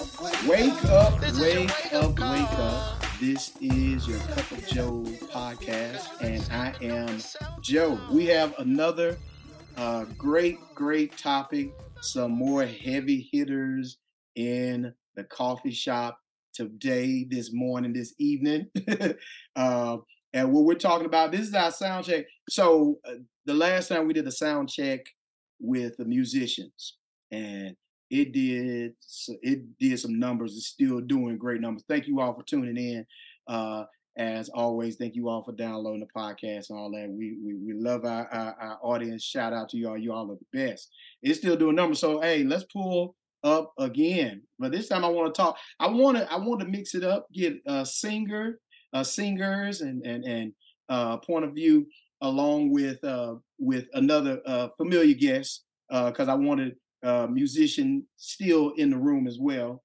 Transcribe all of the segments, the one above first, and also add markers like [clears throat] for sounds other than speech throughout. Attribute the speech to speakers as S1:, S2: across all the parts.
S1: Wake up, wake up, wake up. This is your Cup of Joe podcast, and I am Joe. We have another uh, great, great topic. Some more heavy hitters in the coffee shop today, this morning, this evening. [laughs] uh, and what we're talking about, this is our sound check. So, uh, the last time we did a sound check with the musicians, and it did it did some numbers. It's still doing great numbers. Thank you all for tuning in. Uh, as always, thank you all for downloading the podcast and all that. We we, we love our, our, our audience. Shout out to y'all. You all are the best. It's still doing numbers. So hey, let's pull up again. But this time I want to talk. I want to I want to mix it up. Get a singer, uh, singers, and and and uh, point of view along with uh, with another uh, familiar guest because uh, I wanted uh, musician still in the room as well.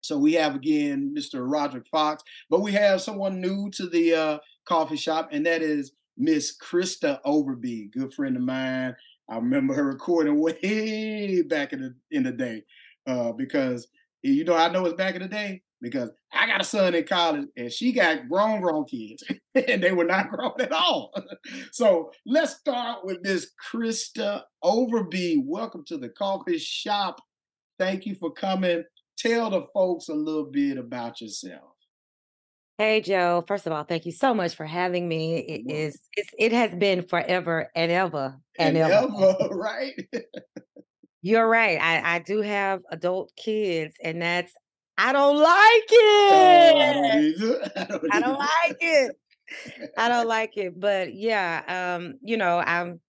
S1: So we have again Mr. Roderick Fox, but we have someone new to the uh, coffee shop, and that is Miss Krista Overby, good friend of mine. I remember her recording [laughs] way back in the in the day, uh, because you know I know it's back in the day because I got a son in college and she got grown grown kids [laughs] and they were not [laughs] grown at all. [laughs] so let's start with this Krista Overby. Welcome to the coffee shop. Thank you for coming. Tell the folks a little bit about yourself.
S2: Hey Joe, first of all, thank you so much for having me. It it's, it has been forever and ever
S1: and, and ever. ever, right?
S2: You're right. I, I do have adult kids, and that's I don't like it. Oh, I, don't I, don't I don't like it. I don't like it. But yeah, um, you know, I'm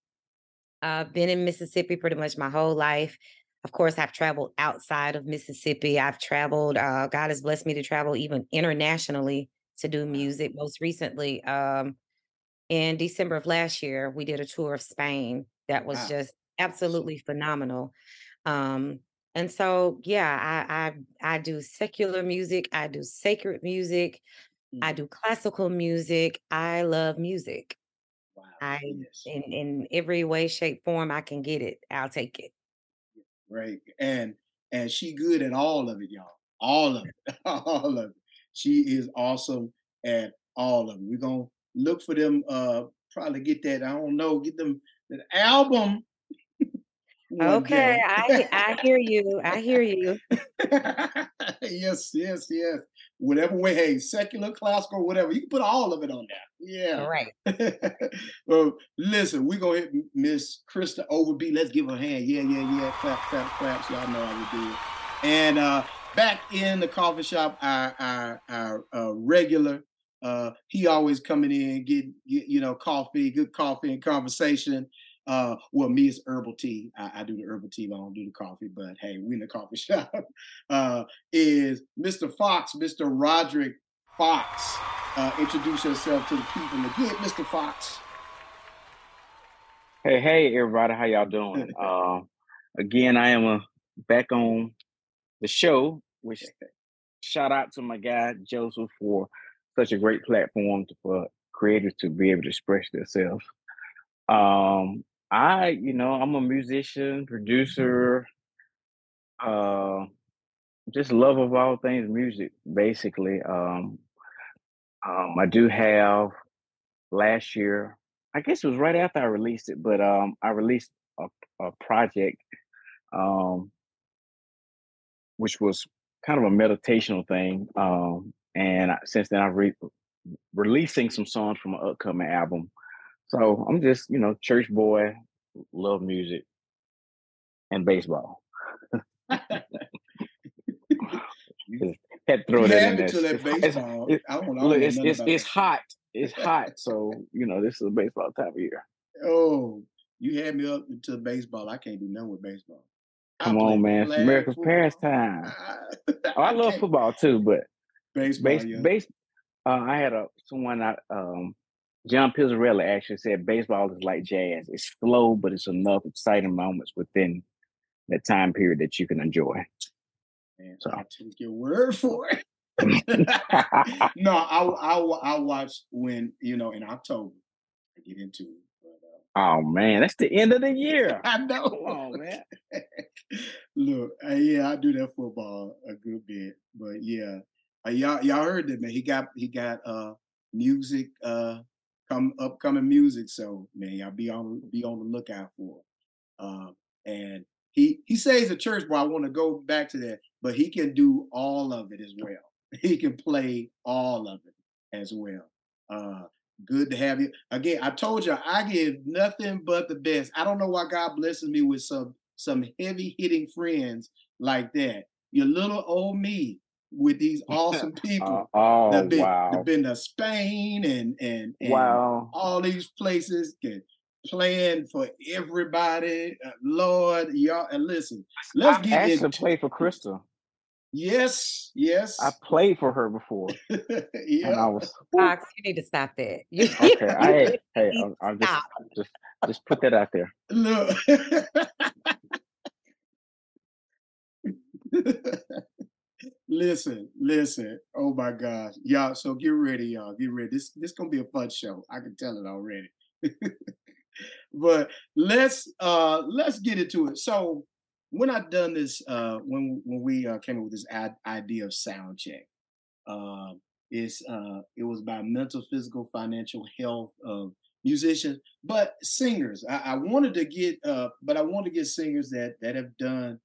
S2: I've uh, been in Mississippi pretty much my whole life. Of course, I've traveled outside of Mississippi. I've traveled, uh, God has blessed me to travel even internationally to do music. Most recently, um, in December of last year, we did a tour of Spain that was wow. just absolutely phenomenal. Um, and so, yeah, I, I I do secular music. I do sacred music. I mm. do classical music. I love music. Wow. I yes. in in every way, shape, form I can get it. I'll take it.
S1: Right. And and she good at all of it, y'all. All of it. [laughs] all of it. She is awesome at all of it. We're gonna look for them uh probably get that, I don't know, get them that album
S2: Okay, I I hear you. I hear you. [laughs]
S1: yes, yes, yes. Whatever way, hey, secular, classical, whatever. You can put all of it on there. Yeah.
S2: Right. [laughs]
S1: well, listen, we're gonna hit Miss Krista Overby. Let's give her a hand. Yeah, yeah, yeah. Clap, clap, claps. Y'all know how we do it. And uh back in the coffee shop, our our, our uh, regular uh he always coming in, get, get you know, coffee, good coffee and conversation. Uh, well, me it's herbal tea. I, I, do the herbal tea. I don't do the coffee, but hey, we in the coffee [laughs] shop. Uh, is Mr. Fox, Mr. Roderick Fox. Uh, introduce yourself to the people again, Mr. Fox.
S3: Hey, hey, everybody, how y'all doing? [laughs] uh, again, I am uh, back on the show. Which [laughs] shout out to my guy Joseph for such a great platform to, for creators to be able to express themselves. Um, I, you know, I'm a musician, producer, uh, just love of all things music, basically. Um, um, I do have last year, I guess it was right after I released it, but um, I released a, a project, um, which was kind of a meditational thing. Um, and since then, I've re- releasing some songs from an upcoming album. So I'm just, you know, church boy, love music and baseball. had throw that in there. That baseball. It's, it's, it's, it's hot. It's hot. So, you know, this is a baseball time of year.
S1: Oh, you had me up to baseball. I can't do nothing with baseball.
S3: Come on, man. It's America's pastime. oh, I love football too, but baseball. Base, yeah. base, uh, I had a someone I um John Pizzarelli actually said baseball is like jazz. It's slow, but it's enough exciting moments within that time period that you can enjoy.
S1: Man, so I take your word for it. [laughs] no, I, I I watch when you know in October. I get into it.
S3: But, uh, oh man, that's the end of the year. [laughs]
S1: I know. On, man. [laughs] Look, uh, yeah, I do that football a good bit, but yeah, uh, y'all y'all heard that man. He got he got uh music uh come upcoming music, so man, y'all be on be on the lookout for. It. Uh, and he he says the church, but I want to go back to that, but he can do all of it as well. [laughs] He can play all of it as well. Uh, good to have you again. I told you I give nothing but the best. I don't know why God blesses me with some some heavy hitting friends like that. Your little old me with these [laughs] awesome people.
S3: Uh, oh
S1: that been,
S3: wow!
S1: that been to Spain and and, and
S3: wow!
S1: all these places. Can, playing for everybody. Uh, Lord, y'all, and listen, let's
S3: I
S1: get
S3: actually
S1: into
S3: played for Crystal.
S1: Yes, yes.
S3: I played for her before, [laughs] and I
S1: yeah.
S3: was
S2: Fox, you need to stop that. [laughs] You,
S3: okay. I hey, hey I'm, I'm just just just put that out there.
S1: Look. Listen, listen. Oh my gosh. Y'all, so get ready, y'all. Get ready. This this gonna be a fun show. I can tell it already. [laughs] but let's uh let's get into it. So when I done this, uh when when we uh, came up with this idea of sound check, uh, it's uh it was about mental, physical, financial health of musicians, but singers. I, I wanted to get uh, but I wanted to get singers that that have done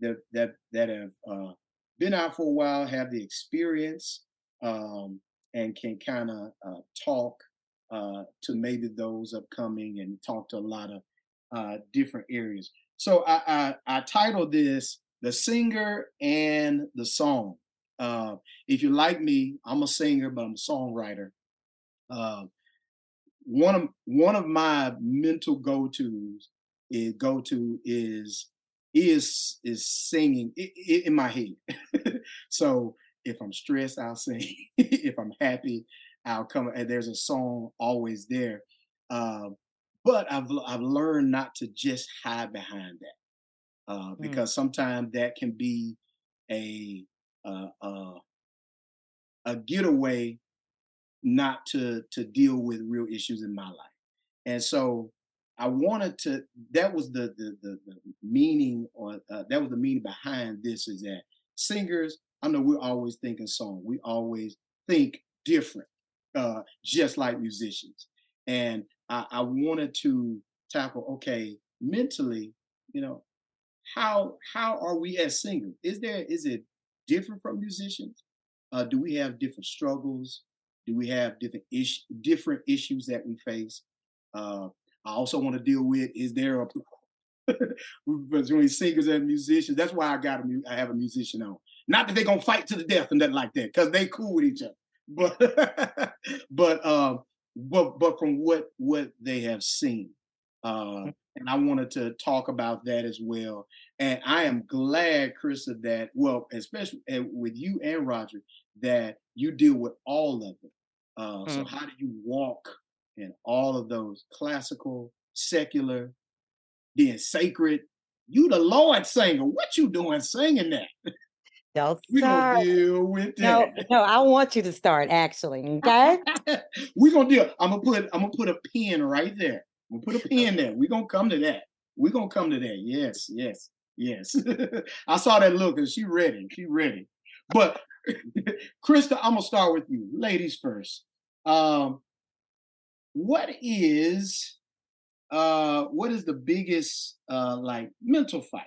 S1: that that that have uh been out for a while, have the experience, um, and can kind of uh, talk uh, to maybe those upcoming and talk to a lot of uh, different areas. So I, I, I titled this "The Singer and the Song." Uh, if you like me, I'm a singer, but I'm a songwriter. Uh, one of one of my mental go tos is go to is is is singing in my head. [laughs] so if I'm stressed, I'll sing. [laughs] if I'm happy, I'll come. And there's a song always there. Uh, but I've I've learned not to just hide behind that uh,
S2: Mm.
S1: because sometimes that can be a uh, uh, a getaway not to to deal with real issues in my life. And so I wanted to. That was the the the, the meaning, or uh, that was the meaning behind this. Is that singers? I know we're always thinking song. We always think different, uh, just like musicians. And I, I wanted to tackle. Okay, mentally, you know, how how are we as singers? Is there is it different from musicians? Uh, do we have different struggles? Do we have different ish, different issues that we face? Uh, I also want to deal with is there a [laughs] between singers and musicians? That's why I got a I have a musician on. Not that they're gonna fight to the death and nothing like that, because they cool with each other. But [laughs] but um but but from what what they have seen, uh, and I wanted to talk about that as well. And I am glad, Krista, that well, especially uh, with you and Roger, that you deal with all of it. Uh, so
S2: Mm.
S1: how do you walk in all of those classical, secular, being sacred? You the Lord singer. What you doing singing that?
S2: Don't [laughs]
S1: We gonna
S2: start.
S1: deal with
S2: No,
S1: that.
S2: no, I want you to start actually. Okay. [laughs]
S1: we gonna deal. I'm gonna put I'm gonna put a pin right there. I'm gonna put a pin there. we gonna come to that. We're gonna come to that. Yes, yes, yes. [laughs] I saw that look and she ready. She ready. But Krista, I'm gonna start with you. Ladies first. Um, what is uh what is the biggest uh like mental fight?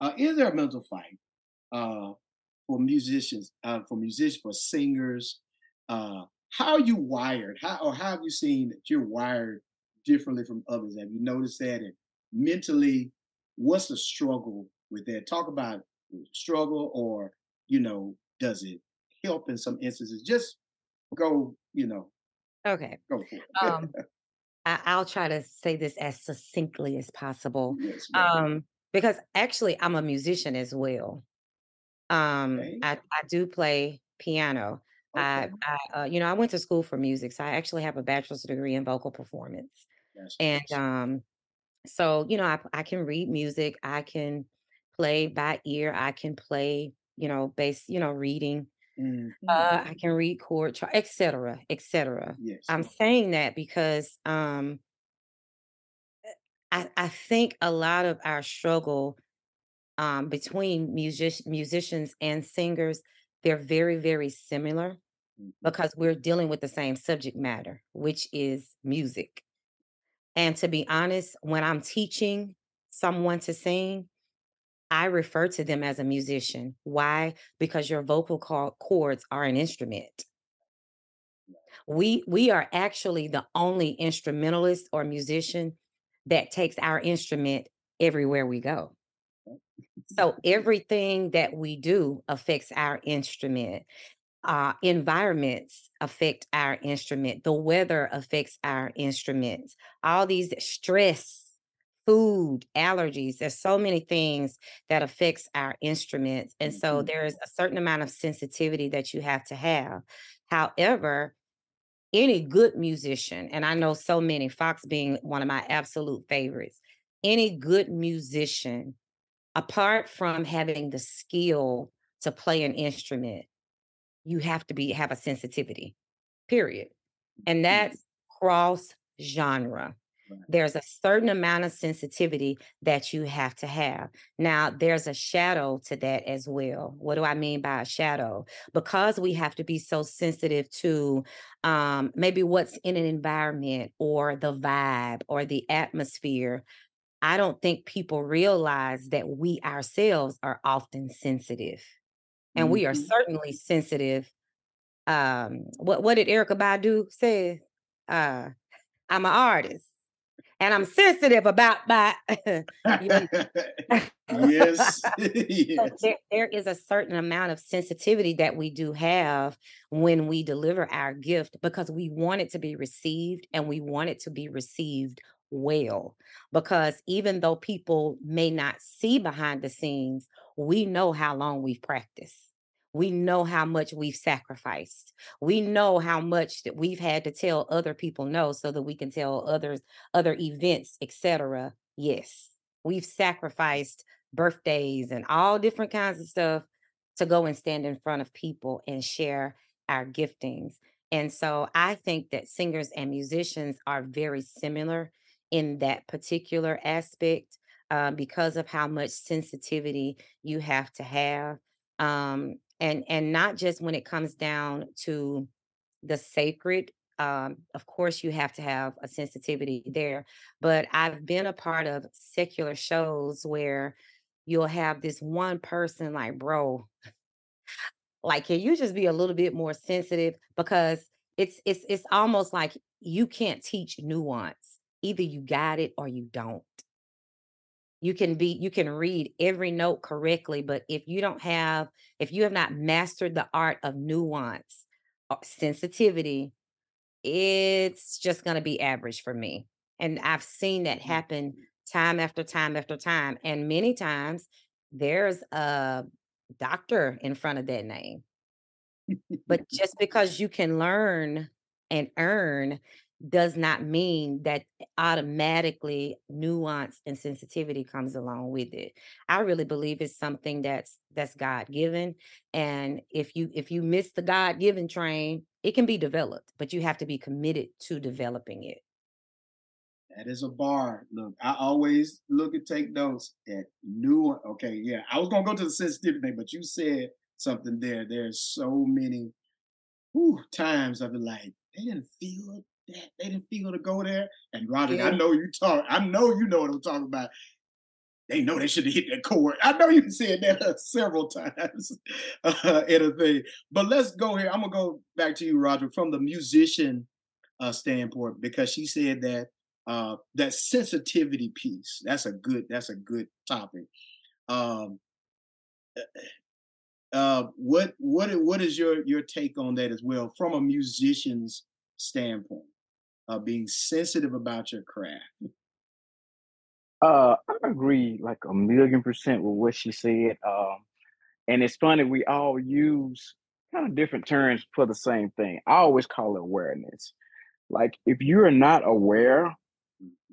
S1: Uh is there a mental fight uh for musicians, uh for musicians, for singers? Uh how are you wired? How or how have you seen that you're wired differently from others? Have you noticed that? And mentally, what's the struggle with that? Talk about struggle or you know, does it help in some instances? Just go, you know,
S2: Okay.
S1: go for it.
S2: Um, I, I'll try to say this as succinctly as possible.
S1: yes, ma'am.
S2: Um, because actually I'm a musician as well. Um,
S1: Okay.
S2: I, I do play piano. I,
S1: Okay.
S2: I uh, you know, I went to school for music, so I actually have a bachelor's degree in vocal performance.
S1: That's
S2: And
S1: awesome.
S2: um, so, you know, I, I can read music, I can play by ear, I can play, you know, bass, you know, reading.
S1: Mhm.
S2: Uh, I can read chord chart, et cetera, et cetera.
S1: Yes.
S2: I'm saying that because um, I, I think a lot of our struggle um, between music- musicians and singers, they're very, very similar
S1: Mhm.
S2: because we're dealing with the same subject matter, which is music. And to be honest, when I'm teaching someone to sing, I refer to them as a musician. Why? Because your vocal co- cords are an instrument. We we are actually the only instrumentalist or musician that takes our instrument everywhere we go. So everything that we do affects our instrument. Uh, environments affect our instrument. The weather affects our instruments. All these stress, food, allergies. There's so many things that affects our instruments, and so
S1: Mhm.
S2: there's a certain amount of sensitivity that you have to have. However, any good musician, and I know so many, Fox being one of my absolute favorites, any good musician, apart from having the skill to play an instrument, you have to be have a sensitivity, period. And
S1: Mhm.
S2: that's cross genre. There's a certain amount of sensitivity that you have to have. Now, there's a shadow to that as well. What do I mean by a shadow? Because we have to be so sensitive to um, maybe what's in an environment or the vibe or the atmosphere. I don't think people realize that we ourselves are often sensitive. And we are
S1: Mhm.
S2: certainly sensitive. Um, what what did Erykah Badu say? Uh, I'm an artist and I'm sensitive about my [laughs] you- [laughs]
S1: yes. [laughs]
S2: So there, there is a certain amount of sensitivity that we do have when we deliver our gift because we want it to be received and we want it to be received well. Because even though people may not see behind the scenes, we know how long we've practiced. We know how much we've sacrificed. We know how much that we've had to tell other people no so that we can tell others other events, etc. Yes, we've sacrificed birthdays and all different kinds of stuff to go and stand in front of people and share our giftings. And so I think that singers and musicians are very similar in that particular aspect uh, because of how much sensitivity you have to have. Um, and and not just when it comes down to the sacred um, of course you have to have a sensitivity there but i've been a part of secular shows where you'll have this one person like bro like can you just be a little bit more sensitive? Because it's it's it's almost like you can't teach nuance. Either you got it or you don't you can be you can read every note correctly but if you don't have if you have not mastered the art of nuance or sensitivity it's just going to be average for me and i've seen that mm. happen time after time after time and many times there's a doctor in front of that name. [laughs] But just because you can learn and earn does not mean that automatically nuance and sensitivity comes along with it. I really believe it's something that's that's God given and if you if you miss the God given train, it can be developed, but you have to be committed to developing it.
S1: That is a bar. Look, I always look and take notes at new. Okay, yeah, I was gonna go to the sensitivity thing, but you said something there. There's so many whew, times I've been like, they didn't feel that. They didn't feel to go there. And Roderick, I know you talk. I know you know what I'm talking about. They know they should have hit that chord. I know you said that uh, several times [laughs] uh, in a thing. But let's go here. I'm gonna go back to you, Roger, from the musician uh, standpoint, because she said that uh, that sensitivity piece. That's a good. That's a good topic. Um, uh, what what what is your your take on that as well from a musician's standpoint? Uh, being sensitive about your craft.
S3: Uh, I agree like a million percent with what she said. Um, and it's funny we all use kind of different terms for the same thing. I always call it awareness. Like if you're not aware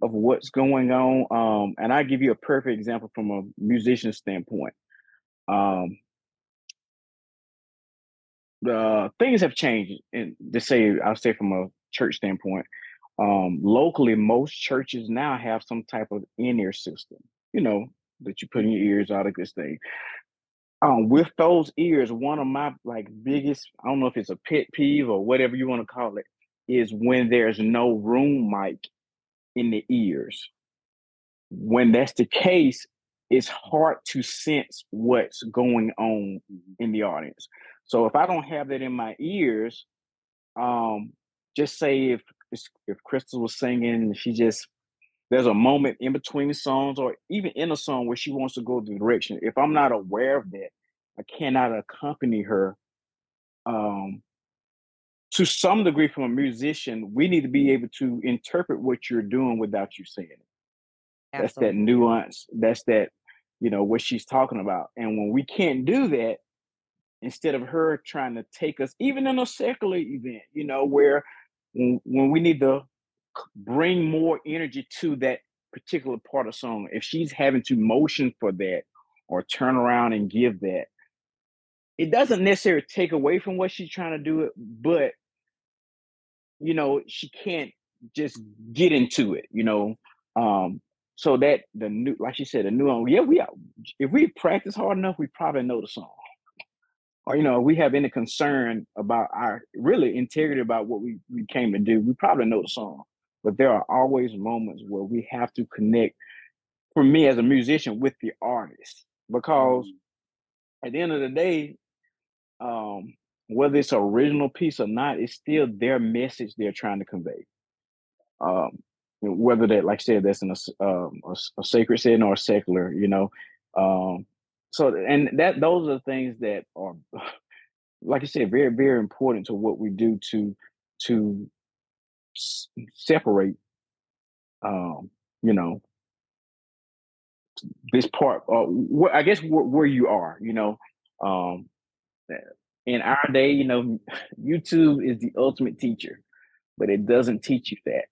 S3: of what's going on, um, and I give you a perfect example from a musician standpoint. Um, the things have changed, and to say I'll say from a church standpoint. Um, locally, most churches now have some type of in-ear system. You know, that you put in your ears, all of this thing. Um, with those ears, one of my like biggest, I don't know if it's a pet peeve or whatever you want to call it, is when there's no room mic in the ears. When that's the case, it's hard to sense what's going on mm-hmm. in the audience. So if I don't have that in my ears, um, just say if if Crystal was singing, she just there's a moment in between the songs or even in a song where she wants to go the direction. If I'm not aware of that, I cannot accompany her. Um, to some degree, from a musician, we need to be able to interpret what you're doing without you saying it. Absolutely. That's that nuance. That's that, you know, what she's talking about. And when we can't do that, instead of her trying to take us, even in a secular event, you know, where when, we need to bring more energy to that particular part of song, if she's having to motion for that or turn around and give that, it doesn't necessarily take away from what she's trying to do it, but you know, she can't just get into it, you know. Um, so that the new, like she said, the new, yeah, we are if we practice hard enough, we probably know the song or you know we have any concern about our really integrity about what we, we came to do we probably know the song. But there are always moments where we have to connect for me as a musician with the artist. Because mm-hmm. at the end of the day um, whether it's an original piece or not it's still their message they're trying to convey. Um, whether that like i said that's in a, um, a, a sacred setting or a secular you know um, so and that those are the things that are [sighs] like I said, very, very important to what we do to to s- separate um, you know, this part uh, wh- I guess wh- where you are, you know. Um eh, in our day, you know, [sighs] YouTube is the ultimate teacher, but it doesn't teach you that.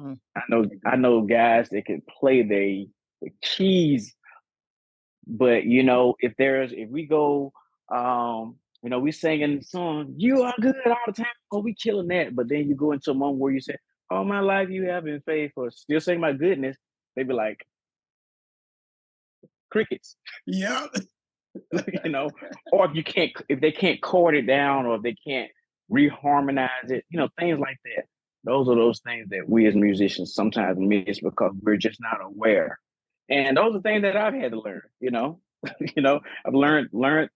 S3: Mm. I know I know guys that can play the the keys but you know, if there's if we go, um, you know, we singing the song, you are good all the time. Oh, we killing that. But then you go into a moment where you say, All my life you have been faithful, still saying my goodness, they be like crickets.
S1: Yeah. [laughs] [laughs]
S3: you know, or if you can't if they can't chord it down or if they can't reharmonize it, you know, things like that. Those are those things that we as musicians sometimes miss because we're just not aware and those are things that I've had to learn, you know. [laughs] you know, I've learned learned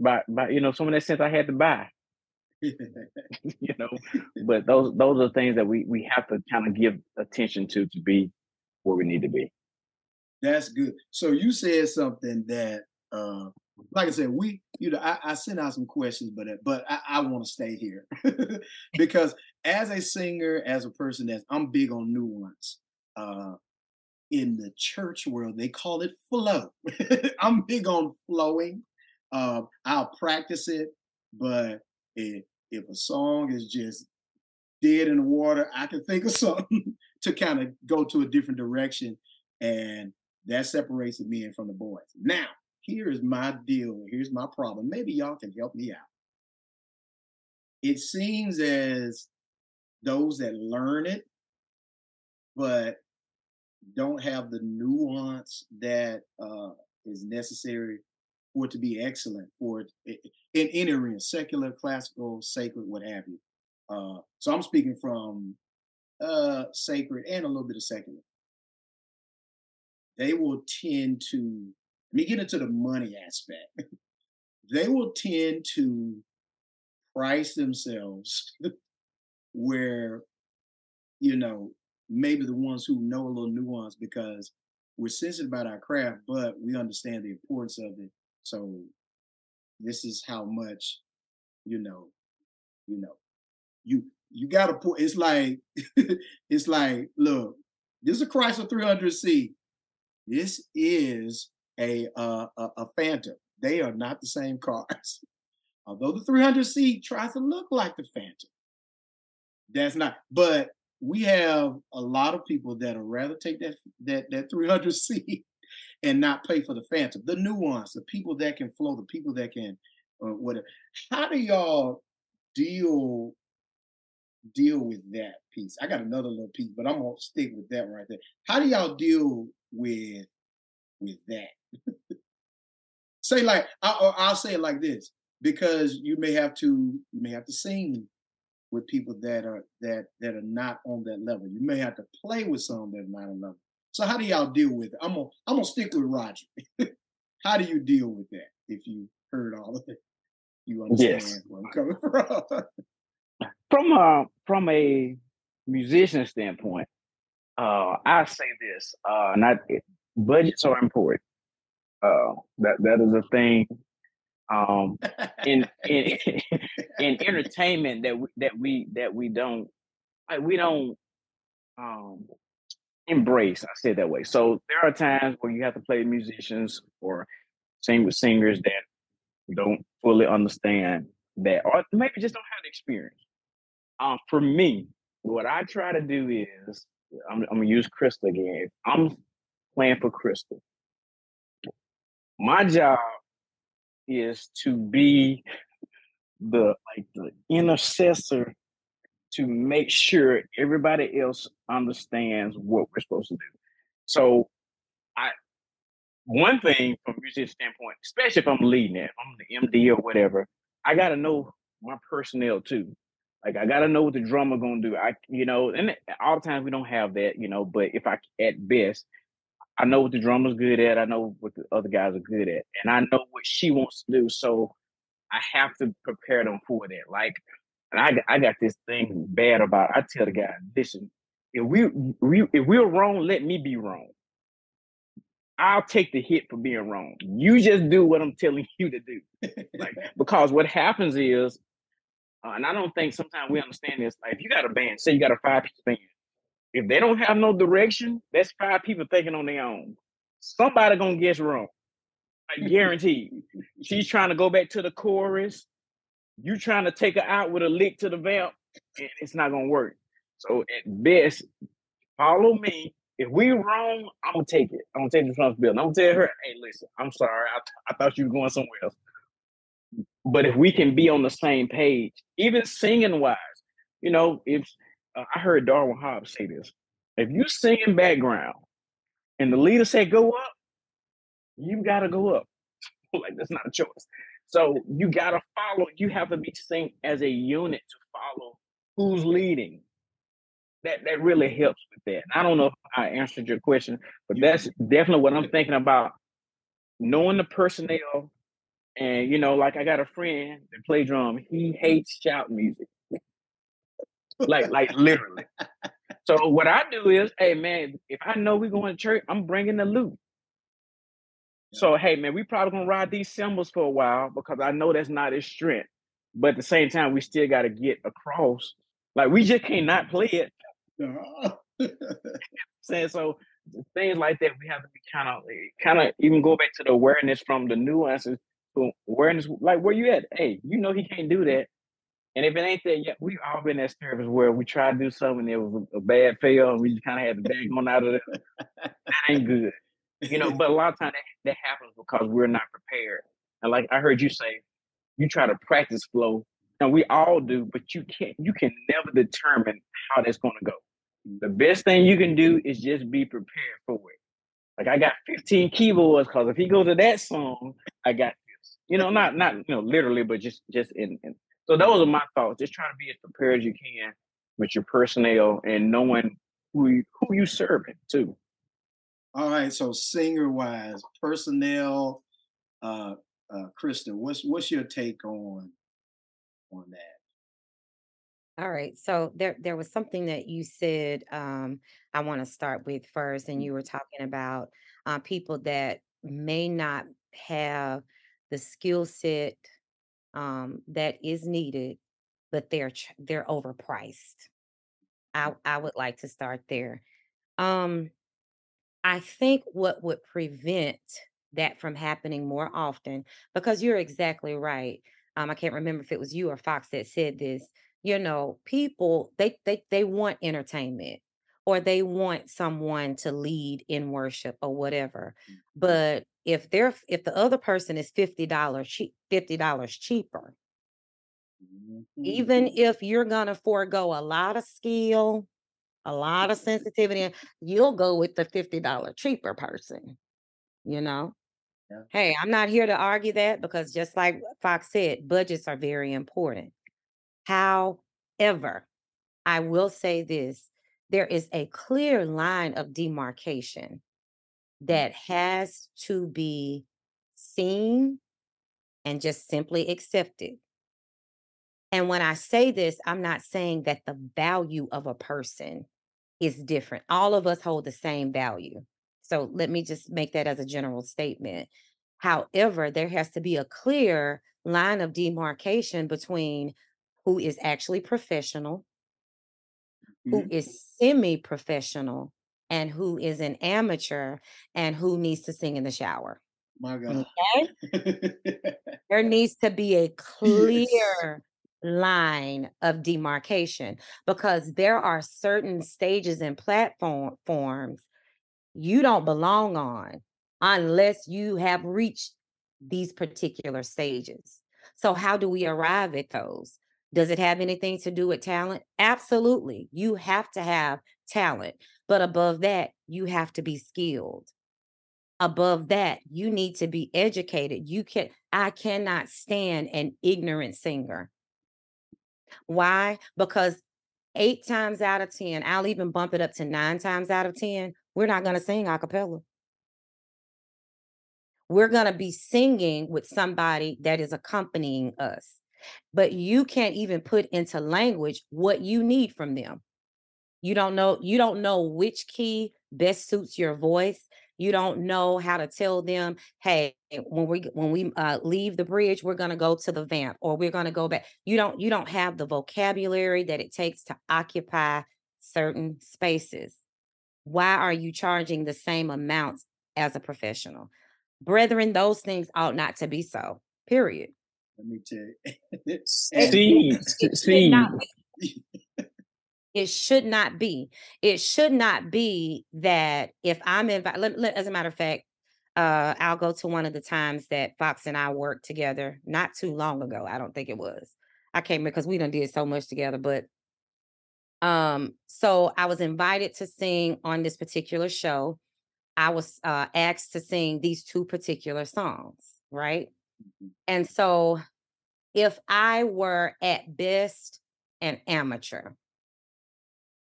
S3: by by you know some of that sense I had to buy. [laughs] you know, but [laughs] those those are things that we we have to kind of give attention to to be where we need to be.
S1: That's good. So you said something that uh like I said, we, you know, I, I sent out some questions, but but I, I want to stay here because as a singer, as a person that's I'm big on nuance. Uh, in the church world, they call it flow. [laughs] I'm big on flowing. Uh, I'll practice it, but if, if a song is just dead in the water, I can think of [laughs] something to kind of go to a different direction. And that separates the men from the boys. Now, here is my deal. Here's my problem. Maybe y'all can help me out. It seems as those that learn it, but don't have the nuance that uh, is necessary for it to be excellent for it in any arena, secular, classical, sacred, what have you. Uh, so I'm speaking from uh, sacred and a little bit of secular. They will tend to, let me get into the money aspect. [laughs] they will tend to price themselves [laughs] where, you know, maybe the ones who know a little nuance because we're sensitive about our craft, but we understand the importance of it. So this is how much, you know, you know, you you gotta put it's like [laughs] it's like, look, this is a Chrysler 300C. This is a uh, a, a Phantom. They are not the same cars. [laughs] Although the 300C tries to look like the Phantom, that's not. But we have a lot of people that'll rather take that that that 300C [laughs] and not pay for the phantom. The nuance, the people that can flow, the people that can uh, whatever. How do y'all deal deal with that piece? I got another little piece, but I'm gonna stick with that right there. How do y'all deal with with that? say like I'll, I'll say it like this because you may have to you may have to sing with people that are that that are not on that level. You may have to play with some that are not on level. So how do y'all deal with it? I'm gonna I'm gonna stick with Roger. [laughs] how do you deal with that if you heard all of it? You understand yes. where I'm coming [laughs] from.
S3: from a from a musician standpoint, uh, I say this: uh, not budgets are important. Uh, that that is a thing um, in [laughs] in in entertainment that we, that we that we don't like we don't um, embrace. I say it that way. So there are times where you have to play musicians or sing with singers that don't fully understand that, or maybe just don't have the experience. Um, for me, what I try to do is I'm, I'm gonna use Crystal again. If I'm playing for Crystal, my job is to be the like the intercessor to make sure everybody else understands what we're supposed to do. So I one thing from a musician standpoint, especially if I'm leading it, I'm the MD or whatever, I gotta know my personnel too. Like I gotta know what the drummer gonna do. I you know, and all the times we don't have that, you know, but if I at best, I know what the drummer's good at, I know what the other guys are good at, and I know what she wants to do. So I have to prepare them for that. Like and I I got this thing bad about I tell the guy, listen, if we, we if we're wrong, let me be wrong. I'll take the hit for being wrong. You just do what I'm telling [laughs] you to do. like [laughs] because what happens is uh, and I don't think sometimes we understand this. Like, if you got a band, say you got a five piece band, if they don't have no direction, that's five people thinking on their own. Somebody gonna guess wrong. I guarantee. She's [laughs] trying to go back to the chorus. You trying to take her out with a lick to the vamp, and it's not gonna work. So at best, follow me. If we wrong, I'm gonna take it. I'm gonna take the responsibility. I'm gonna tell her, hey, listen, I'm sorry. I, I thought you were going somewhere else. But if we can be on the same page, even singing wise, you know, if uh, I heard Darwin Hobbs say this, if you sing in background and the leader said go up, you gotta go up. [laughs] like that's not a choice. So you gotta follow. You have to be sing as a unit to follow who's leading. That that really helps with that. I don't know if I answered your question, but that's definitely what I'm thinking about. Knowing the personnel and you know, like I got a friend that play drum. He hates shout music, like like literally. So what I do is, hey man, if I know we're going to church, I'm bringing the loot. Yeah. So hey man, we probably gonna ride these cymbals for a while because I know that's not his strength. But at the same time, we still got to get across. Like we just can't not play it. [laughs] Saying so, things like that, we have to be kind of, kind of even go back to the awareness from the nuances awareness, like where you at? Hey, you know he can't do that. And if it ain't that yet, we all been at service where we tried to do something and it was a, a bad fail and we just kind of had to bag on out of it. [laughs] that ain't good. You know, but a lot of times that, that happens because we're not prepared. And like I heard you say, you try to practice flow. And we all do, but you can't you can never determine how that's gonna go. The best thing you can do is just be prepared for it. Like I got 15 keyboards because if he goes to that song, I got you know, not not you know literally, but just just in, in. So those are my thoughts. Just trying to be as prepared as you can with your personnel and knowing who you, who you serving too.
S1: All right. So singer wise, personnel, uh, uh, Krista, what's what's your take on on that?
S2: All right. So there there was something that you said um, I want to start with first, and mm. you were talking about uh, people that may not have the skill set um, that is needed, but they're they're overpriced. I I would like to start there. Um, I think what would prevent that from happening more often, because you're exactly right. Um, I can't remember if it was you or Fox that said this. You know, people they they they want entertainment or they want someone to lead in worship or whatever. Mm-hmm. But if they're if the other person is $50 cheap $50 cheaper, mm-hmm. even if you're gonna forego a lot of skill, a lot of sensitivity, [laughs] you'll go with the $50 cheaper person. you know? Yeah. Hey, I'm not here to argue that because just like Fox said, budgets are very important. However, I will say this there is a clear line of demarcation that has to be seen and just simply accepted. And when I say this, I'm not saying that the value of a person is different. All of us hold the same value. So let me just make that as a general statement. However, there has to be a clear line of demarcation between who is actually professional, mm-hmm. who is semi professional, and who is an amateur and who needs to sing in the shower.
S1: My God.
S2: Okay? [laughs] there needs to be a clear yes. line of demarcation because there are certain stages and platform forms you don't belong on unless you have reached these particular stages. So, how do we arrive at those? Does it have anything to do with talent? Absolutely. You have to have talent. But above that, you have to be skilled. Above that, you need to be educated. You can I cannot stand an ignorant singer. Why? Because eight times out of 10, I'll even bump it up to nine times out of 10, we're not going to sing a cappella. We're going to be singing with somebody that is accompanying us but you can't even put into language what you need from them. You don't know you don't know which key best suits your voice. You don't know how to tell them, "Hey, when we when we uh, leave the bridge, we're going to go to the vamp or we're going to go back." You don't you don't have the vocabulary that it takes to occupy certain spaces. Why are you charging the same amounts as a professional? Brethren, those things ought not to be so. Period.
S1: Let me tell
S3: you. see, [laughs] see.
S2: It should not be. It should not be that if I'm invited, as a matter of fact, uh, I'll go to one of the times that Fox and I worked together not too long ago. I don't think it was. I came because we done did so much together, but um, so I was invited to sing on this particular show. I was uh, asked to sing these two particular songs, right? Mm-hmm. And so if I were at best an amateur,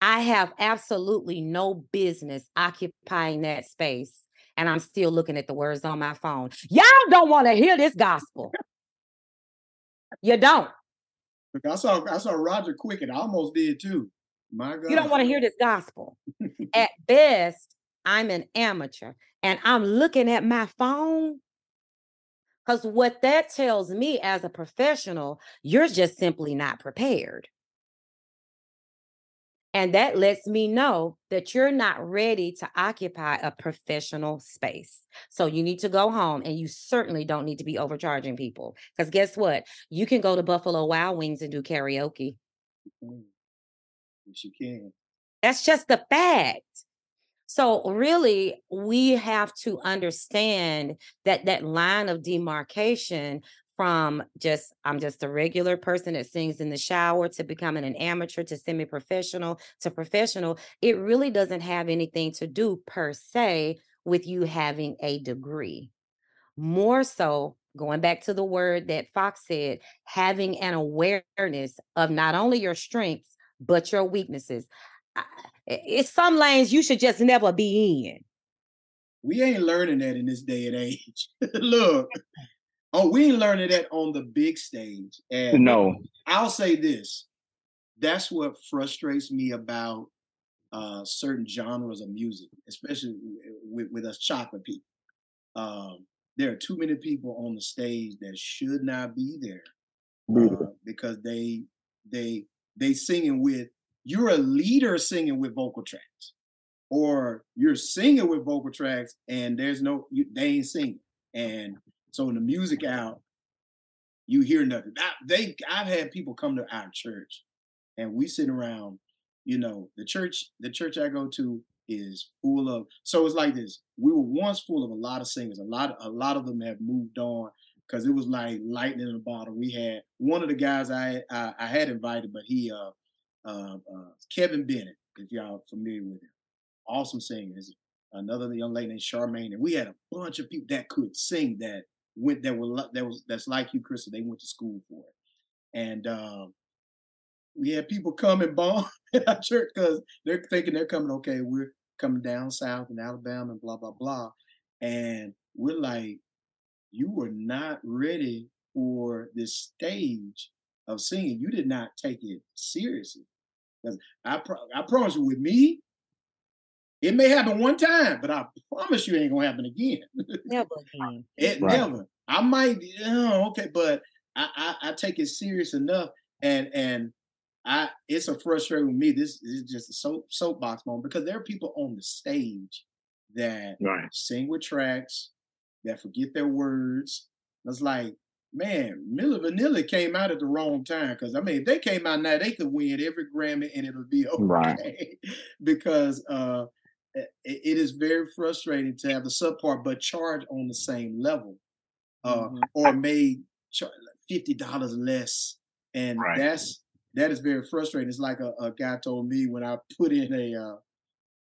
S2: I have absolutely no business occupying that space. And I'm still looking at the words on my phone. Y'all don't want to hear this gospel. You don't.
S1: I saw I saw Roger Quicken. I almost did too. My God.
S2: You don't want to hear this gospel. [laughs] at best, I'm an amateur and I'm looking at my phone because what that tells me as a professional, you're just simply not prepared. And that lets me know that you're not ready to occupy a professional space. So you need to go home and you certainly don't need to be overcharging people. Because guess what? You can go to Buffalo Wild Wings and do karaoke. Mm.
S1: Yes, you can.
S2: That's just the fact. So really, we have to understand that that line of demarcation from just I'm just a regular person that sings in the shower to becoming an amateur to semi-professional to professional, it really doesn't have anything to do per se with you having a degree. More so, going back to the word that Fox said, having an awareness of not only your strengths but your weaknesses it's some lanes you should just never be in.
S1: We ain't learning that in this day and age. [laughs] Look, oh, we ain't learning that on the big stage. And
S3: no,
S1: I'll say this: that's what frustrates me about uh, certain genres of music, especially with, with us chocolate people. Um, there are too many people on the stage that should not be there uh, because they they they singing with you're a leader singing with vocal tracks, or you're singing with vocal tracks and there's no you, they ain't singing. And so when the music out, you hear nothing. I, they I've had people come to our church, and we sit around. You know, the church the church I go to is full of. So it's like this. We were once full of a lot of singers. A lot a lot of them have moved on because it was like lightning in a bottle. We had one of the guys I I, I had invited, but he uh uh, uh, Kevin Bennett, if y'all familiar with him, awesome singer. His another young lady named Charmaine, and we had a bunch of people that could sing that went that were that was that's like you, Krista. They went to school for it, and um, we had people come and bomb at [laughs] our church because they're thinking they're coming. Okay, we're coming down south in Alabama and blah blah blah, and we're like, you were not ready for this stage of singing. You did not take it seriously. Because I, pro- I promise you, with me, it may happen one time, but I promise you, it ain't gonna happen again. [laughs]
S2: Never again.
S1: it right. never. I might, oh, okay, but I, I, I take it serious enough, and and I it's a frustration with me. This is just a soap soapbox moment because there are people on the stage that right. sing with tracks that forget their words. It's like, man, Milli Vanilli came out at the wrong time because I mean, if they came out now, they could win every Grammy and it'll be [laughs] okay. Right. because uh, it, is very frustrating to have the subpart but charge on the same level, uh, mm-hmm. or made fifty dollars less, and right. that's that is very frustrating. It's like a, a, guy told me when I put in a. Uh,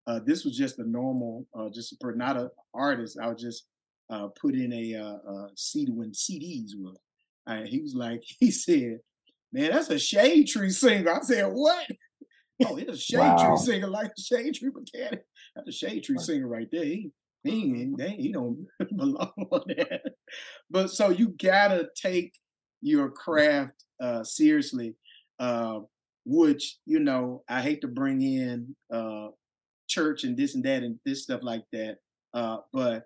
S1: uh, this was just a normal, uh, just a, not an artist. I was just uh, put in a, uh, uh CD when CDs were. And he was like, [laughs] he said, "Man, that's a shade tree singer." I said, "What?" Oh, he's a shade wow. tree singer like a shade tree mechanic. That's a shade tree singer right there. He he they, he don't [laughs] belong [laughs] on that. But so you gotta take your craft uh, seriously, uh, which you know I hate to bring in uh, church and this and that and this stuff like that. Uh, but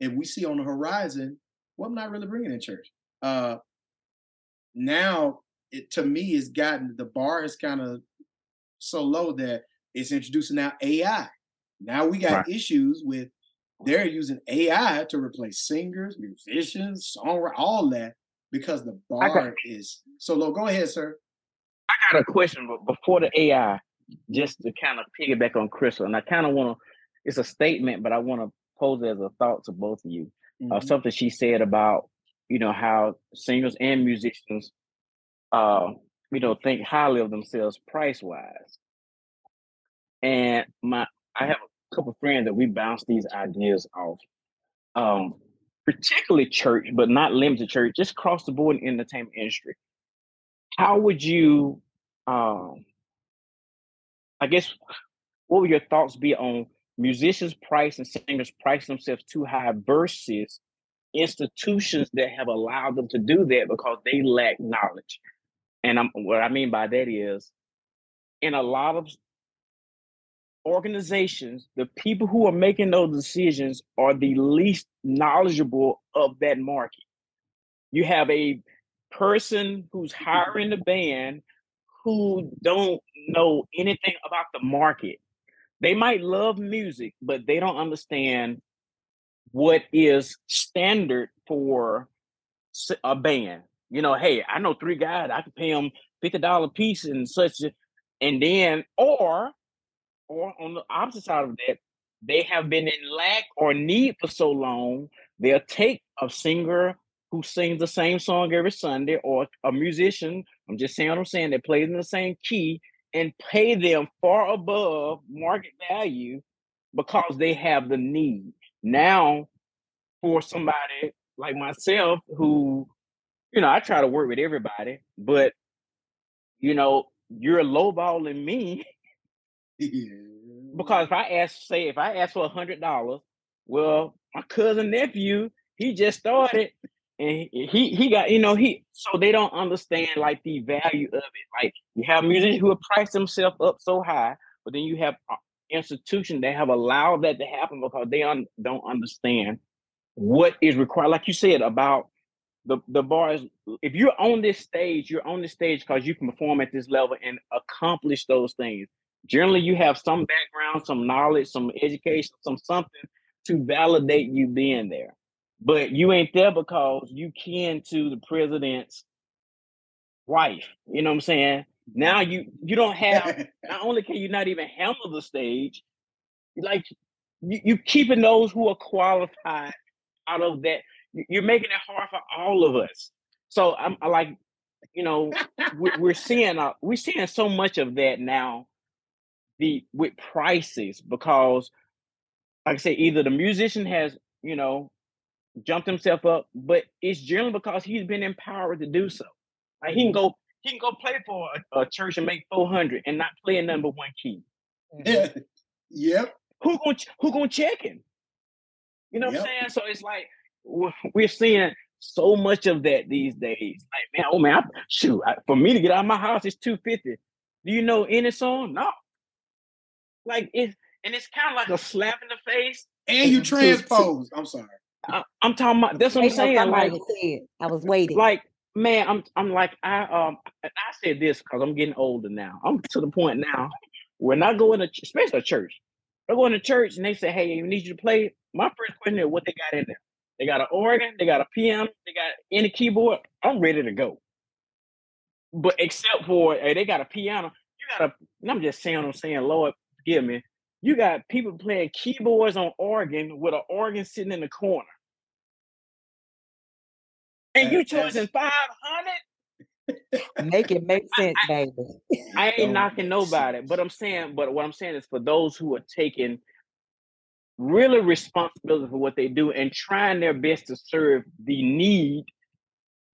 S1: if we see on the horizon, well, I'm not really bringing in church. Uh, now, it to me, it's gotten the bar is kind of so low that it's introducing now AI. Now we got right. issues with they're using AI to replace singers, musicians, songwriters, all that because the bar got, is so low. Go ahead, sir.
S3: I got a question, but before the AI, just to kind of piggyback on Crystal, and I kind of want to. It's a statement, but I want to pose it as a thought to both of you. Uh, mm-hmm. Uh, something she said about you know how singers and musicians, uh, you know, think highly of themselves price wise. And my, I have a couple friends that we bounce these ideas off. Um, particularly church, but not limited church, just across the board in the entertainment industry. How would you, um, I guess, what would your thoughts be on musicians price and singers price themselves too high versus institutions that have allowed them to do that because they lack knowledge. And I'm, what I mean by that is, in a lot of organizations, the people who are making those decisions are the least knowledgeable of that market. You have a person who's hiring the band who don't know anything about the market. They might love music, but they don't understand what is standard for a band. You know, hey, I know three guys, I can pay them fifty dollar piece and such, and then or or on the opposite side of that, they have been in lack or need for so long, they'll take a singer who sings the same song every Sunday or a musician, I'm just saying what I'm saying, that plays in the same key and pay them far above market value because they have the need. Now, for somebody like myself who, you know, I try to work with everybody, but you know, you're lowballing me. [laughs] Because if I ask, say, if I ask for a hundred dollars, well, my cousin nephew, he just started and he he got you know he so they don't understand like the value of it. Like you have musicians who have priced themselves up so high but then you have uh, institutions that have allowed that to happen because they un- don't understand what is required like you said about the the bars if you're on this stage you're on this stage because you can perform at this level and accomplish those things generally you have some background some knowledge some education some something to validate you being there but you ain't there because you kin to the president's wife. You know what I'm saying? Now you you don't have [laughs] not only can you not even handle the stage, like you, you keeping those who are qualified out of that. You're making it hard for all of us. So I'm I like, you know, we're, we're seeing uh, we're seeing so much of that now. The with prices because like I say, either the musician has, you know, jumped himself up, but it's generally because he's been empowered to do so. Like he can go, he can go play for a, a church and make four hundred and not play a number one key.
S1: Yeah. [laughs] Yep.
S3: Who gonna who gonna check him? You know what
S1: Yep.
S3: I'm saying? So it's like w- [laughs] we're seeing so much of that these days. Like man, oh man, I, shoot, I, for me to get out of my house, it's two fifty. Do you know any song? No. Like it, and it's kind of like a slap in the face.
S1: And you
S3: To- to-
S1: transpose. I'm sorry.
S3: I, I'm talking about. That's what I'm saying. Like,
S2: to. I was waiting.
S3: like man, I'm I'm like I um I I said this because I'm getting older now. I'm to the point now when I go in a especially a church, I go in a church and they say, "Hey, we need you to play." My first question is, "What they got in there?" They got an organ, they got a piano, they got any keyboard. I'm ready to go. But except for hey, they got a piano, you got a. And I'm just saying, I'm saying, Lord, forgive me. You got people playing keyboards on organ with an organ sitting in the corner, and you
S1: that's-
S3: charging five hundred.
S2: Make it make sense, baby.
S3: I ain't knocking nobody, but I'm saying, but what I'm saying is for those who are taking really responsibility for what they do and trying their best to serve the need,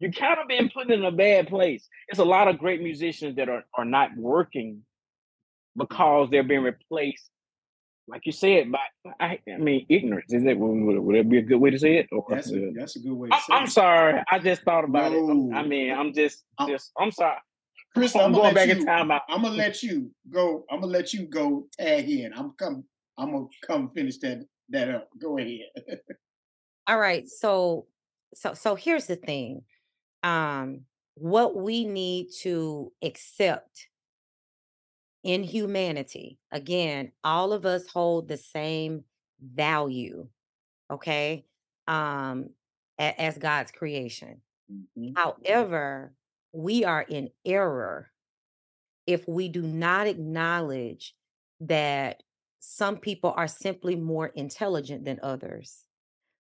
S3: you kind of been put in a bad place. It's a lot of great musicians that are, are not working because they're being replaced, like you said, by I, I mean ignorance. Is that would, would that be a good way to say it? Or,
S1: That's a that's a good way to
S3: I'm,
S1: say
S3: I'm
S1: it.
S3: sorry. I just thought about it. I'm- I mean, I'm just,
S1: I'm-
S3: just. I'm sorry.
S1: Chris,
S3: I'm
S1: I'm,
S3: going back
S1: let
S3: in time.
S1: I'm gonna let you go. I'm gonna let you go tag in. I'm come. I'm gonna come finish that that up. Go ahead. [laughs]
S2: All right. So so so here's the thing. Um what we need to accept in humanity. Again, all of us hold the same value, okay? Um a- as God's creation.
S1: Mhm.
S2: However, we are in error if we do not acknowledge that some people are simply more intelligent than others.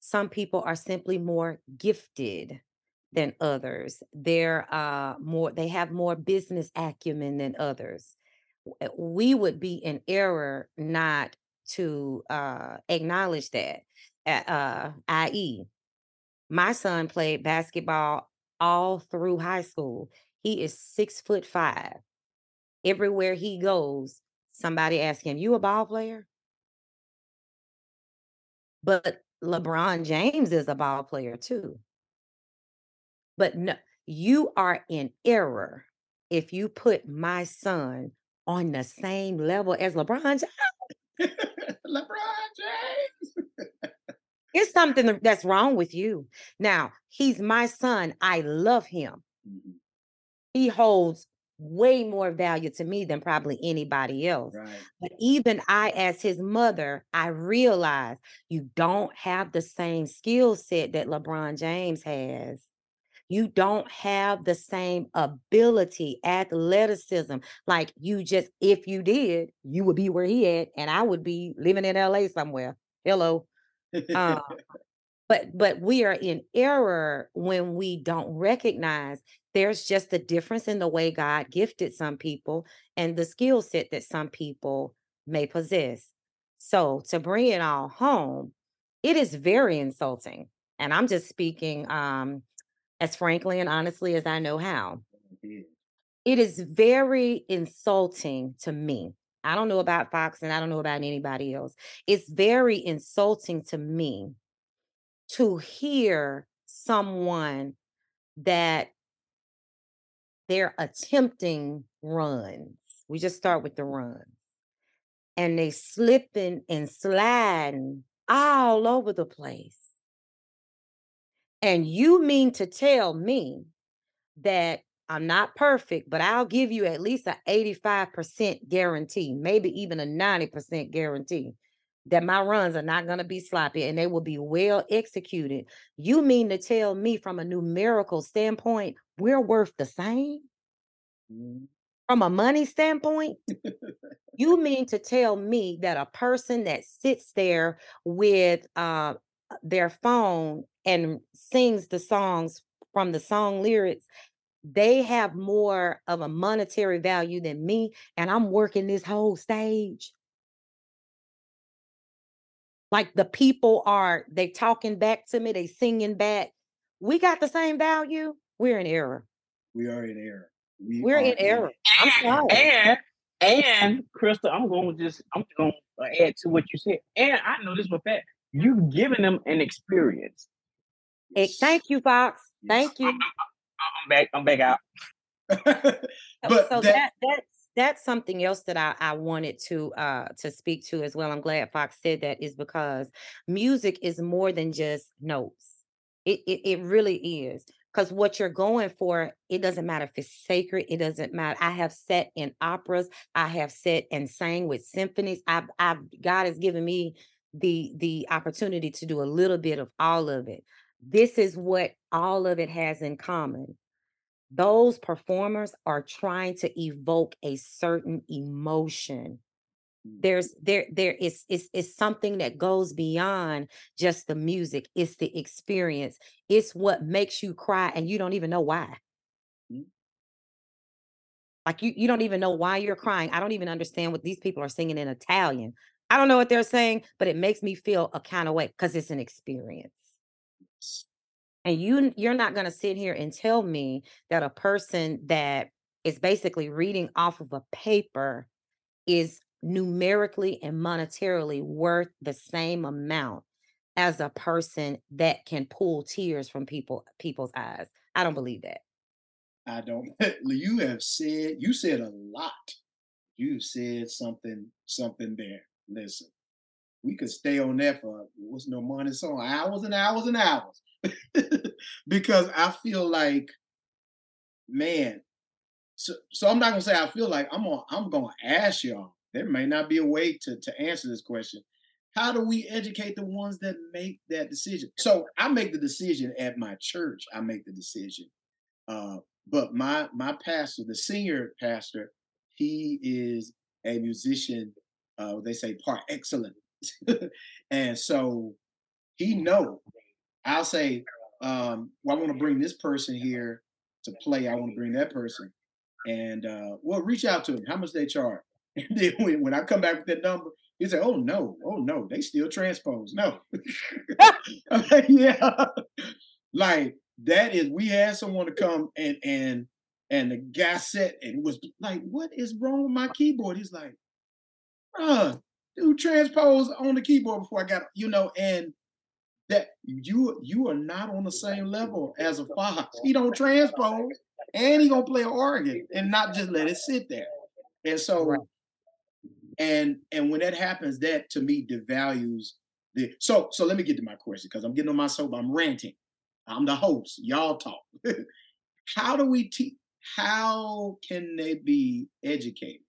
S2: Some people are simply more gifted than others. They're uh more they have more business acumen than others. Uh, We would be in error not to uh acknowledge that. Uh, uh i.e., my son played basketball all through high school. He is six foot five. Everywhere he goes, somebody him, You a ball player? But LeBron James is a ball player too. But no, you are in error if you put my son on the same level as LeBron James. [laughs]
S1: LeBron James. [laughs]
S2: It's something that's wrong with you. Now, he's my son. I love him. He holds way more value to me than probably anybody else.
S1: Right.
S2: But even I, as his mother, I realize you don't have the same skill set that LeBron James has. You don't have the same ability, athleticism. Like you just, if you did, you would be where he at, and I would be living in LA somewhere. Hello. [laughs] Um, but but we are in error when we don't recognize there's just a difference in the way God gifted some people and the skill set that some people may possess. So to bring it all home, it is very insulting. And I'm just speaking um as frankly and honestly as I know how. It is very insulting to me. I don't know about Fox and I don't know about anybody else. It's very insulting to me to hear someone that they're attempting runs. We just start with the runs. And they slipping and sliding all over the place. And you mean to tell me that I'm not perfect, but I'll give you at least an 85% guarantee, maybe even a 90% guarantee that my runs are not going to be sloppy and they will be well executed. You mean to tell me from a numerical standpoint, we're worth the same?
S1: Mhm.
S2: From a money standpoint? [laughs] you mean to tell me that a person that sits there with uh, their phone and sings the songs from the song lyrics they have more of a monetary value than me and i'm working this whole stage like the people are they talking back to me, they singing back. We got the same value. We're in error.
S1: We are in error.
S2: We We're in error.
S3: I'm sorry. And and Crystal, I'm going to just I'm going to uh, add to what you said. And I know this for fact. You've given them an experience.
S2: Hey, thank you, Fox. Thank you. I'm,
S3: I'm back. I'm back out. [laughs]
S2: but so that, that that's that's something else that I, I wanted to uh to speak to as well. I'm glad Fox said that is because music is more than just notes. It it, it really is because what you're going for it doesn't matter if it's sacred it doesn't matter i have sat in operas i have sat and sang with symphonies i've, I've god has given me the the opportunity to do a little bit of all of it this is what all of it has in common those performers are trying to evoke a certain emotion Mm. there's there there is is is something that goes beyond just the music it's the experience it's what makes you cry and you don't even know why mm. like you you don't even know why you're crying i don't even understand what these people are singing in italian i don't know what they're saying but it makes me feel a kind of way because it's an experience and you you're not going to sit here and tell me that a person that is basically reading off of a paper is numerically and monetarily worth the same amount as a person that can pull tears from people people's eyes. I don't believe that.
S1: I don't. [laughs] You have said you said a lot. You said something something there. Listen, we could stay on that for what's no money song hours and hours and hours [laughs] because I feel like, man. So, so I'm not gonna say I feel like I'm gonna I'm gonna ask y'all there may not be a way to, to answer this question. How do we educate the ones that make that decision? So I make the decision at my church. I make the decision. Uh, but my my pastor, the senior pastor, he is a musician. Uh, they say par excellent, [laughs] and so he know. I'll say, um, well, I want to bring this person here to play. I want to bring that person, and uh, well, reach out to them. How much they charge? [laughs] And then when, when I come back with that number, he said, "Oh no, oh no, they still transpose." No, [laughs] yeah, like that is. We had someone to come and and and the guy said, and was like, "What is wrong with my keyboard?" He's like, "Bruh, dude, transpose on the keyboard before I got you know." And that you you are not on the same level as a fox. He don't [laughs] transpose, and he gonna play an organ and not just let it sit there. And so right. and and when that happens that to me devalues the so so let me get to my question because i'm getting on my soap i'm ranting. I'm the host y'all talk. [laughs] How do we teach how can they be educated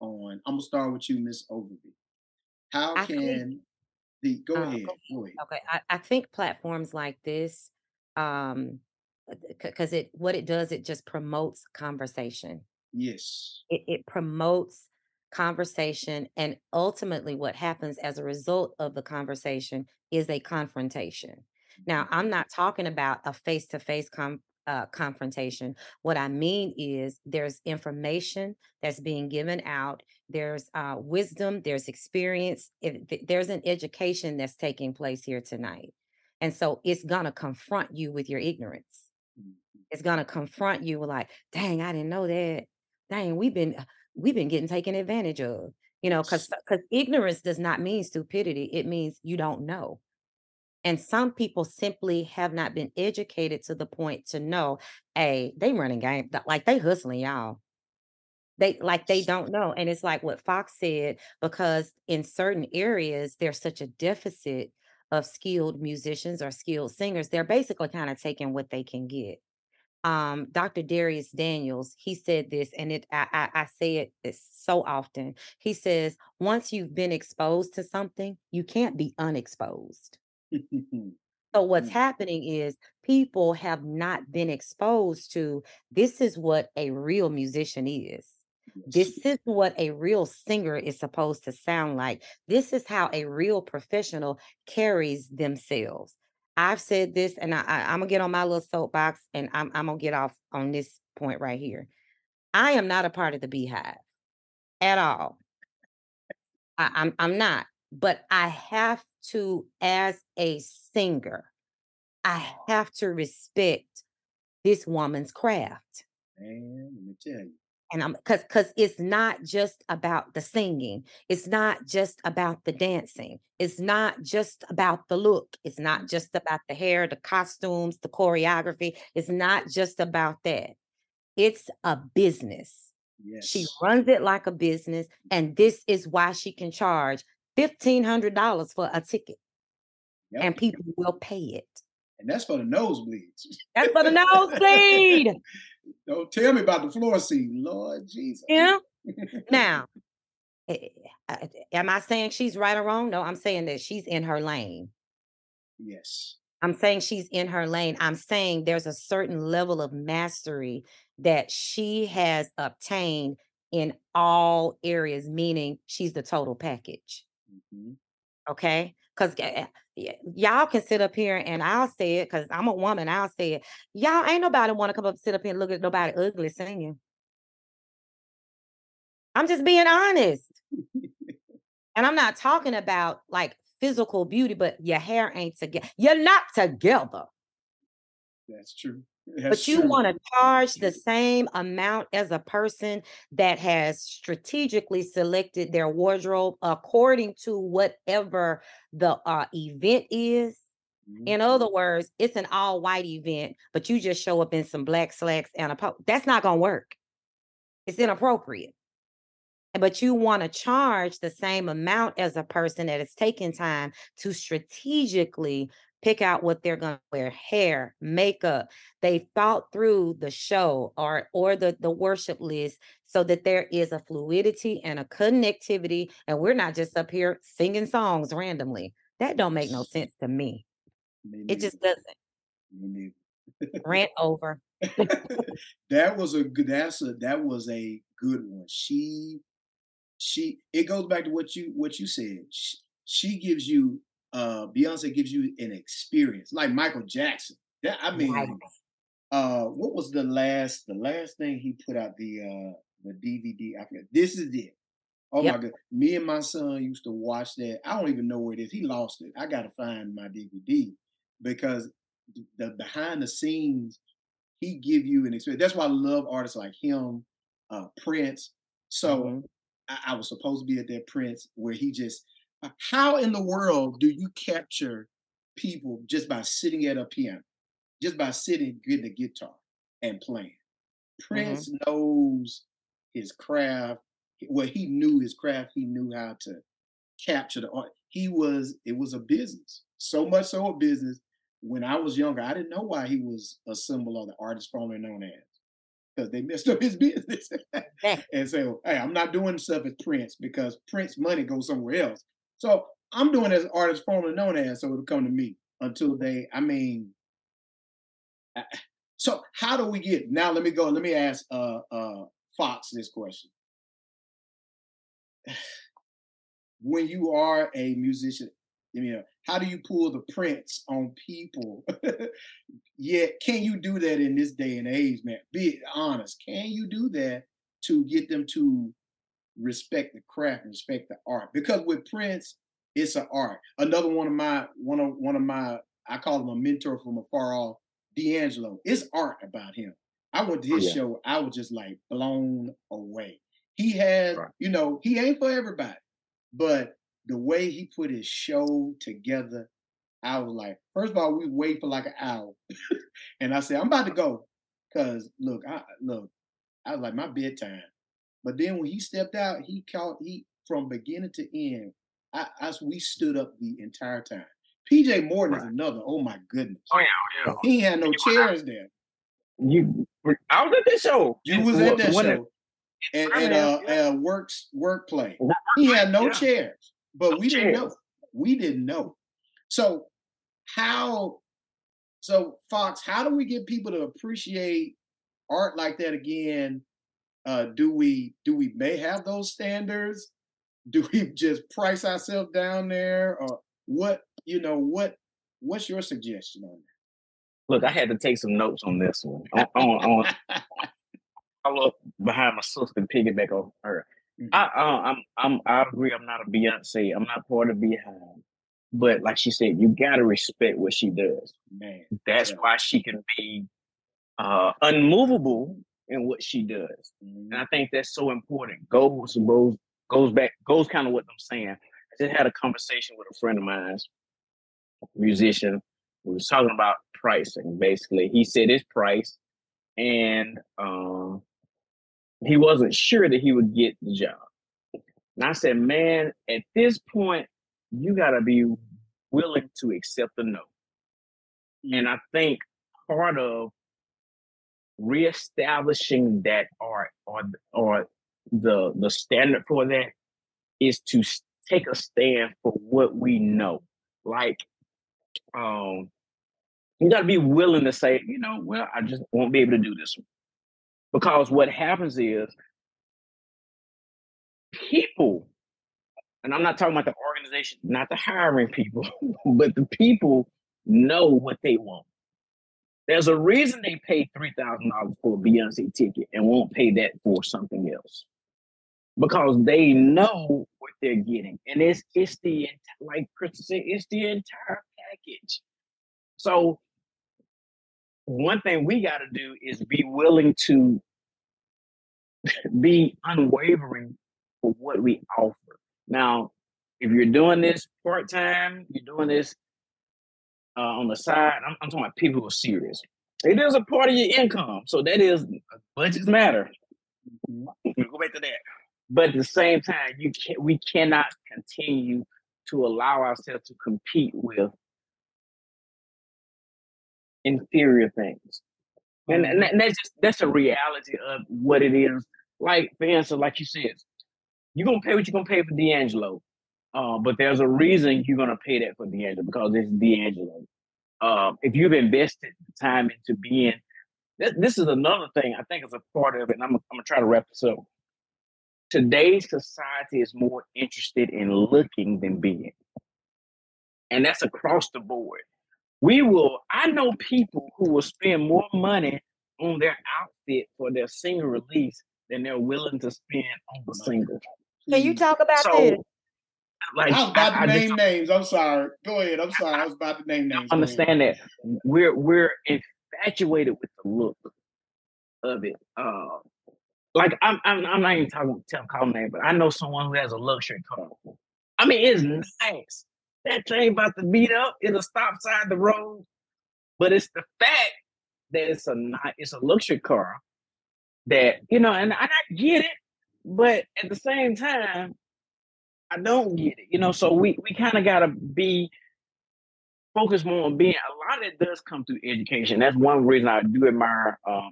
S1: on i'm gonna start with you miss overby how I can. think, the go, uh, ahead, go ahead.
S2: Okay I, I think platforms like this um because it what it does it just promotes conversation.
S1: Yes.
S2: It, it promotes conversation and ultimately what happens as a result of the conversation is a confrontation. Now mm-hmm. i'm not talking about a face-to-face com- uh, confrontation. What i mean is there's information that's being given out there's uh, wisdom there's experience if, there's an education that's taking place here tonight. And so it's going to confront you with your ignorance. Mm-hmm. it's going to confront you with like dang i didn't know that. Dang we've been we've been getting taken advantage of you know because because ignorance does not mean stupidity. It means you don't know and some people simply have not been educated to the point to know hey they running game like they hustling y'all they like they don't know and it's like what fox said because in certain areas there's such a deficit of skilled musicians or skilled singers they're basically kind of taking what they can get um, Dr. Dharius Daniels, he said this, and it I, I, I say it so often. He says, once you've been exposed to something, you can't be unexposed. [laughs] so what's mm. happening is people have not been exposed to this is what a real musician is. This is what a real singer is supposed to sound like. This is how a real professional carries themselves. I've said this, and I, I, am gonna get on my little soapbox, and I'm I'm gonna get off on this point right here. I am not a part of the BeyHive at all. I, I'm I'm not, but I have to, as a singer, I have to respect this woman's craft.
S1: Man, let me tell you.
S2: And I'm because because it's not just about the singing, it's not just about the dancing, it's not just about the look, it's not mm. just about the hair, the costumes, the choreography, it's not just about that. It's a business.
S1: Yes.
S2: She runs it like a business, and this is why she can charge $1,500 for a ticket,
S1: Yep.
S2: and people will pay it.
S1: And that's for the nosebleeds.
S2: That's for the [laughs] nosebleed.
S1: Don't tell me about the floor seat, Lord Jesus.
S2: Yeah. [laughs] Now, eh, am I saying she's right or wrong? No, I'm saying that she's in her lane.
S1: Yes.
S2: I'm saying she's in her lane. I'm saying there's a certain level of mastery that she has obtained in all areas, meaning she's the total package.
S1: Mhm.
S2: Okay. Because y'all can sit up here and I'll say it because I'm a woman. I'll say it. Y'all ain't nobody want to come up, sit up here and look at nobody ugly singing. I'm just being honest. and I'm not talking about like physical beauty, but your hair ain't together. You're not together.
S1: That's true.
S2: But you want to charge the same amount as a person that has strategically selected their wardrobe according to whatever the uh, event is. In
S1: Mhm.
S2: other words, it's an all white event, but you just show up in some black slacks and a po- that's not going to work. It's inappropriate. But you want to charge the same amount as a person that is taking time to strategically pick out what they're going to wear hair makeup they thought through the show or or the the worship list so that there is a fluidity and a connectivity and we're not just up here singing songs randomly. That don't make no sense to me.
S1: Me
S2: it just doesn't. [laughs] Rant over. [laughs]
S1: That was a good that's a that was a good one. She she it goes back to what you what you said. She, she gives you uh beyonce gives you an experience like michael jackson that i mean
S2: Right.
S1: uh what was the last the last thing he put out the uh the dvd i forget this is it oh
S2: Yep.
S1: my god me and my son used to watch that i don't even know where it is he lost it i gotta find my dvd because the behind the scenes he give you an experience. That's why I love artists like him, uh, Prince. So
S2: Mhm.
S1: I, I was supposed to be at that Prince where he just, how in the world do you capture people just by sitting at a piano, just by sitting, getting a guitar and playing? Mm-hmm. Prince knows his craft. Well, he knew his craft. He knew how to capture the art. He was, it was a business. So much so a business when I was younger, I didn't know why he was a symbol of the artist formerly known as because they [laughs] messed up his business and say, "Hey, I'm not doing stuff as Prince because Prince money goes somewhere else." So I'm doing as artist formerly known as, so it'll come to me until they. I mean, so how do we get now? Let me go. Let me ask uh uh Fox this question. [sighs] When you are a musician, you know, how do you pull the prints on people? [laughs] Yet, can you do that in this day and age, man? Be honest. Can you do that to get them to respect the craft and respect the art? Because with Prince, it's an art. Another one of my one of one of my I call him a mentor from afar off, D'Angelo. It's art about him. I went to his
S3: Yeah.
S1: show. I was just like blown away. He had,
S3: Right.
S1: you know, he ain't for everybody, but the way he put his show together, I was like, first of all, we wait for like an hour, [laughs] and I said, I'm about to go, cause look, I look, I was like my bedtime. But then when he stepped out, he caught he from beginning to end. I, I we stood up the entire time. PJ Morton is another. Oh my goodness,
S3: Oh yeah, yeah.
S1: he had no chairs there.
S3: You, I was at this show.
S1: You was at that
S3: When it-
S1: show, and,
S3: I
S1: and
S3: am,
S1: uh,
S3: yeah.
S1: uh, works work play.
S3: Work
S1: He had no
S3: yeah.
S1: chairs, but
S3: No
S1: we didn't know. We didn't know. So how? So Fox, how do we get people to appreciate art like that again? Uh, do we do we may have those standards? Do we [laughs] just price ourselves down there, or what? You know what? What's your suggestion on that?
S3: Look, I had to take some notes on this one. On, on, on? [laughs] I look behind my sister and piggyback on her.
S1: Mhm.
S3: I, uh, I'm, I'm, I agree. I'm not a Beyonce. I'm not part of BeyHive. But like she said, you gotta respect what she does.
S1: Man,
S3: That's
S1: yeah.
S3: why she can be uh, unmovable in what she does.
S1: Mhm.
S3: And I think that's so important. Goes goes goes back goes kind of what I'm saying. I just had a conversation with a friend of mine, musician. We was talking about pricing. Basically, he said his price, and um, he wasn't sure that he would get the job. And I said, man, at this point, you got to be willing to accept the no. And I think part of reestablishing that art or or the the standard for that is to take a stand for what we know. Like, um, you got to be willing to say, you know, well, I just won't be able to do this one because what happens is people, and I'm not talking about the organization, not the hiring people, [laughs] but the people know what they want. There's a reason they pay three thousand dollars for a Beyonce ticket and won't pay that for something else, because they know what they're getting, and it's it's the like Krista said, it's the entire package. So one thing we got to do is be willing to be unwavering for what we offer. Now, if you're doing this part time, you're doing this uh, on the side. I'm, I'm talking about people who are serious. It is a part of your income, so that is budgets matter.
S1: Mhm.
S3: We'll go back to that. But at the same time, you can we cannot continue to allow ourselves to compete with inferior things. And, and, and that's just that's a reality of what it is. Like for instance, like you said, you're gonna pay what you're gonna pay for D'Angelo. Uh, but there's a reason you're gonna pay that for D'Angelo because it's D'Angelo. Uh, if you've invested time into being, this, this is another thing I think is a part of it, and I'm, I'm gonna try to wrap this up. Today's society is more interested in looking than being, and that's across the board. We will. I know people who will spend more money on their outfit for their single release than they're willing to spend on the single.
S2: Can you talk about
S3: So,
S2: this?
S3: Like,
S1: I was about to
S3: I- I just
S1: name names. I'm sorry. Go ahead. I'm sorry. I was about to name names.
S3: Understand that we're we're infatuated with the look of it. Uh, like I'm I'm, I'm not even talking about tell calling name, but I know someone who has a luxury car. I mean, it's nice. That thing about to beat up, it'll stop side the road, but it's the fact that it's a it's a luxury car that you know, and I, I get it, but at the same time, I don't get it. You know, so we we kind of gotta be focused more on being. A lot of it does come through education. That's one reason I do admire um,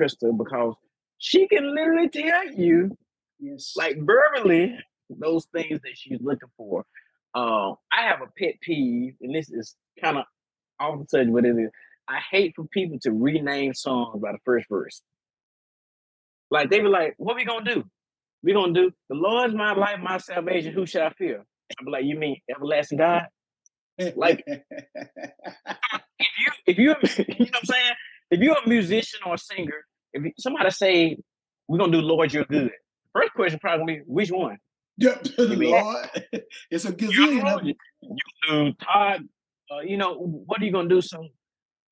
S3: Krista because she can literally tell you,
S1: Yes.
S3: like verbally, those things that she's looking for. Uh, I have a pet peeve, and this is kind of all of a sudden but it is. I hate for people to rename songs by the first verse. Like they be like, "What we gonna do? We gonna do the Lord's my life, my salvation. Who shall I fear?" I'm like, "You mean everlasting God?" like- if you if you [laughs] you know what I'm saying, if you're a musician or a singer, if you, somebody say we're gonna do Lord You're Good, first question probably which one? [laughs]
S1: Yep, Lord, [laughs] it's a
S3: You
S1: gazillion them.
S3: you do Todd, uh, you know what are you gonna do? So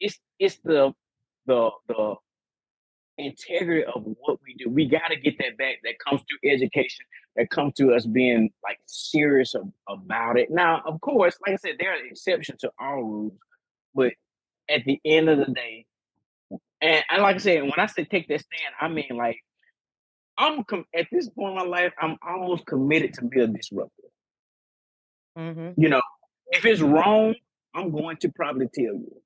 S3: it's it's the the the integrity of what we do. We got to get that back. That comes through education. That comes to us being like serious ab- about it. Now, of course, like I said, there are exceptions to all rules, but at the end of the day, and, and like I said, when I say take that stand, I mean like I'm com- at this point in my life, I'm almost committed to be a disruptor.
S2: hmm
S3: You know, if it's wrong, I'm going to probably tell you.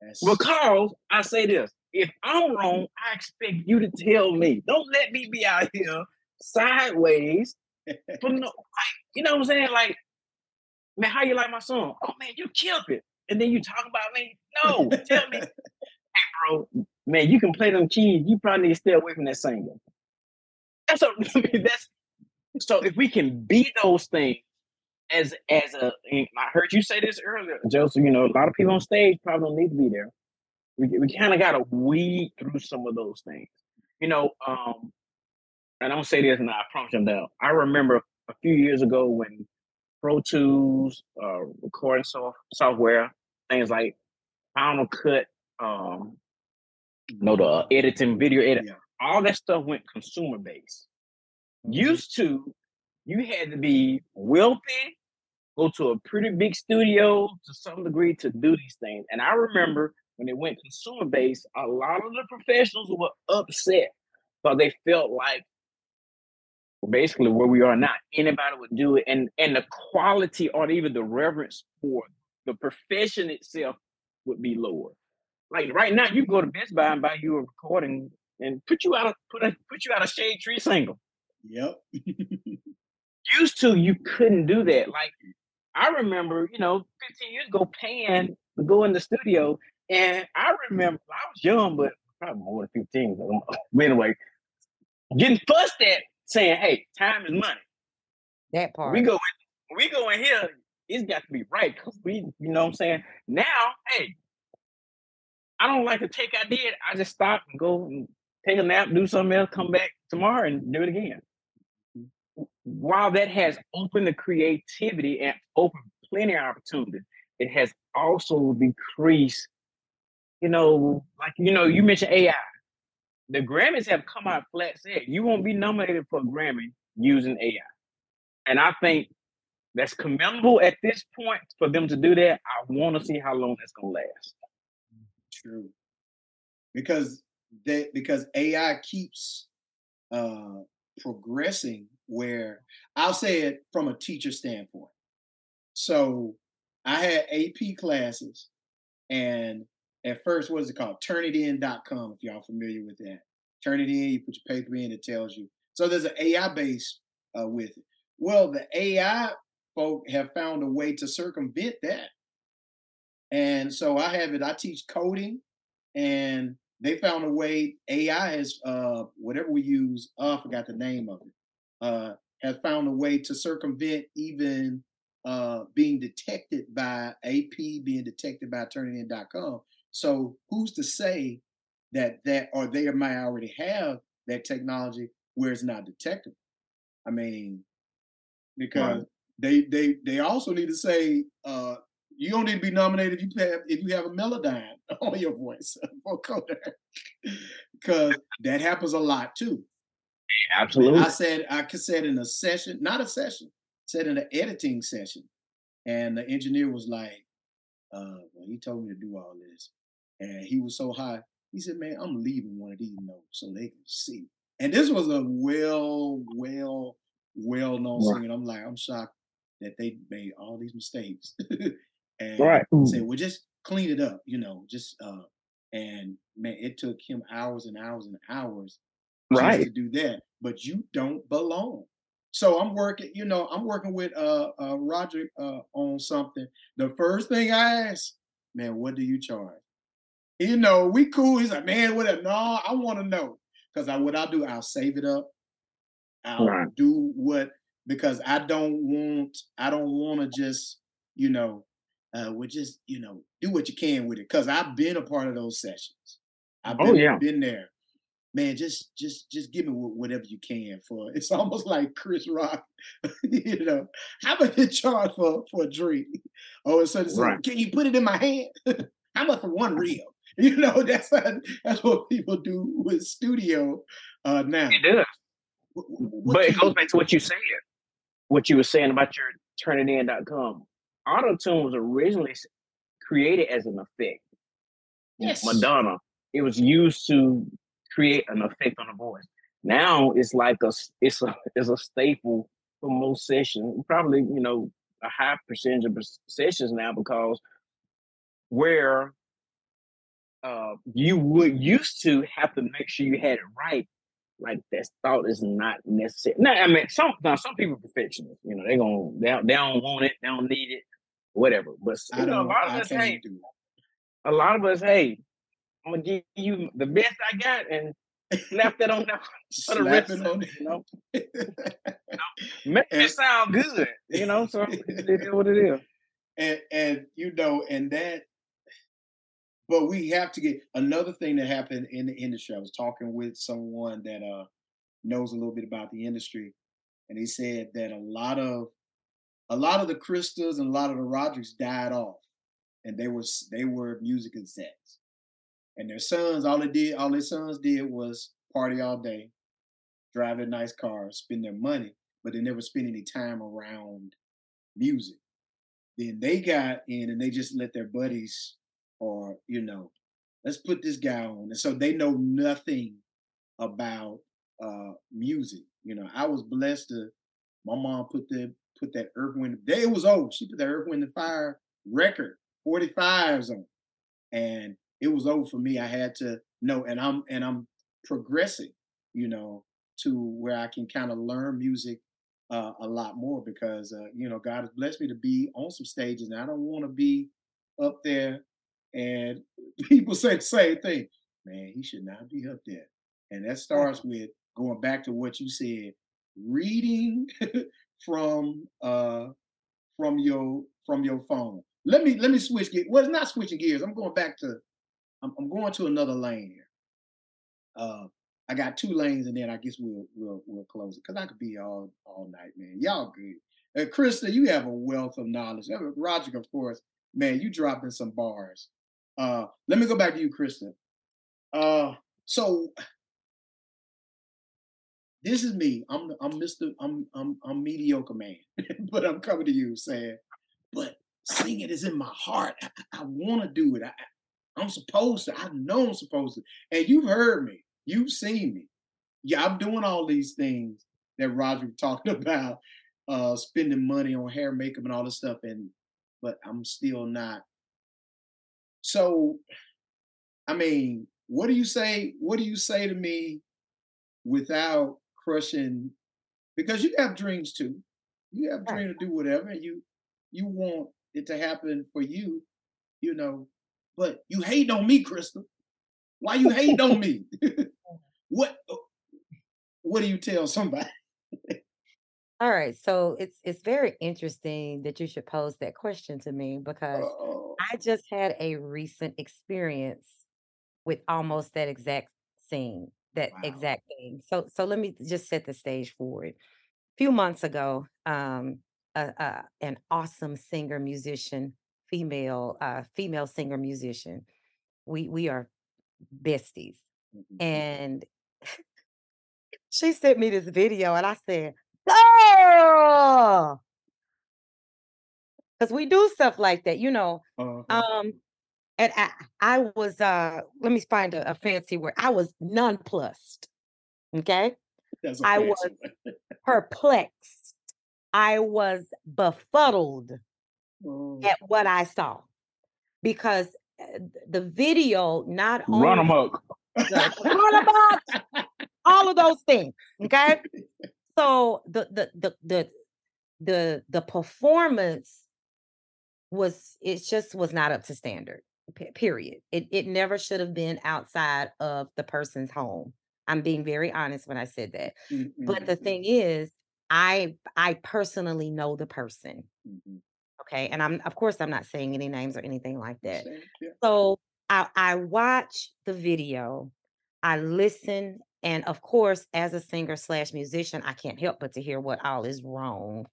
S1: That's-
S3: Because I say this, if I'm wrong, I expect you to tell me. Don't let me be out here sideways. For no, like, you know what I'm saying? Like, man, how you like my song? Oh man, you killed it. And then you talk about me. No, tell me, [laughs] hey, bro, man, you can play them keys. You probably need to stay away from that singer. That's a, [laughs] I mean, that's so. If we can be those things as as a I heard you say this earlier, Joseph. You know, a lot of people on stage probably don't need to be there. We we kind of got to weed through some of those things. You know, um, and I'm gonna say this, and I promise you, I'm down. I remember a few years ago when Pro Tools, uh, recording soft, software, things like Final Cut, um, you know, the uh, editing, video editing,
S1: Yeah.
S3: all that stuff went consumer based. Used to, you had to be wealthy, go to a pretty big studio to some degree to do these things. And I remember when it went consumer based, a lot of the professionals were upset because they felt like basically where we are now, anybody would do it, and and the quality or even the reverence for the profession itself would be lower. Like right now, you go to Best Buy and buy you a recording and put you out a put a put you out a shade tree single.
S1: Yep. [laughs]
S3: Used to you couldn't do that. Like I remember, you know, 15 years ago, paying to go in the studio, and I remember I was young, but probably more than 15. [laughs] But anyway, getting fussed at, saying, "Hey, time is money."
S2: That part.
S3: We go in, we go in here. It's got to be right because [laughs] we, you know, what I'm saying. Now, hey, I don't like the take I did. I just stop and go and take a nap, do something else, come back tomorrow and do it again. While that has opened the creativity and opened plenty of opportunities, it has also decreased. You know, like you know, you mentioned AI. The Grammys have come out flat said you won't be nominated for a Grammy using AI. And I think that's commendable at this point for them to do that. I want to see how long that's gonna last.
S1: True. Because they because AI keeps uh progressing where I'll say it from a teacher standpoint. So I had AP classes and at first what is it called? Turnitin.com if y'all familiar with that. Turn it in, you put your paper in, it tells you. So there's an AI base uh, with it. Well, the AI folk have found a way to circumvent that. And so I have it, I teach coding and they found a way, AI has uh whatever we use, oh, I forgot the name of it, uh, has found a way to circumvent even uh being detected by AP, being detected by turnitin.com. So who's to say that that or they might already have that technology where it's not detectable? I mean, because
S3: Right.
S1: they they they also need to say uh you don't need to be nominated if you have if you have a melodyne [laughs] on your voice [laughs] for because that happens a lot too.
S3: Absolutely.
S1: I said I could said in a session, not a session, said in an editing session, and the engineer was like, uh, well, he told me to do all this, and he was so high. He said, "Man, I'm leaving one of these notes so they can see." And this was a well, well, well-known
S3: Right.
S1: singer. I'm like, I'm shocked that they made all these mistakes, [laughs] and
S3: Right.
S1: say, "Well, just clean it up," you know, just uh, and man, it took him hours and hours and hours
S3: Right.
S1: to do that. But you don't belong. So I'm working, you know, I'm working with uh, uh Roger uh on something. The first thing I ask, man, what do you charge? You know, we cool. He's like, man, whatever. No, I want to know. Because I what I'll do, I'll save it up. I'll
S3: Right.
S1: do what because I don't want I don't want to just, you know, uh we just, you know, do what you can with it. Cause I've been a part of those sessions. I've
S3: Oh
S1: been
S3: yeah.
S1: been there man, just just just give me whatever you can for. [laughs] It's almost like Chris Rock, [laughs] you know. How much you charge for for a drink? Oh, so, so
S3: Right.
S1: can you put it in my hand? [laughs] How much for one reel? [laughs] You know, that's how, that's what people do with studio uh, now.
S3: It does.
S1: Wh- wh- what
S3: But it goes back to what you said. What you were saying about your turnitin.com. Auto tune was originally created as an effect.
S1: Yes.
S3: Madonna. It was used to create an effect on the voice. Now it's like a it's a it's a staple for most sessions. Probably you know a high percentage of sessions now because where uh, you would used to have to make sure you had it right. Like that thought is not necessary. No, I mean some now some people are perfectionists. You know they gonna they don't, they don't want it, they don't need it, whatever. But you know, a lot of
S1: I
S3: us, hey, a lot of us, hey, I'm gonna give you the best I got and slap that on there [laughs] for the rest
S1: Slapping
S3: of it, you know. [laughs]
S1: it.
S3: Make
S1: And-
S3: it sound good, you know. So it [laughs] it is what it is.
S1: and and you know, and that but we have to get another thing that happened in the industry. I was talking with someone that uh knows a little bit about the industry, and he said that a lot of a lot of the Crystals and a lot of the Roderick's died off, and they were they were music execs, and their sons all they did all their sons did was party all day, drive a nice car, spend their money, but they never spent any time around music. Then they got in and they just let their buddies, or you know, let's put this guy on, and so they know nothing about uh, music. You know, I was blessed to. My mom put the put that Earth Wind. Day it was old. She put that Earth Wind and Fire record 45s on, and it was over for me. I had to know, and I'm and I'm progressing. You know, to where I can kind of learn music uh, a lot more because uh, you know God has blessed me to be on some stages, and I don't want to be up there and [laughs] people say the same thing. Man, he should not be up there, and that starts with going back to what you said, reading [laughs] from uh from your from your phone. Let me let me switch gears. Well, it's not switching gears. I'm going back to I'm, I'm going to another lane here. Uh, I got two lanes, and then I guess we'll we'll we'll close it because I could be all all night, man. Y'all good. Uh, Krista, you have a wealth of knowledge. Roger, of course, man, you dropping some bars. Uh, let me go back to you, Kristen. Uh, so this is me. I'm I'm Mr. I'm I'm I'm mediocre man, [laughs] but I'm coming to you saying, but singing is in my heart. I, I want to do it. I, I'm supposed to. I know I'm supposed to. And you've heard me. You've seen me. Yeah, I'm doing all these things that Roger talked [laughs] about, uh, spending money on hair, makeup, and all this stuff. And but I'm still not. So, I mean, what do you say? What do you say to me without crushing because you have dreams too. You have dreams to do whatever, and you you want it to happen for you, you know. But you hate on me, Crystal. Why you hate on me? [laughs] [laughs] what uh, what do you tell somebody?
S2: All right, so it's it's very interesting that you should pose that question to me because Uh-oh. I just had a recent experience with almost that exact scene that wow. exact thing. So so let me just set the stage for it. A few months ago, um, a an awesome singer musician, female uh, female singer musician. We we are besties, mm-hmm. and [laughs] she sent me this video, and I said, "Oh." Because we do stuff like that, you know. Uh-huh. Um, and I, I was uh let me find a, a fancy word. I was nonplussed. Okay. I was [laughs] perplexed. I was befuddled oh. at what I saw because uh, the video not
S3: only run amok,
S2: run amok, all of those things. Okay. [laughs] So the the the the the the performance was it just was not up to standard period. It it never should have been outside of the person's home. I'm being very honest when I said that. Mm-hmm. But the thing is, I I personally know the person. Mm-hmm. Okay. And I'm of course I'm not saying any names or anything like that. Yeah. So I I watch the video, I listen, and of course, as a singer slash musician, I can't help but to hear what all is wrong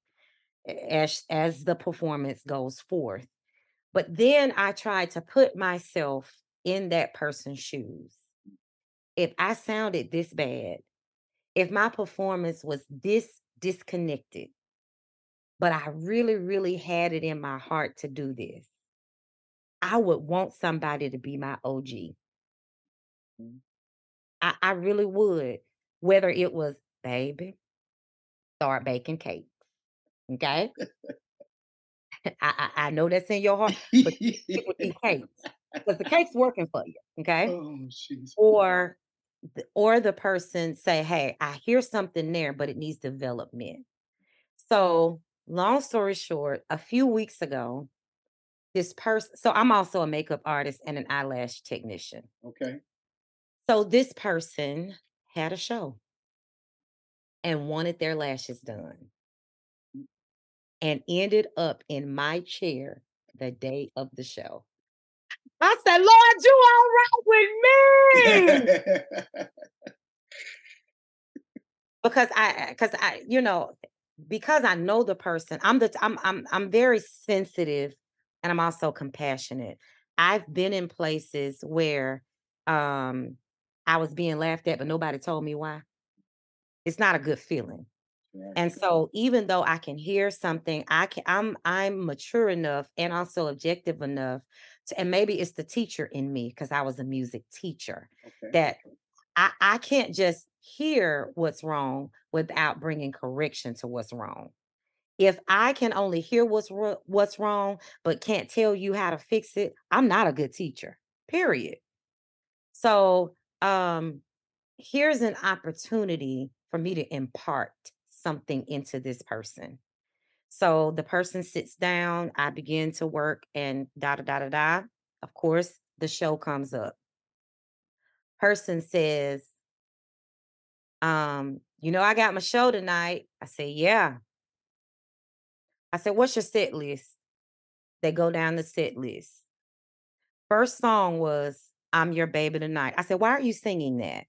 S2: as as the performance goes forth. But then I tried to put myself in that person's shoes. If I sounded this bad, if my performance was this disconnected, but I really, really had it in my heart to do this, I would want somebody to be my OG. I, I really would, whether it was, baby, start baking cakes. Okay. [laughs] I, I, I know that's in your heart, but stick with these cakes [laughs] because the cake's working for you. Okay. Oh, or or the person say, "Hey, I hear something there, but it needs development." So, long story short, a few weeks ago, this person. So I'm also a makeup artist and an eyelash technician.
S1: Okay.
S2: So this person had a show and wanted their lashes done and ended up in my chair the day of the show. I said, Lord, you all right with me. because I because I, you know, because I know the person, I'm the I'm I'm I'm very sensitive and I'm also compassionate. I've been in places where um I was being laughed at, but nobody told me why. It's not a good feeling. And so even though I can hear something, I can I'm I'm mature enough and also objective enough to, and maybe it's the teacher in me because I was a music teacher
S1: Okay.
S2: that I, I can't just hear what's wrong without bringing correction to what's wrong. If I can only hear what's what's wrong but can't tell you how to fix it, I'm not a good teacher. Period. So, um here's an opportunity for me to impart something into this person. So the person sits down, I begin to work and da da da da da. Of course, the show comes up. Person says, um, you know, I got my show tonight. I say, yeah. I said, what's your set list? They go down the set list. First song was I'm Your Baby Tonight. I said, why are you singing that?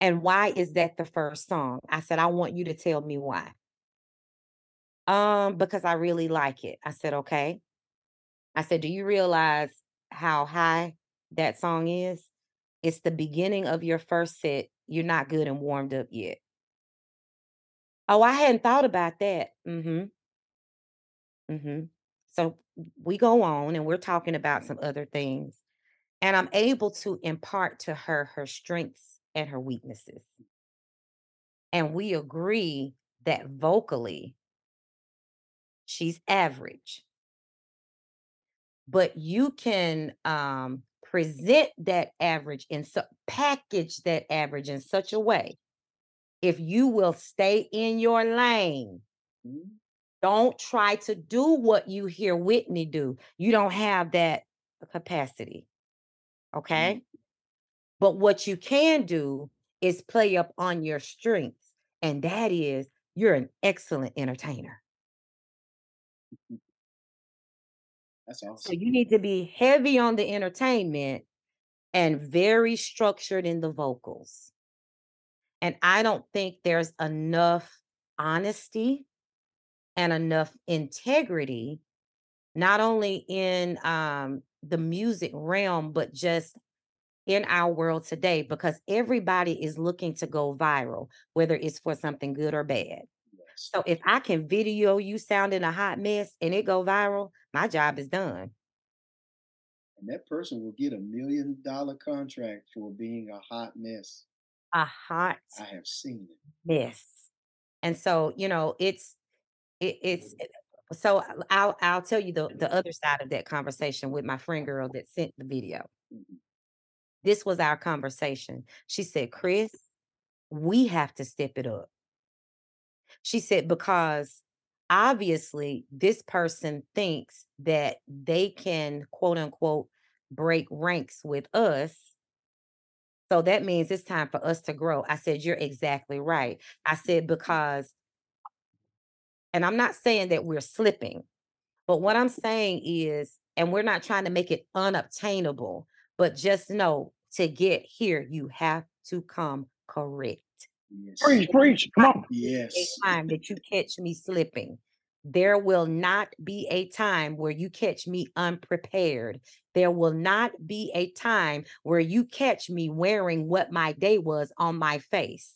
S2: And why is that the first song? I said, I want you to tell me why. Um, because I really like it. I said, okay. I said, do you realize how high that song is? It's the beginning of your first set. You're not good and warmed up yet. Oh, I hadn't thought about that. Mm-hmm. Mm-hmm. So we go on and we're talking about some other things. And I'm able to impart to her her strengths and her weaknesses. And we agree that vocally, she's average. But you can um, present that average and so package that average in such a way. If you will stay in your lane,
S1: Mhm.
S2: Don't try to do what you hear Whitney do. You don't have that capacity. Mm. Okay. But what you can do is play up on your strengths, and that is you're an excellent entertainer.
S1: That's
S2: So you need to be heavy on the entertainment and very structured in the vocals. And I don't think there's enough honesty and enough integrity, not only in um, the music realm, but just in our world today, because everybody is looking to go viral, whether it's for something good or bad.
S1: Yes.
S2: So if I can video you sounding a hot mess and it go viral, my job is done.
S1: And that person will get a million dollar contract for being a hot mess.
S2: A hot
S1: I have seen it.
S2: mess. And so, you know, it's it, it's mm. so uh, I'll I'll tell you the the other side of that conversation with my friend girl that sent the video.
S1: Mhm.
S2: This was our conversation. She said, "Chris, we have to step it up." She said because obviously this person thinks that they can quote unquote break ranks with us. So that means it's time for us to grow. I said, You're exactly right. I said, mm-hmm. because, and I'm not saying that we're slipping, but what I'm saying is, and we're not trying to make it unobtainable, but just know to get here, you have to come correct.
S1: Yes.
S3: Preach, preach. Come on.
S2: A
S1: Yes.
S2: time that you catch me slipping. There will not be a time where you catch me unprepared. There will not be a time where you catch me wearing what my day was on my face.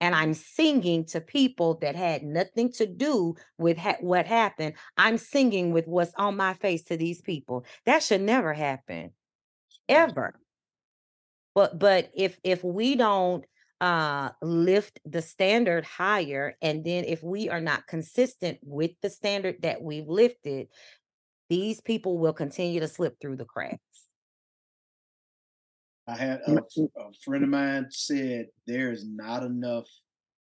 S2: And I'm singing to people that had nothing to do with ha- what happened. I'm singing with what's on my face to these people. That should never happen ever. But but if if we don't uh lift the standard higher and then if we are not consistent with the standard that we've lifted, these people will continue to slip through the cracks.
S1: I had a friend of mine said there is not enough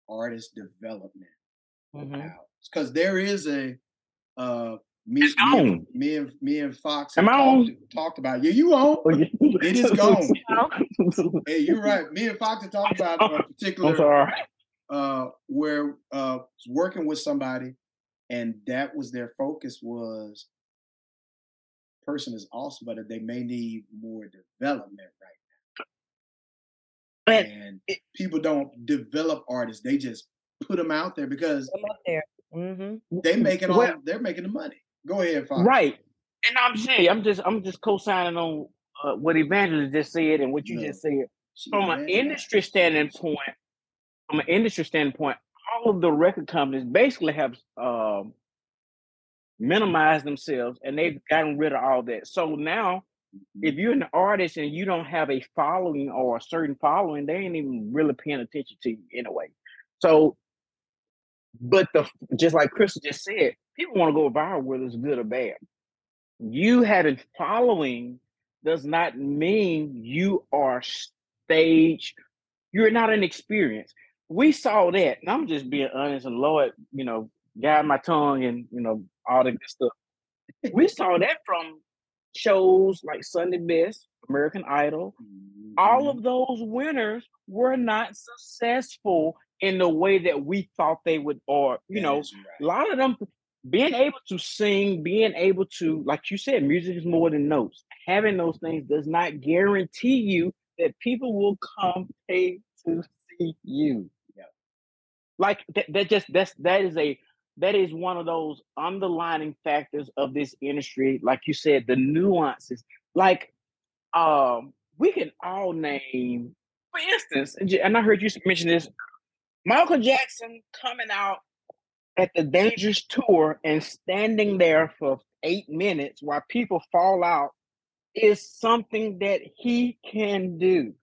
S1: artist development
S2: Mhm.
S1: out because there is a uh me,
S3: It's
S1: me, and,
S3: gone.
S1: me and me and Fox
S3: Am
S1: have
S3: I
S1: talked,
S3: on?
S1: talked about yeah you on
S3: It
S1: is gone. [laughs] Hey you're right me and Fox have talked about a [laughs] particular uh where uh working with somebody and that was their focus was person is awesome but they may need more development right but and it, people don't develop artists; they just put them out there because
S2: there. Mm-hmm.
S1: they making all well, they're making the money. Go ahead, Fox.
S3: Right, and I'm saying I'm just I'm just co-signing on uh, what Evangelist just said and what you just said. From an industry standpoint, from an industry standpoint, all of the record companies basically have um, minimized themselves and they've gotten rid of all that. So now, if mm-hmm. you're an artist and you don't have a following or a certain following, they ain't even really paying attention to you anyway. So, but the just like Chris just said, people want to go viral whether it's good or bad. You having following does not mean you are stage. You're not an experience we saw that, and I'm just being honest, and Lord, you know, guide my tongue and you know all the good stuff. we saw that from shows like Sunday Best, American Idol. Mm-hmm. All of those winners were not successful in the way that we thought they would, or you that know, right. a lot of them being able to sing, being able to, like you said, music is more than notes. Having those things does not guarantee you that people will come pay to see you. Like that, that just that's that is a that is one of those underlining factors of this industry. Like you said, the nuances. Like um, we can all name, for instance, and I heard you mention this, Michael Jackson coming out at the Dangerous Tour and standing there for eight minutes while people fall out is something that he can do.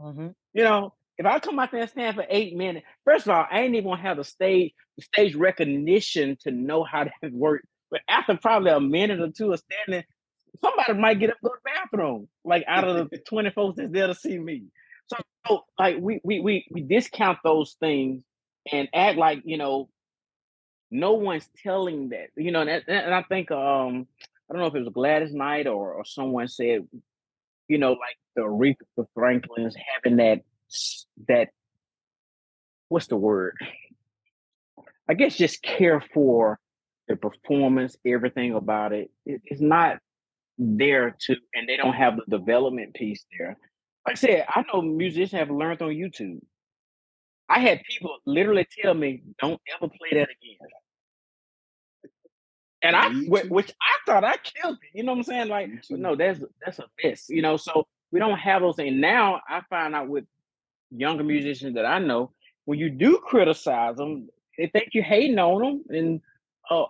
S3: Mm-hmm. You know, if I come out there and stand for eight minutes, first of all, I ain't even gonna have the stage the stage recognition to know how that [laughs] works. But after probably a minute or two of standing, somebody might get up go to the bathroom, like out of the [laughs] 20 folks that's there to see me. So, so like we we we we discount those things and act like you know no one's telling that you know and, and I think um I don't know if it was Gladys Knight or or someone said you know like the Aretha Franklin's having that that what's the word? I guess just care for the performance, everything about it. it it's not there to, and they don't have the development piece there. Like I said, I know musicians have learned on YouTube. I had people literally tell me, "Don't ever play that again." [laughs] And I, which I thought I killed it. You know what I'm saying? Like, no, that's that's a miss. You know, so we don't have those And Now I find out with younger musicians that I know, when you do criticize them, they think you're hating on them. And uh,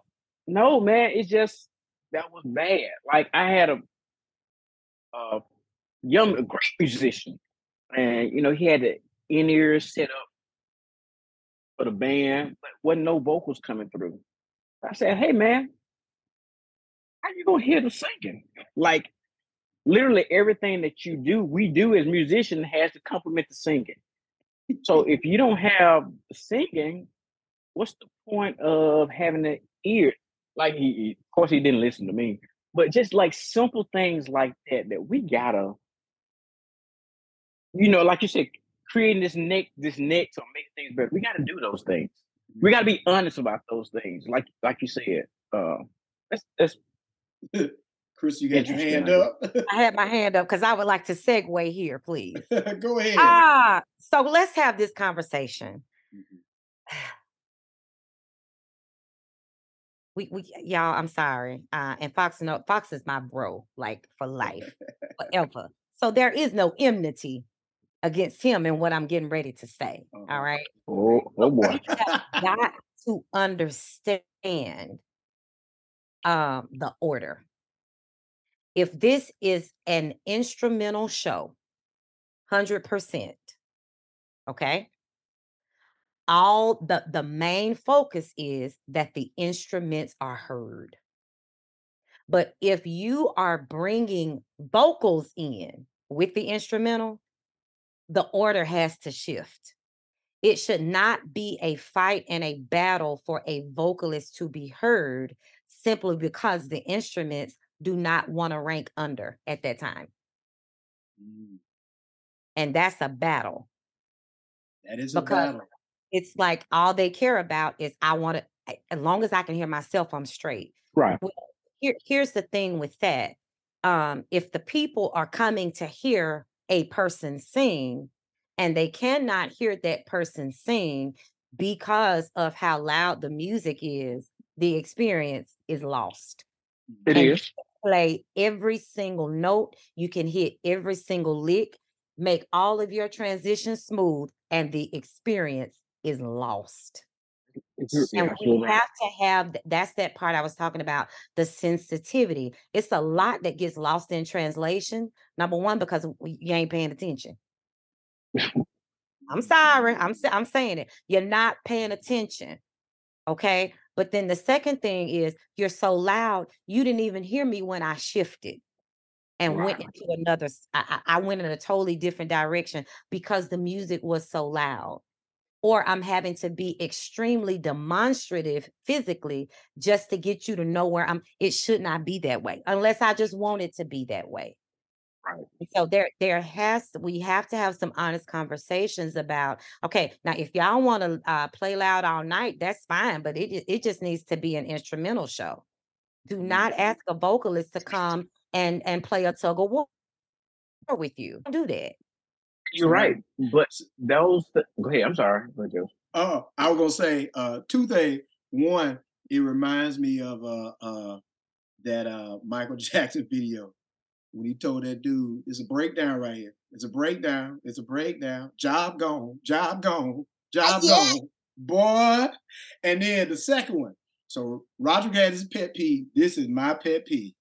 S3: no, man, it's just that was bad. Like I had a, a young, a great musician, and you know he had the in ears set up for the band, but wasn't no vocals coming through. I said, "Hey, man, how you gonna hear the singing? Like literally everything that you do, we do as musicians has to complement the singing. So if you don't have singing, what's the point of having an ear? Like he, of course, he didn't listen to me, but just like simple things like that that we gotta, you know, like you said, creating this neck, this neck to make things better. We gotta do those things. We gotta be honest about those things. Like like you said, uh, that's that's [laughs]
S1: Chris, you got your hand up.
S2: I had my [laughs] hand up because I would like to segue here, please. [laughs]
S1: Go ahead.
S2: Ah, so let's have this conversation. Mm-hmm. We, we, y'all. I'm sorry. Uh, and Fox, no, Fox is my bro, like for life, [laughs] forever. So there is no enmity against him and what I'm getting ready to say. Uh-huh. All right.
S3: Oh, oh boy.
S2: got to understand um, the order if this is an instrumental show, 100%, okay? All the the main focus is that the instruments are heard. But if you are bringing vocals in with the instrumental, the order has to shift. It should not be a fight and a battle for a vocalist to be heard simply because the instruments do not want to rank under at that time. Mm. And that's a battle.
S1: That is a battle.
S2: It's like all they care about is I want to, as long as I can hear myself, I'm straight.
S3: Right.
S2: Well, here, here's the thing with that. Um, if the people are coming to hear a person sing, and they cannot hear that person sing because of how loud the music is, the experience is lost.
S3: It
S2: and
S3: is.
S2: Play every single note, you can hit every single lick, make all of your transitions smooth, and the experience is lost.
S3: You're
S2: And we
S3: absolutely
S2: have to have that's that part I was talking about the sensitivity. It's a lot that gets lost in translation. Number one, because you ain't paying attention. [laughs] I'm sorry. I'm I'm saying it. You're not paying attention. Okay. But then the second thing is you're so loud, you didn't even hear me when I shifted and went into another. I went in a totally different direction because the music was so loud. Or I'm having to be extremely demonstrative physically just to get you to know where I'm. It should not be that way unless I just want it to be that way.
S3: Right.
S2: So there, there has we have to have some honest conversations about. Okay, now if y'all want to uh, play loud all night, that's fine, but it it just needs to be an instrumental show. Do not ask a vocalist to come [laughs] and and play a tug of war with you. Don't do that.
S3: You're right. But those th- go ahead. I'm sorry. Go ahead,
S1: Oh, I was gonna say uh, two things. One, it reminds me of uh, uh, that uh, Michael [laughs] Jackson video when he told that dude, "It's a breakdown right here. It's a breakdown. It's a breakdown. Job gone. Job gone. Job
S2: Yeah.
S1: gone, boy." And then the second one. So Roger had his pet peeve. This is my pet peeve.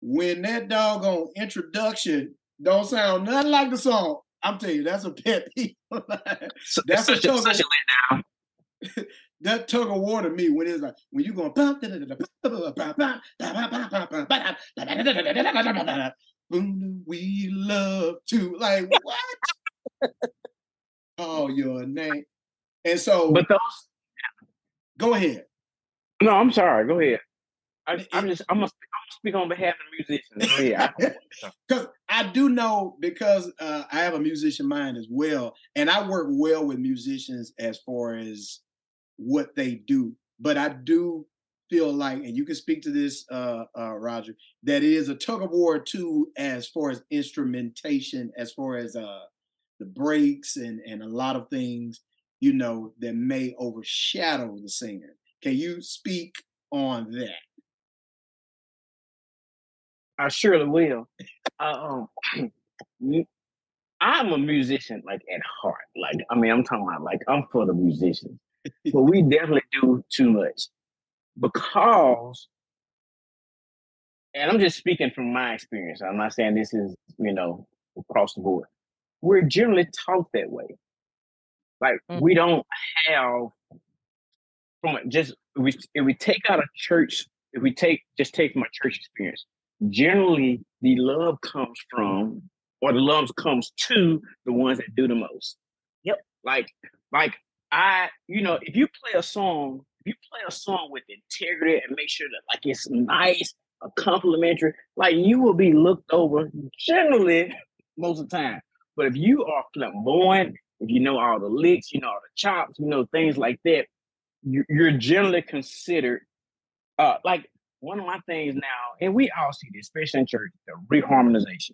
S1: When that doggone introduction don't sound nothing like the song, I'm telling you, that's a pet [laughs] peeve.
S3: So,
S1: That's a
S3: such, a,
S1: tug
S3: such a letdown. [laughs]
S1: that tug of war to me when it's like when you going we love to like what oh your name and so
S3: But those.
S1: go ahead
S3: No, I'm sorry. Go ahead. I, i'm just. I'm gonna. speak- I'm gonna speak on behalf of the musicians. Go ahead. I-
S1: because I do know because uh, I have a musician mind as well, and I work well with musicians as far as what they do. But I do feel like, and you can speak to this, uh, uh, Roger, that it is a tug of war too, as far as instrumentation, as far as uh, the breaks and and a lot of things, you know, that may overshadow the singer. Can you speak on that?
S3: I surely will. Uh, um, [clears throat] I'm a musician, like at heart. Like, I mean, I'm talking about like I'm for the musicians, but we definitely do too much because, and I'm just speaking from my experience. I'm not saying this is you know across the board. We're generally taught that way. Like
S2: Mm.
S3: we don't have from just if we if we take out a church, if we take just take my church experience, generally the love comes from or the love comes to the ones that do the most.
S2: Yep.
S3: Like like I, you know, if you play a song, if you play a song with integrity and make sure that like it's nice, a complimentary, like you will be looked over generally [laughs] most of the time. But if you are flamboyant, if you know all the licks, you know all the chops, you know things like that, you, you're generally considered uh like one of my things now, and we all see this, especially in church, the reharmonizations.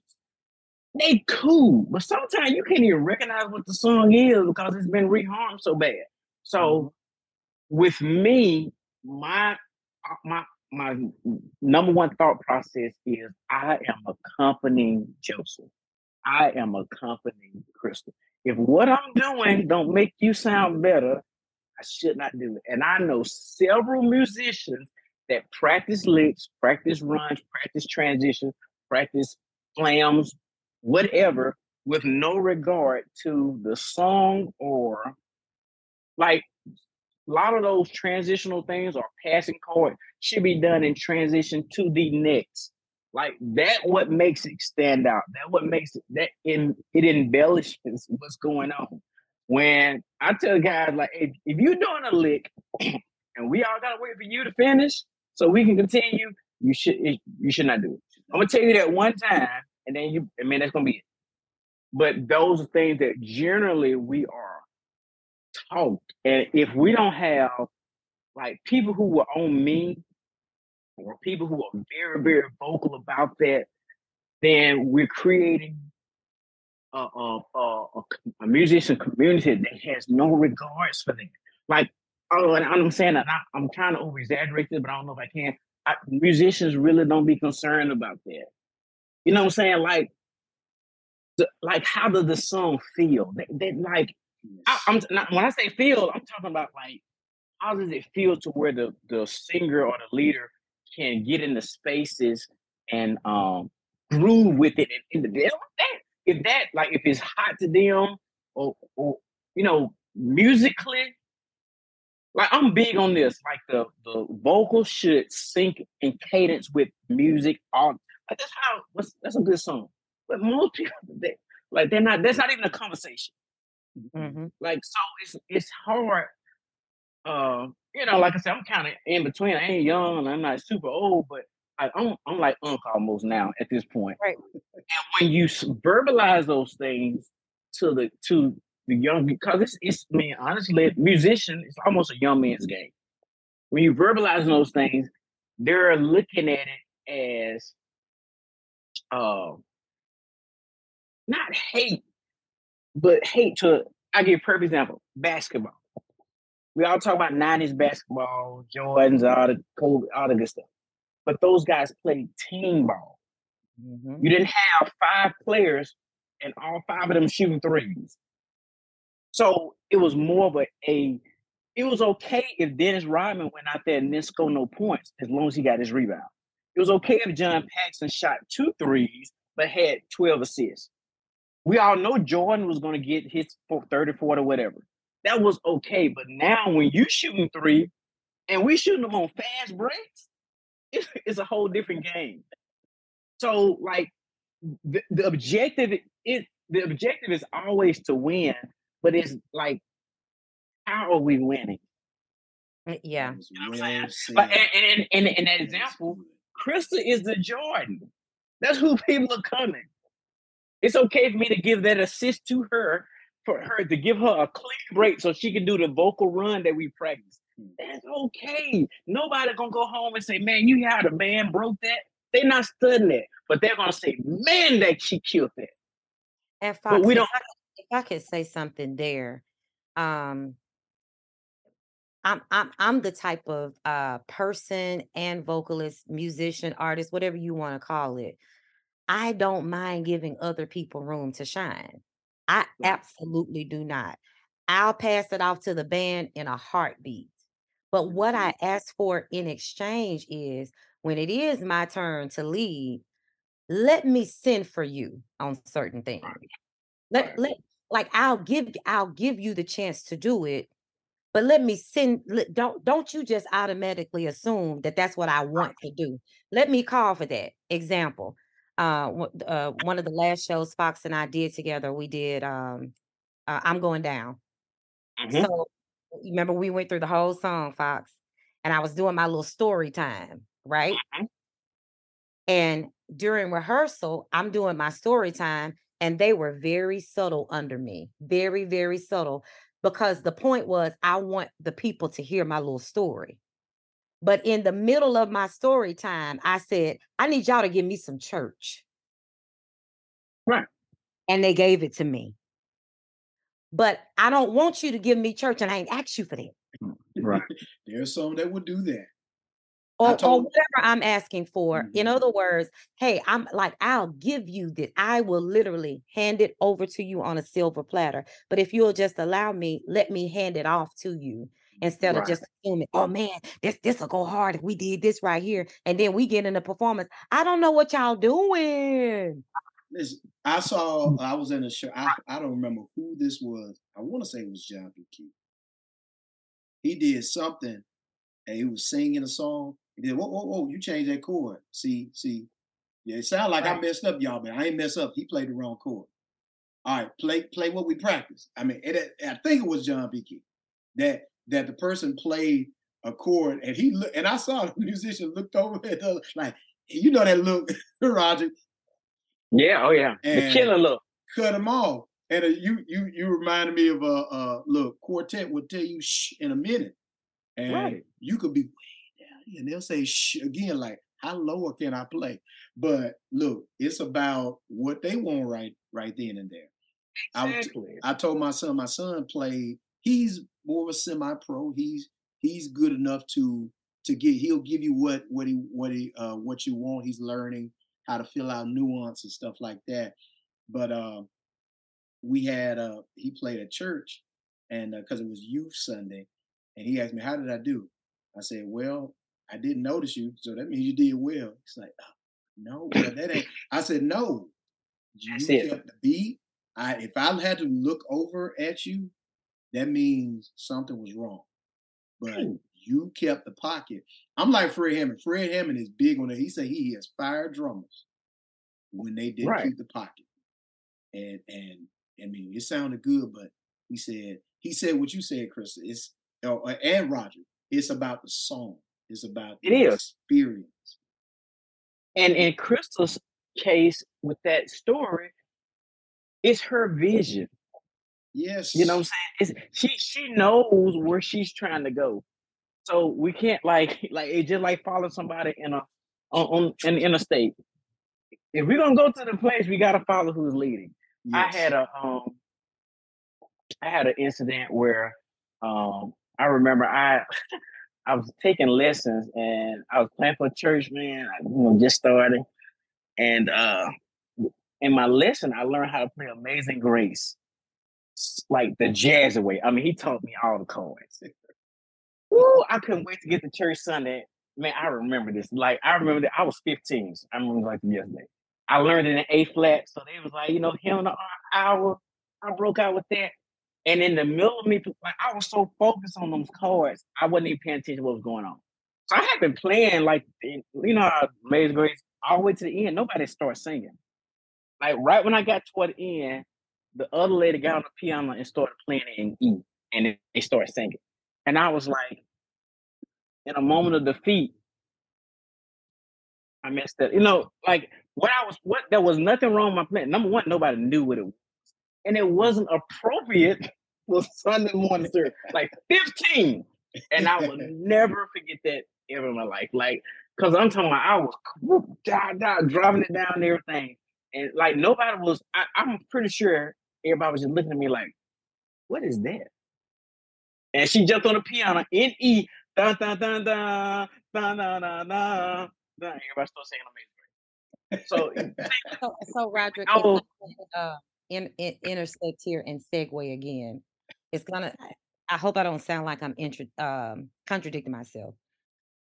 S3: They cool, but sometimes you can't even recognize what the song is because it's been reharmed so bad. So with me, my uh, my my number one thought process is I am accompanying Joseph. I am accompanying Crystal. If what I'm doing [laughs] don't make you sound better, I should not do it. And I know several musicians that practice licks, practice runs, practice transitions, practice flams, whatever, with no regard to the song or like a lot of those transitional things or passing chord should be done in transition to the next. Like that what makes it stand out. That what makes it that in it embellishes what's going on. When I tell guys like if, if you're doing a lick [clears throat] and we all gotta wait for you to finish so we can continue, you should you should not do it. I'm gonna tell you that one time and then you I mean that's gonna be it. But those are things that generally we are taught. And if we don't have like people who were on me or people who are very, very vocal about that, then we're creating a, a, a, a musician community that has no regards for them. Like, oh, and I'm saying that I, am trying to over exaggerate this, but I don't know if I can. I, musicians really don't be concerned about that. You know what I'm saying? Like, the, like how does the song feel? That, they like, I, am when I say feel, I'm talking about like how does it feel to where the the singer or the leader can get into spaces and um groove with it and, and the, that if that like if it's hot to them or or you know musically like I'm big on this like the the vocal should sync in cadence with music all like that's how what's that's a good song but most people [laughs] they, like they're not that's not even a conversation mm-hmm. like so it's it's hard uh you know like I said I'm kind of in between I ain't young I'm not super old but I, I'm I'm like uncle almost now at this point.
S2: Right.
S3: And when you verbalize those things to the to the young, because it's it's I mean honestly, musician it's almost a young man's game. When you verbalize those things, they're looking at it as uh not hate, but hate to I give a perfect example, basketball. We all talk about 90s basketball, Jordans, all the all the good stuff but those guys played team ball. Mm-hmm. You didn't have five players and all five of them shooting threes. So it was more of a, a it was okay if Dennis Rodman went out there and didn't score no points as long as he got his rebound. It was okay if John Paxson shot two threes but had 12 assists. We all know Jordan was going to get his 30, 40, whatever. That was okay. But now when you shooting three and we shooting them on fast breaks, it's a whole different game. So like the, the objective is the objective is always to win, but it's like how are we winning?
S2: Uh, yeah.
S3: You know well but and, and, and, and that example, Krista is the Jordan. That's who [laughs] people are coming. It's okay for me to give that assist to her for her to give her a clean break so she can do the vocal run that we practice. That's okay. Nobody gonna go home and say, "Man, you had a man broke that." They're not studying it, but they're gonna say, "Man, that she killed that."
S2: And Fox, but we don't. If I, if I could say something there, um, I'm I'm I'm the type of uh person and vocalist, musician, artist, whatever you want to call it. I don't mind giving other people room to shine. I absolutely do not. I'll pass it off to the band in a heartbeat. But what I ask for in exchange is when it is my turn to lead, let me send for you on certain things. Let, let like I'll give I'll give you the chance to do it, but let me send don't don't you just automatically assume that that's what I want to do. Let me call for that. Example, uh, uh one of the last shows Fox and I did together, we did um uh, I'm going down. Mm-hmm. So remember we went through the whole song, Fox, and I was doing my little story time, right? Mm-hmm. And during rehearsal, I'm doing my story time, and they were very subtle under me, very, very subtle, because the point was I want the people to hear my little story. But in the middle of my story time, I said, I need y'all to give me some church.
S3: Right.
S2: And they gave it to me but I don't want you to give me church and I ain't asked you for that.
S3: Mm, right.
S1: There's some that would do that.
S2: Or, or whatever I'm asking for. Mm-hmm. In other words, hey, I'm like, I'll give you this. I will literally hand it over to you on a silver platter. But if you'll just allow me, let me hand it off to you instead right. of just assuming, oh man, this this will go hard if we did this right here. And then we get in the performance. I don't know what y'all doing.
S1: Listen, I saw I was in a show. I, I don't remember who this was. I want to say it was John P. Kee. He did something and he was singing a song. He did, whoa, whoa, whoa, you changed that chord. See, see. Yeah, it sounded like right. I messed up, y'all, but I ain't messed up. He played the wrong chord. All right, play play what we practice. I mean, it, I think it was John P. Kee that that the person played a chord and he looked and I saw the [laughs] musician looked over at the, like you know that look, [laughs] Roger.
S3: Yeah, oh yeah, the killer look.
S1: Cut them off, and uh, you you you reminded me of a uh, uh, look quartet would tell you shh in a minute, and right. you could be way down here, and they'll say shh again, like how lower can I play? But look, it's about what they want right right then and there.
S3: Exactly.
S1: I, I told my son, my son played. He's more of a semi-pro. He's he's good enough to to get. He'll give you what what he what he uh, what you want. He's learning how to fill out nuance and stuff like that. But uh, we had uh, he played at church, and because uh, it was youth Sunday, and he asked me, "How did I do?" I said, "Well, I didn't notice you, so that means you did well." It's like, oh, "No, that ain't." I said, "No, you
S3: That's
S1: kept the beat. I if I had to look over at you, that means something was wrong. But you kept the pocket. I'm like Fred Hammond. Fred Hammond is big on it. He said he has fired drummers when they didn't
S3: Right.
S1: keep the pocket. And and I mean it sounded good, but he said he said what you said, Chris. It's oh, and Roger. It's about the song. It's about
S3: It is.
S1: experience.
S3: And in Crystal's case with that story, it's her vision.
S1: Yes.
S3: You know what I'm saying? It's, she she knows where she's trying to go. So we can't like [laughs] like it's just like follow somebody in a on, on in a state. If we're gonna go to the place, we gotta follow who's leading.
S1: yes.
S3: I had a um I had an incident where um I remember I [laughs] I was taking lessons and I was playing for church, man. I you know just started. And uh in my lesson I learned how to play Amazing Grace. Like the jazz way. I mean, he taught me all the chords. [laughs] Woo, I couldn't wait to get to church Sunday. Man, I remember this. Like I remember that I was 15. I remember like yesterday. I learned it in A flat. So they was like, you know, him the hour. I broke out with that. And in the middle of me, like I was so focused on those chords, I wasn't even paying attention to what was going on. So I had been playing like you know Amazing Grace all the way to the end. Nobody started singing. Like right when I got toward the end, the other lady got on the piano and started playing in E, and they started singing. And I was like, in a moment of defeat, I messed up. You know, like what I was, what there was nothing wrong with my plan. Number one, nobody knew what it was, and it wasn't appropriate for Sunday morning service. Like 15, and I will never forget that ever in my life. Like, cause I'm talking about I was whoop, da, da, driving it down and everything, and like nobody was. I, I'm pretty sure everybody was just looking at me like, "What is that?" And she jumped on the piano in E, dun dun dun dun dun dun dun dun. dun. Everybody started singing Amazing. So [laughs]
S2: So, so Roderick,
S3: Oh.
S2: Uh, in, in, intersect here and segue again, it's gonna. I- I hope I don't sound like I'm intro, um, contradicting myself.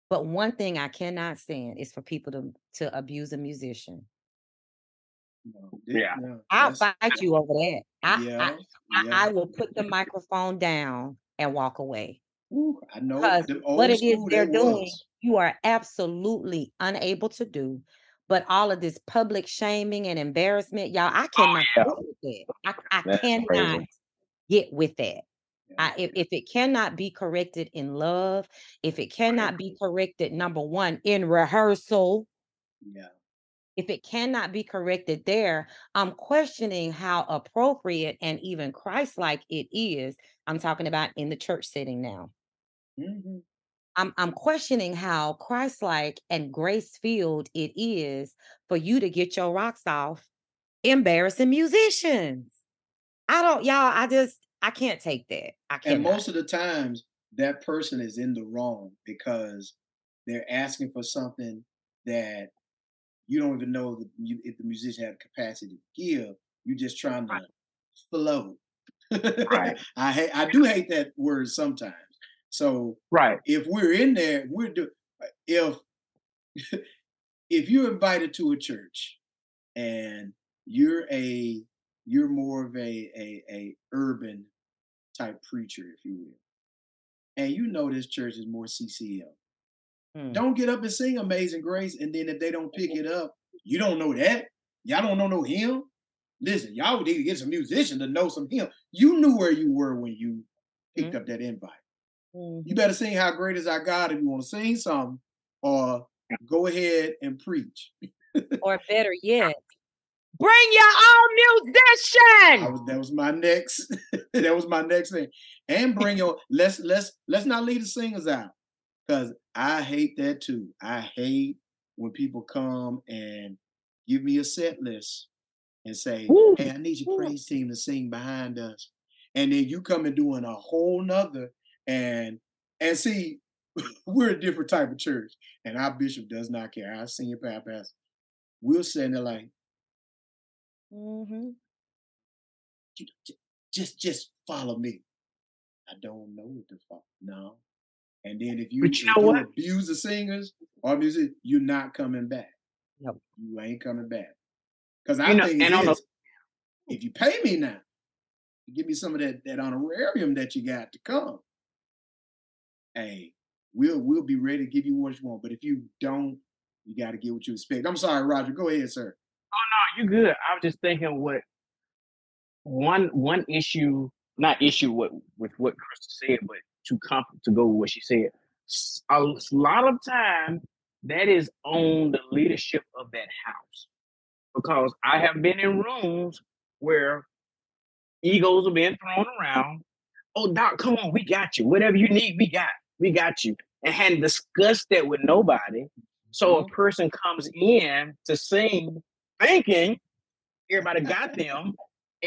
S2: But one thing I cannot stand is for people to to abuse a musician.
S1: No, [laughs]
S3: Yeah.
S1: no,
S2: I'll fight you over that. I,
S1: yeah,
S2: I, I,
S1: yeah.
S2: I will put the microphone down and walk away.
S1: Ooh, I know
S2: Because
S1: them
S2: what it is they're doing,
S1: was.
S2: you are absolutely unable to do. But all of this public shaming and embarrassment, y'all, I cannot
S3: yeah.
S2: get with that. I, I cannot
S3: crazy.
S2: get with that. I, if, if it cannot be corrected in love, if it cannot be corrected, number one, in rehearsal,
S1: yeah.
S2: if it cannot be corrected there, I'm questioning how appropriate and even Christ-like it is. I'm talking about in the church setting now.
S1: Mhm.
S2: I'm I'm questioning how Christ-like and grace-filled it is for you to get your rocks off embarrassing musicians. I don't, y'all. I just I can't take that. I can't.
S1: And most of the times, that person is in the wrong because they're asking for something that you don't even know that you, if the musician have capacity to give. You're just trying to
S3: Right.
S1: flow. [laughs]
S3: Right.
S1: I hate. I do hate that word sometimes. So
S3: Right.
S1: if we're in there, we're do uh, if [laughs] if you're invited to a church and you're a you're more of a a, a urban type preacher, if you will, and you know this church is more CCM.
S2: Mm.
S1: Don't get up and sing Amazing Grace, and then if they don't pick mm-hmm. it up, you don't know that. Y'all don't know no hymn. Listen, y'all need to get some musician to know some hymn. You knew where you were when you picked mm-hmm. up that invite.
S2: Mhm.
S1: You better sing "How Great Is Our God" if you want to sing something, or go ahead and preach. [laughs]
S2: Or better yet, bring your own
S1: I
S2: musician.
S1: was that was my next [laughs] that was my next thing. And bring your let's let's let's not leave the singers out. Cause I hate that too. I hate when people come and give me a set list and say, Woo. "Hey, I need your praise team to sing behind us," and then you come and doing a whole nother and and see, [laughs] we're a different type of church, and our bishop does not care. Our senior pastor, we'll send it like, mm-hmm. just just follow me. I don't know what to follow. No. And then if you, you, if you abuse the singers or music, you're not coming back. Yep. You ain't coming back. Because I you know, think is, if you pay me now, give me some of that that honorarium that you got to come. Hey, we'll we'll be ready to give you what you want. But if you don't, you got to get what you expect. I'm sorry, Roger. Go ahead, sir.
S3: Oh no, you're good. I was just thinking what one one issue, not issue with with what Krista said, but to comp to go with what she said. A lot of time that is on the leadership of that house because I have been in rooms where egos are being thrown around. Oh, Doc, come on, we got you. Whatever you need, we got. We got you. And hadn't discussed that with nobody. So a mm-hmm. person comes in to sing thinking everybody got them,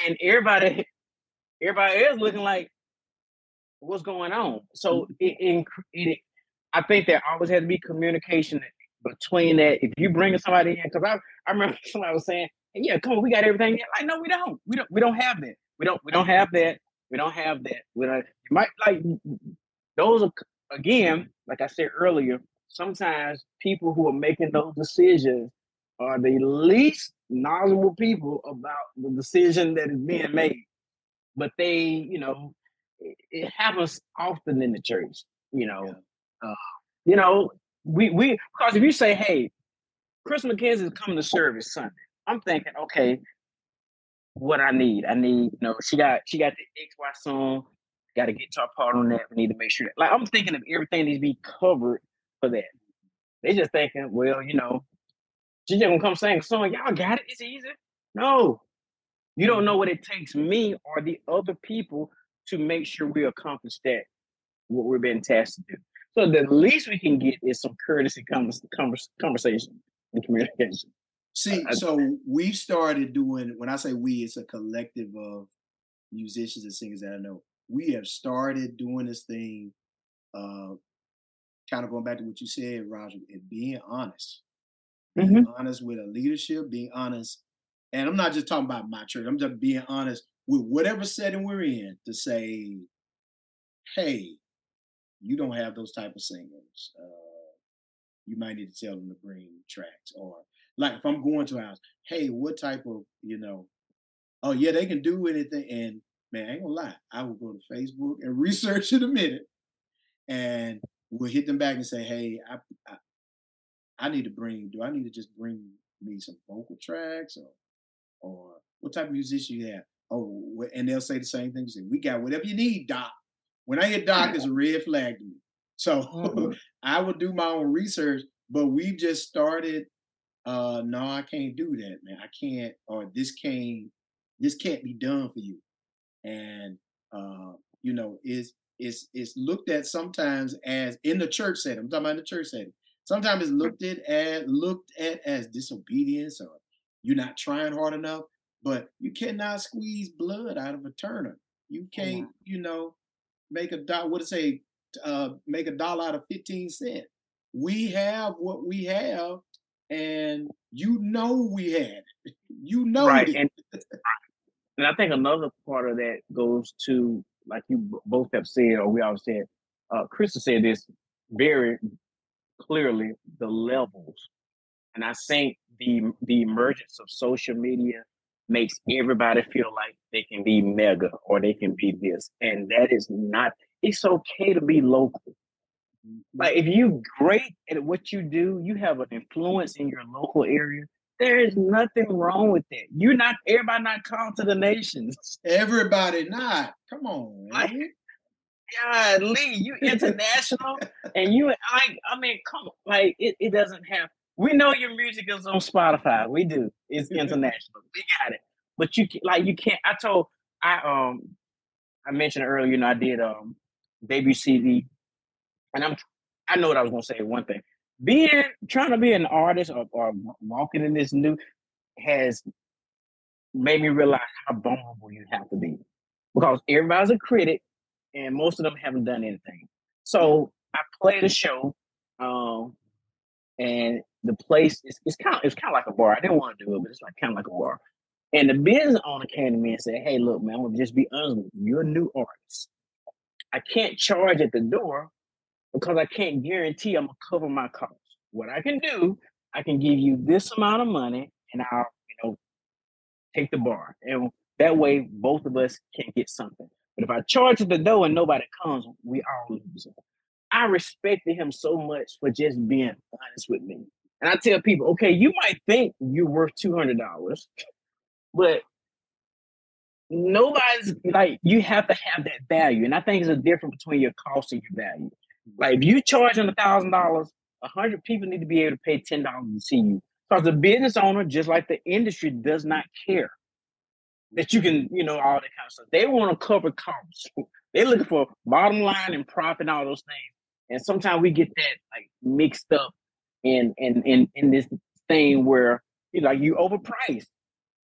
S3: and everybody everybody is looking like what's going on. So mm-hmm. it, it, it I think there always has to be communication between that. If you bring somebody in, because I, I remember [laughs] somebody was saying, "Yeah, come on, we got everything." Like, no, we don't. We don't. We don't have that. We don't. We don't have that. We don't have that. We don't. You might like those are again, like I said earlier. Sometimes people who are making those decisions are the least knowledgeable people about the decision that is being made. But they, you know, it, it happens often in the church. You know, yeah. uh, you know, we we because if you say, "Hey, Chris McKenzie is coming to service Sunday," I'm thinking, okay, what I need, I need, you know, she got she got the XY song, got a guitar part on that. We need to make sure that, like, I'm thinking of everything needs to be covered for that. They just thinking, well, you know, she's just gonna come sing a song. Y'all got it. It's easy. No, you don't know what it takes me or the other people to make sure we accomplish that what we're being tasked to do. So the least we can get is some courtesy convers- convers- conversation and communication.
S1: See, so we started doing when I say we, it's a collective of musicians and singers that I know. We have started doing this thing, uh, kind of going back to what you said, Roger, and being honest. Being mm-hmm. honest with a leadership, being honest. And I'm not just talking about my church, I'm just being honest with whatever setting we're in to say, hey, you don't have those type of singers. Uh, you might need to tell them to bring tracks or like if I'm going to a house, hey, what type of, you know, oh yeah, they can do anything. And man, I ain't gonna lie, I will go to Facebook and [laughs] research in a minute and we'll hit them back and say, hey, I, I, I need to bring, do I need to just bring me some vocal tracks or or what type of musician you have? Oh, and they'll say the same thing. Say, we got whatever you need, Doc. When I hear Doc, it's a red flag to me. So mm-hmm. [laughs] I would do my own research, but we've just started. Uh, no, I can't do that, man. I can't, or this can't, this can't be done for you. And uh, you know, it's it's it's looked at sometimes as in the church setting. I'm talking about in the church setting. Sometimes it's looked at as looked at as disobedience or you're not trying hard enough. But you cannot squeeze blood out of a turnip. You oh, can't, you know, make a dollar. What to say? Uh, make a dollar out of fifteen cent. We have what we have, and you know we had it. You know
S3: right. It. And, [laughs] and I think another part of that goes to like you both have said, or we all said. Uh, Krista said this very clearly: the levels, and I think the the emergence of social media makes everybody feel like they can be mega or they can be this. And that is not, it's okay to be local. But if you great at what you do, you have an influence in your local area. There is nothing wrong with that. You're not everybody not called to the nations.
S1: Everybody not. Come on,
S3: like, God, Lee, you international, and you like. I mean, come on, like it, it doesn't have we know your music is on Spotify. We do. It's international. we got it. But you like you can't. I told I um I mentioned earlier. You know I did um debut CD, and I'm I know what I was gonna say. One thing, being trying to be an artist or, or walking in this new has made me realize how vulnerable you have to be because everybody's a critic and most of them haven't done anything. So I played a show, um, and the place is it's kind of it's kind of like a bar. I didn't want to do it, but it's like kind of like a bar. And the business owner came to me and said, "Hey, look, man, I'm gonna just be honest with you. You're a new artist. I can't charge at the door because I can't guarantee I'm gonna cover my costs. What I can do, I can give you this amount of money, and I'll you know take the bar, and that way both of us can get something. But if I charge at the door and nobody comes, we all lose. I respected him so much for just being honest with me. And I tell people, okay, you might think you're worth two hundred dollars, but nobody's like you have to have that value. And I think it's a difference between your cost and your value. Like if you charging a thousand dollars, a hundred people need to be able to pay ten dollars to see you. Because the business owner, just like the industry, does not care that you can, you know, all that kind of stuff. They want to cover costs. [laughs] They're looking for bottom line and profit and all those things. And sometimes we get that like mixed up in in in, in this thing where you know, you overpriced.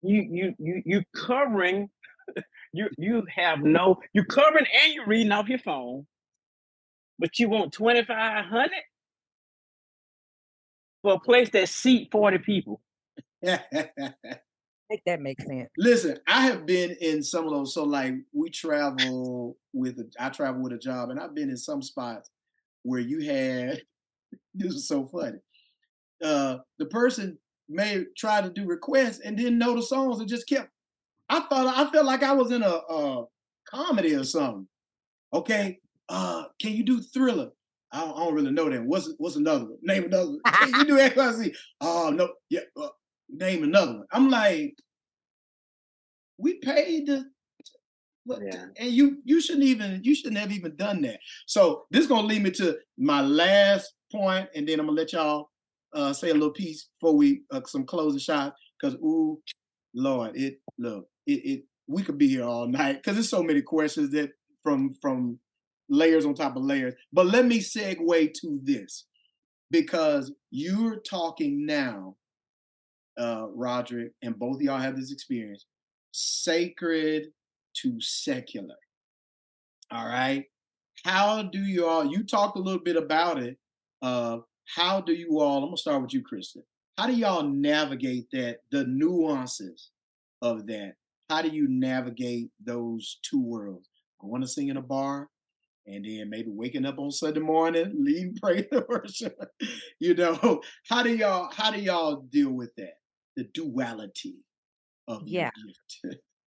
S3: You you you you covering [laughs] you you have no you covering and you're reading off your phone, but you want twenty five hundred for a place that seat forty people. [laughs]
S2: Make that make sense.
S1: Listen, I have been in some of those. So like we travel with a, I travel with a job, and I've been in some spots where you had [laughs] this was so funny. Uh, the person may try to do requests and didn't know the songs and just kept. I thought I felt like I was in a, a comedy or something. Okay, uh, can you do Thriller? I don't, I don't, really know that. What's what's another one? Name another one. Can you do XYZ? Oh [laughs] no, yeah. Uh, name another one. I'm like, we paid the yeah. and you you shouldn't even you shouldn't have even done that. So this is gonna lead me to my last point, and then I'm gonna let y'all uh, say a little piece before we uh, some closing shots. Cause ooh, Lord, it look it, it we could be here all night because there's so many questions that from from layers on top of layers. But let me segue to this because you're talking now, uh, Roderick, and both of y'all have this experience. Sacred to secular. All right. How do you all, you talked a little bit about it. Uh, how do you all, I'm gonna start with you, Kristen. How do y'all navigate that, the nuances of that? How do you navigate those two worlds? I want to sing in a bar, and then maybe waking up on Sunday morning, leading praise and worship. you know, how do y'all how do y'all deal with that? The duality of
S2: yeah.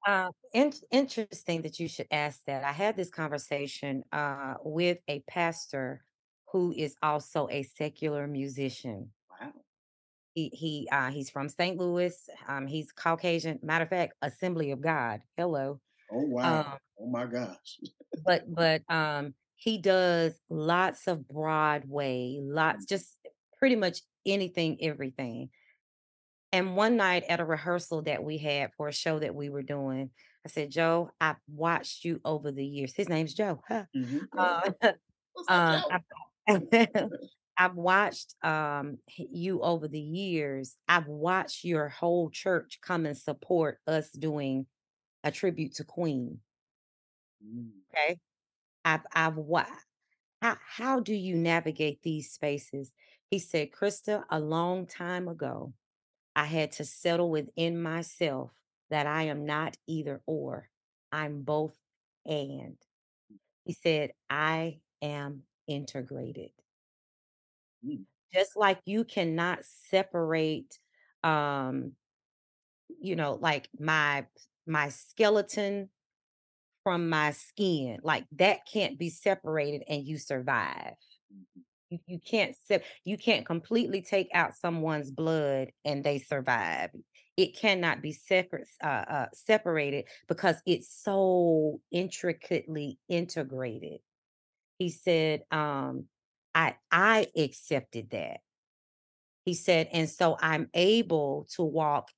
S2: Uh, [laughs] in- interesting that you should ask that. I had this conversation uh, with a pastor who is also a secular musician.
S1: Wow.
S2: He he uh, he's from St. Louis. Um, he's Caucasian. Matter of fact, Assembly of God. Hello.
S1: Oh wow. Um, oh my gosh. [laughs]
S2: but but um he does lots of Broadway, lots just pretty much anything, everything. And one night at a rehearsal that we had for a show that we were doing, I said, Joe, I've watched you over the years. His name's Joe. Huh? Mm-hmm. [laughs] Uh, [laughs] um, I've, I've watched um, you over the years. I've watched your whole church come and support us doing a tribute to Queen. Mm. Okay. I've I've what how how do you navigate these spaces? He said, Krista, a long time ago, I had to settle within myself that I am not either or. I'm both and. He said, I am integrated. Mm. Just like you cannot separate um you know like my my skeleton from my skin like that can't be separated and you survive. Mm-hmm. You, you can't se- you can't completely take out someone's blood and they survive. It cannot be separate uh, uh, separated because it's so intricately integrated. He said um i i accepted that. He said and so i'm able to walk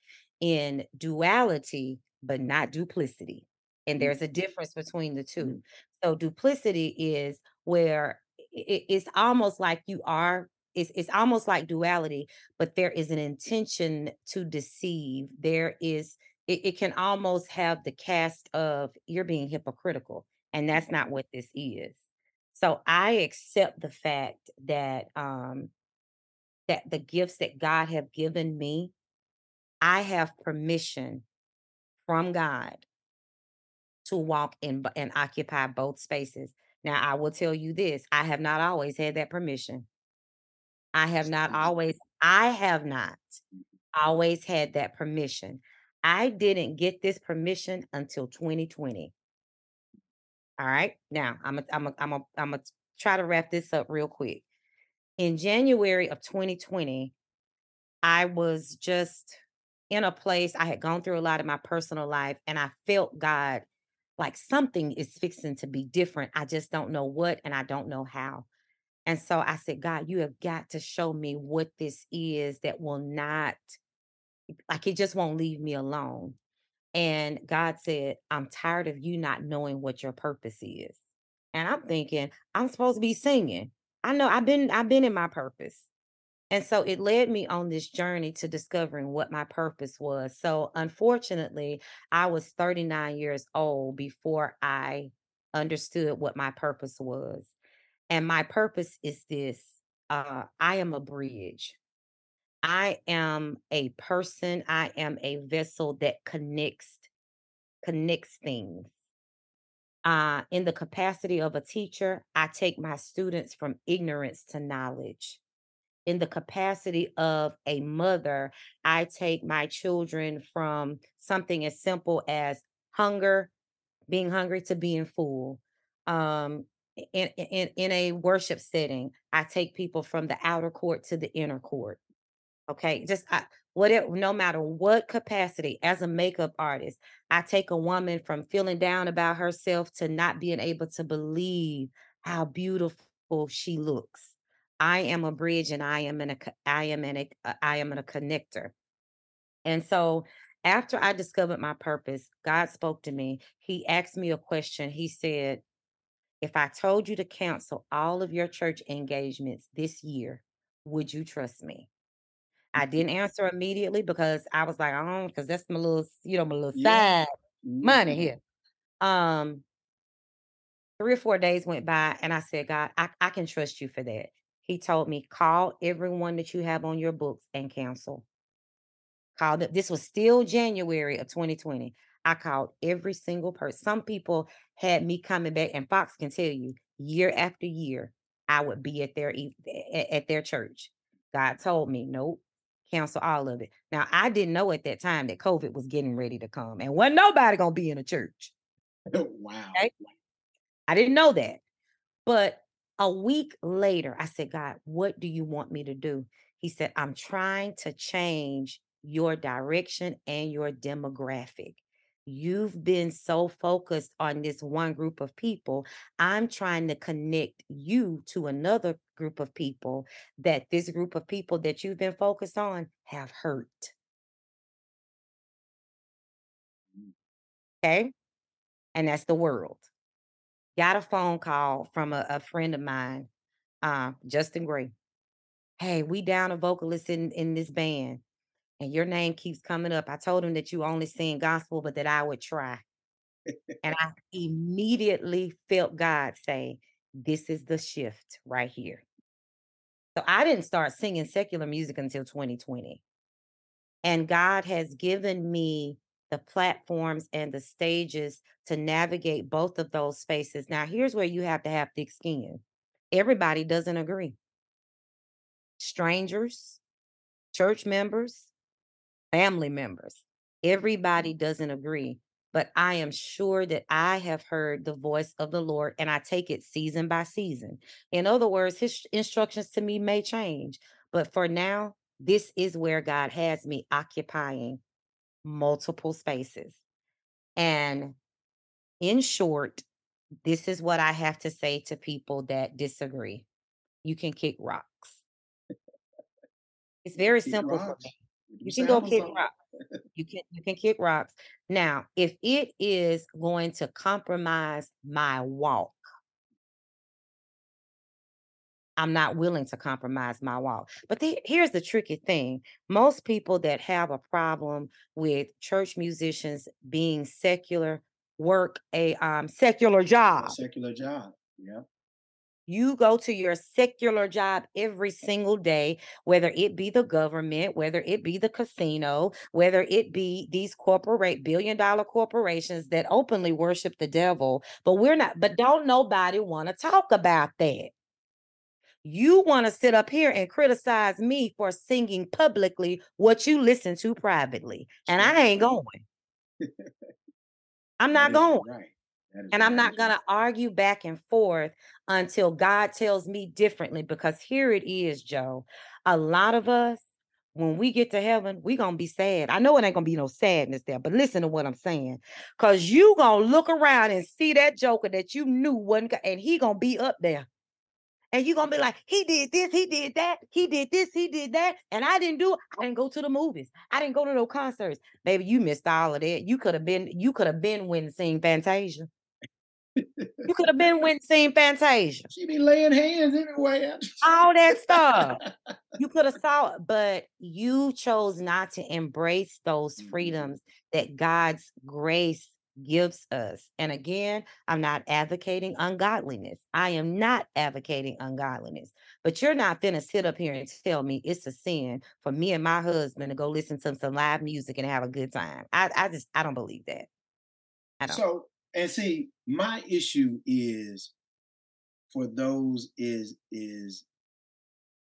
S2: in duality but not duplicity and mm. there's a difference between the 2 mm. so duplicity is where it, it's almost like you are it's, it's almost like duality but there is an intention to deceive there is it, it can almost have the cast of you're being hypocritical. And that's not what this is. So I accept the fact that um that the gifts that God have given me, I have permission from God to walk in and occupy both spaces. Now, I will tell you this, I have not always had that permission. I have not always I have not always had that permission. I didn't get this permission until 2020. All right. Now, I'm going a, I'm a, I'm a, I'm gonna try to wrap this up real quick. In January of 2020, I was just in a place I had gone through a lot of my personal life and I felt God like something is fixing to be different. I just don't know what and I don't know how. And so I said, God, you have got to show me what this is that will not, like, it just won't leave me alone. And God said, I'm tired of you not knowing what your purpose is. And I'm thinking, I'm supposed to be singing. I know I've been I've been in my purpose. And so it led me on this journey to discovering what my purpose was. So unfortunately, I was 39 years old before I understood what my purpose was. And my purpose is this uh, I am a bridge. I am a person, I am a vessel that connects connects things. Uh, in the capacity of a teacher, I take my students from ignorance to knowledge. In the capacity of a mother, I take my children from something as simple as hunger, being hungry, to being full. Um, in, in, in a worship setting, I take people from the outer court to the inner court. Okay, just I, whatever, no matter what capacity, as a makeup artist, I take a woman from feeling down about herself to not being able to believe how beautiful she looks. I am a bridge, and I am in a, I am in a, uh, I am in a connector. And so, after I discovered my purpose, God spoke to me. He asked me a question. He said, "If I told you to cancel all of your church engagements this year, would you trust me?" I didn't answer immediately because I was like, "Oh, because that's my little, you know, my little
S1: Yeah.
S2: side money
S1: Mhm.
S2: here." Um 3 or 4 days went by and I said, "God, I I can trust you for that." He told me, "Call everyone that you have on your books and cancel." Called it this was still January of 2020. I called every single person. Some people had me coming back, and Fox can tell you, year after year, I would be at their at their church. God told me, "Nope, cancel all of it." Now, I didn't know at that time that COVID was getting ready to come, and wasn't nobody gonna be in a church, oh,
S1: Wow.
S2: okay? I didn't know that. But a week later, I said, God, what do you want me to do? He said, I'm trying to change your direction and your demographic. You've been so focused on this one group of people. I'm trying to connect you to another group of people that this group of people that you've been focused on have hurt. Mm. Okay. And that's the world. Got a phone call from a, a friend of mine, uh, Justin Gray. Hey, we down a vocalist in, in this band, and your name keeps coming up. I told him that you only sing gospel, but that I would try. And I [laughs] immediately felt God say, This is the shift right here. So I didn't start singing secular music until 2020. And God has given me the platforms and the stages to navigate both of those spaces. Now, here's where you have to have thick skin. Everybody doesn't agree. Strangers, church members, family members, everybody mm-hmm. doesn't agree. But I am sure that I have heard the voice of the Lord and I take it season by season. In other words, his instructions to me may change. But for now, this is where God has me occupying multiple spaces. And in short, this is what I have to say to people that disagree. You can kick rocks. It's very
S1: Kick
S2: simple for me. You can go kick rocks. You can you can kick rocks. Now, if it is going to compromise my walk, I'm not willing to compromise my walk. But the, here's the tricky thing most people that have a problem with church musicians being secular work a um, secular job. A
S1: secular job. Yeah.
S2: You go to your secular job every single day, whether it be the government, whether it be the casino, whether it be these corporate billion dollar corporations that openly worship the devil. But we're not, but don't nobody want to talk about that. You want to sit up here and criticize me for singing publicly what you listen to privately. And I ain't going. [laughs] I'm not going. Right. And I'm not going to argue back and forth until God tells me differently. Because here it is, Joe. A lot of us, when we get to heaven, we going to be sad. I know it ain't going to be no sadness there, but listen to what I'm saying. Because you going to look around and see that joker that you knew wasn't, and he going to be up there. And you're gonna be like, he did this, he did that, he did this, he did that, and I didn't do it. I didn't go to the movies, I didn't go to no concerts. Baby, you missed all of that. You could have been, you could have been when seeing Fantasia you could have been went seen Fantasia.
S1: She be laying hands anyway.
S2: All that stuff. [laughs] You could have saw it, but you chose not to embrace those mm-hmm. freedoms that God's grace gives us. And again, I'm not advocating ungodliness. I am not advocating ungodliness. But you're not gonna sit up here and tell me it's a sin for me and my husband to go listen to some live music and have a good time. I, I just I don't believe that.
S1: Don't. So and see, my issue is for those is is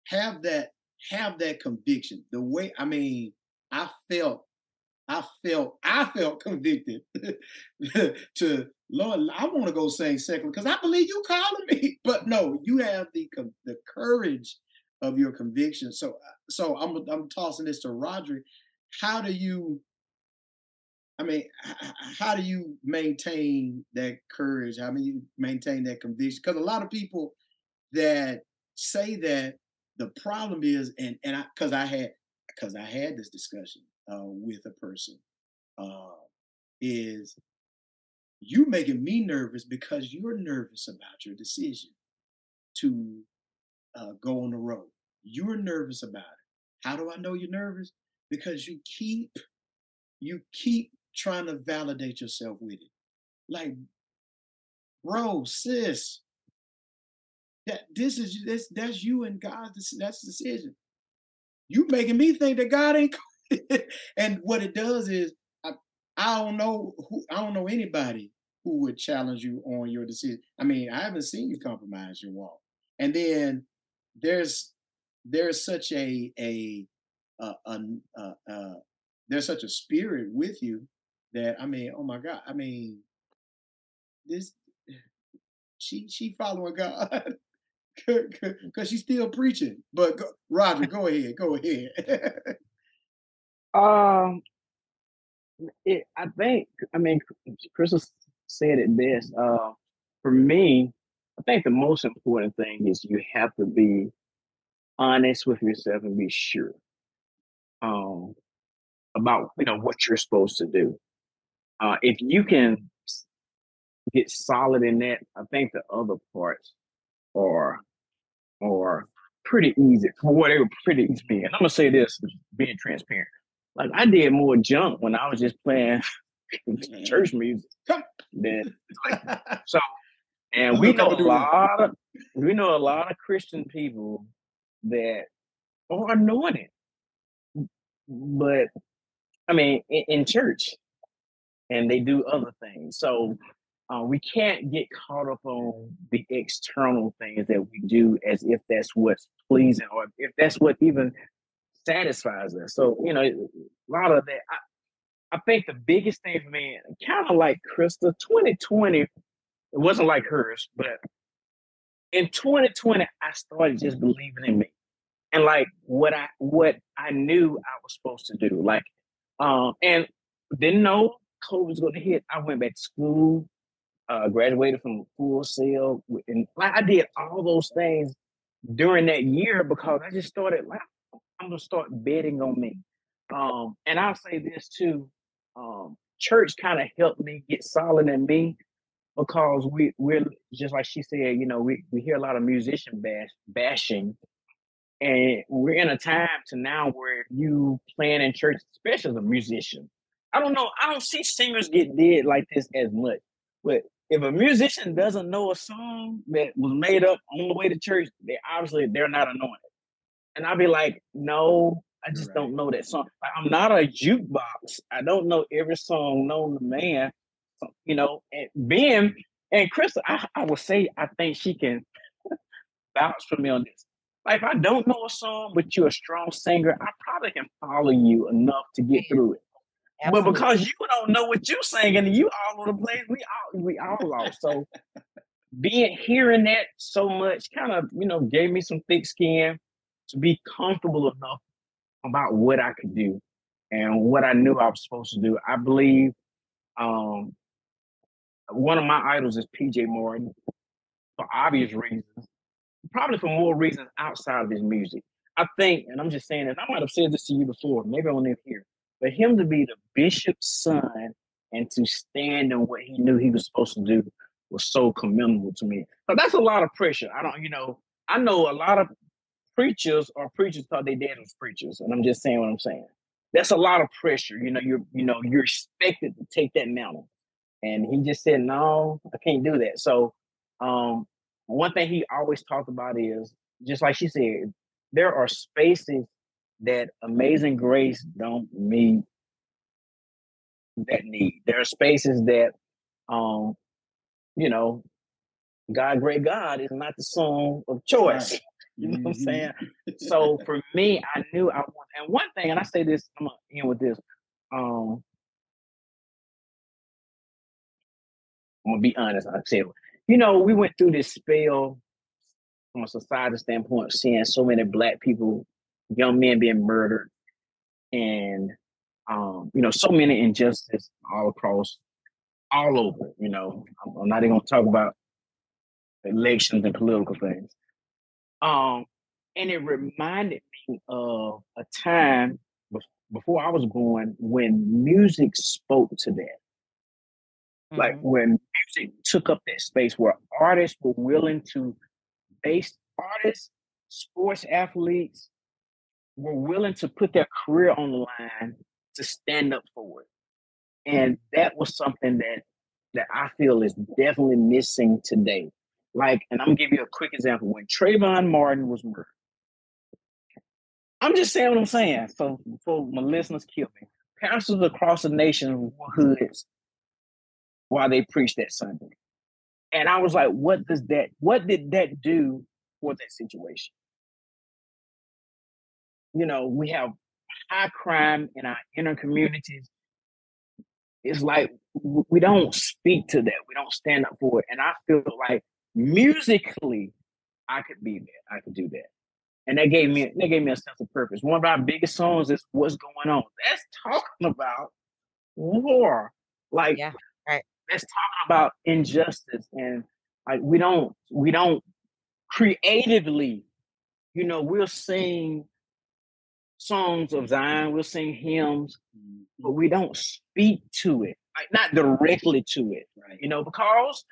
S1: have that have that conviction. The way I mean, I felt I felt I felt convicted [laughs] to Lord. I want to go sing secular because I believe you calling me. [laughs] But no, you have the the courage of your conviction. So uh, so I'm I'm tossing this to Roderick. How do you I mean, how do you maintain that courage? How do you maintain that conviction? Because a lot of people that say that the problem is, and and I because I had because I had this discussion uh, with a person, uh, is you making me nervous because you're nervous about your decision to uh, go on the road. You're nervous about it. How do I know you're nervous? Because you keep you keep trying to validate yourself with it. Like, bro, sis, that this is this that's you and God's that's decision. You making me think that God ain't. [laughs] and what it does is, I, I don't know who I don't know anybody who would challenge you on your decision. I mean, I haven't seen you compromise your walk. And then there's there's such a a, a, a, a, there's such a spirit with you that I mean, oh my God, I mean, this she she following God [laughs] because she's still preaching. But go, Roger, go ahead, go ahead. [laughs]
S3: um, it, I think I mean, Crystal said it best. Uh, for me, I think the most important thing is you have to be honest with yourself and be sure um, about you know what you're supposed to do. Uh, if you can get solid in that, I think the other parts are are pretty easy for whatever pretty easy. And I'm gonna say this, being transparent. Like I did more junk when I was just playing [laughs] church music than like, [laughs] so. And we know a lot of we know a lot of Christian people that are anointed, but I mean, in, in church, and they do other things. So uh, we can't get caught up on the external things that we do as if that's what's pleasing or if that's what even satisfies us. So, you know, a lot of that. I, I think the biggest thing for me, kind of like Krista, 2020, it wasn't like hers, but in 2020, I started just believing in me and like what I what I knew I was supposed to do. Like, um, and didn't know COVID was going to hit, I went back to school, uh, graduated from Full Sail, and like I did all those things during that year because I just started like I'm gonna start betting on me. Um, and I'll say this too, um, church kind of helped me get solid in me because we we're just like she said, you know, we, we hear a lot of musician bash bashing and we're in a time to now where you playing in church, especially as a musician. I don't know, I don't see singers get dead like this as much. But if a musician doesn't know a song that was made up on the way to church, they obviously they're not anointed. And I'll be like, no, I just right. don't know that song. I'm not a jukebox. I don't know every song known to man. Uh, you know, and Ben and Chris, I, I would say I think she can [laughs] vouch for me on this. Like if I don't know a song, but you're a strong singer, I probably can follow you enough to get through it. Absolutely. But because you don't know what you're singing, you all over the place, we all we all lost. So [laughs] being hearing that so much kind of you know gave me some thick skin to be comfortable enough about what I could do and what I knew I was supposed to do. I believe um, one of my idols is PJ Morton for obvious reasons, probably for more reasons outside of his music. I think, and I'm just saying, and I might have said this to you before, maybe I won't here, but him to be the bishop's son and to stand in what he knew he was supposed to do was so commendable to me. But that's a lot of pressure. I don't, you know, I know a lot of preachers are preachers because they dad was preachers, and I'm just saying what I'm saying. That's a lot of pressure. You know, you're you know you're expected to take that mantle, and he just said, "No, I can't do that." So, um, one thing he always talked about is just like she said, there are spaces that Amazing Grace don't meet that need. There are spaces that, um, you know, God, great God is not the song of choice. You know mm-hmm. what I'm mm-hmm. saying? So for me, I knew I want. And one thing, and I say this, I'm gonna end with this. Um, I'm gonna be honest. I said, you know, we went through this spell from a society standpoint, seeing so many black people, young men being murdered, and um, you know, so many injustices all across, all over. You know, I'm, I'm not even gonna talk about elections and political things. Um, and it reminded me of a time before I was born when music spoke to that. Mm-hmm. Like when music took up that space where artists were willing to base artists, sports athletes were willing to put their career on the line to stand up for it. And that was something that that I feel is definitely missing today. Like, and I'm gonna give you a quick example. When Trayvon Martin was murdered, I'm just saying what I'm saying. So before my listeners kill me, pastors across the nation wore hoods while they preached that Sunday. And I was like, what does that, what did that do for that situation? You know, we have high crime in our inner communities. It's like we don't speak to that. We don't stand up for it. And I feel like musically, I could be there. I could do that. And that gave me that gave me a sense of purpose. One of our biggest songs is What's Going On. That's talking about war. Like yeah, right. That's talking about injustice. And like we don't we don't creatively, you know, we'll sing songs of Zion, we'll sing hymns, but we don't speak to it, like not directly to it, right? You know, because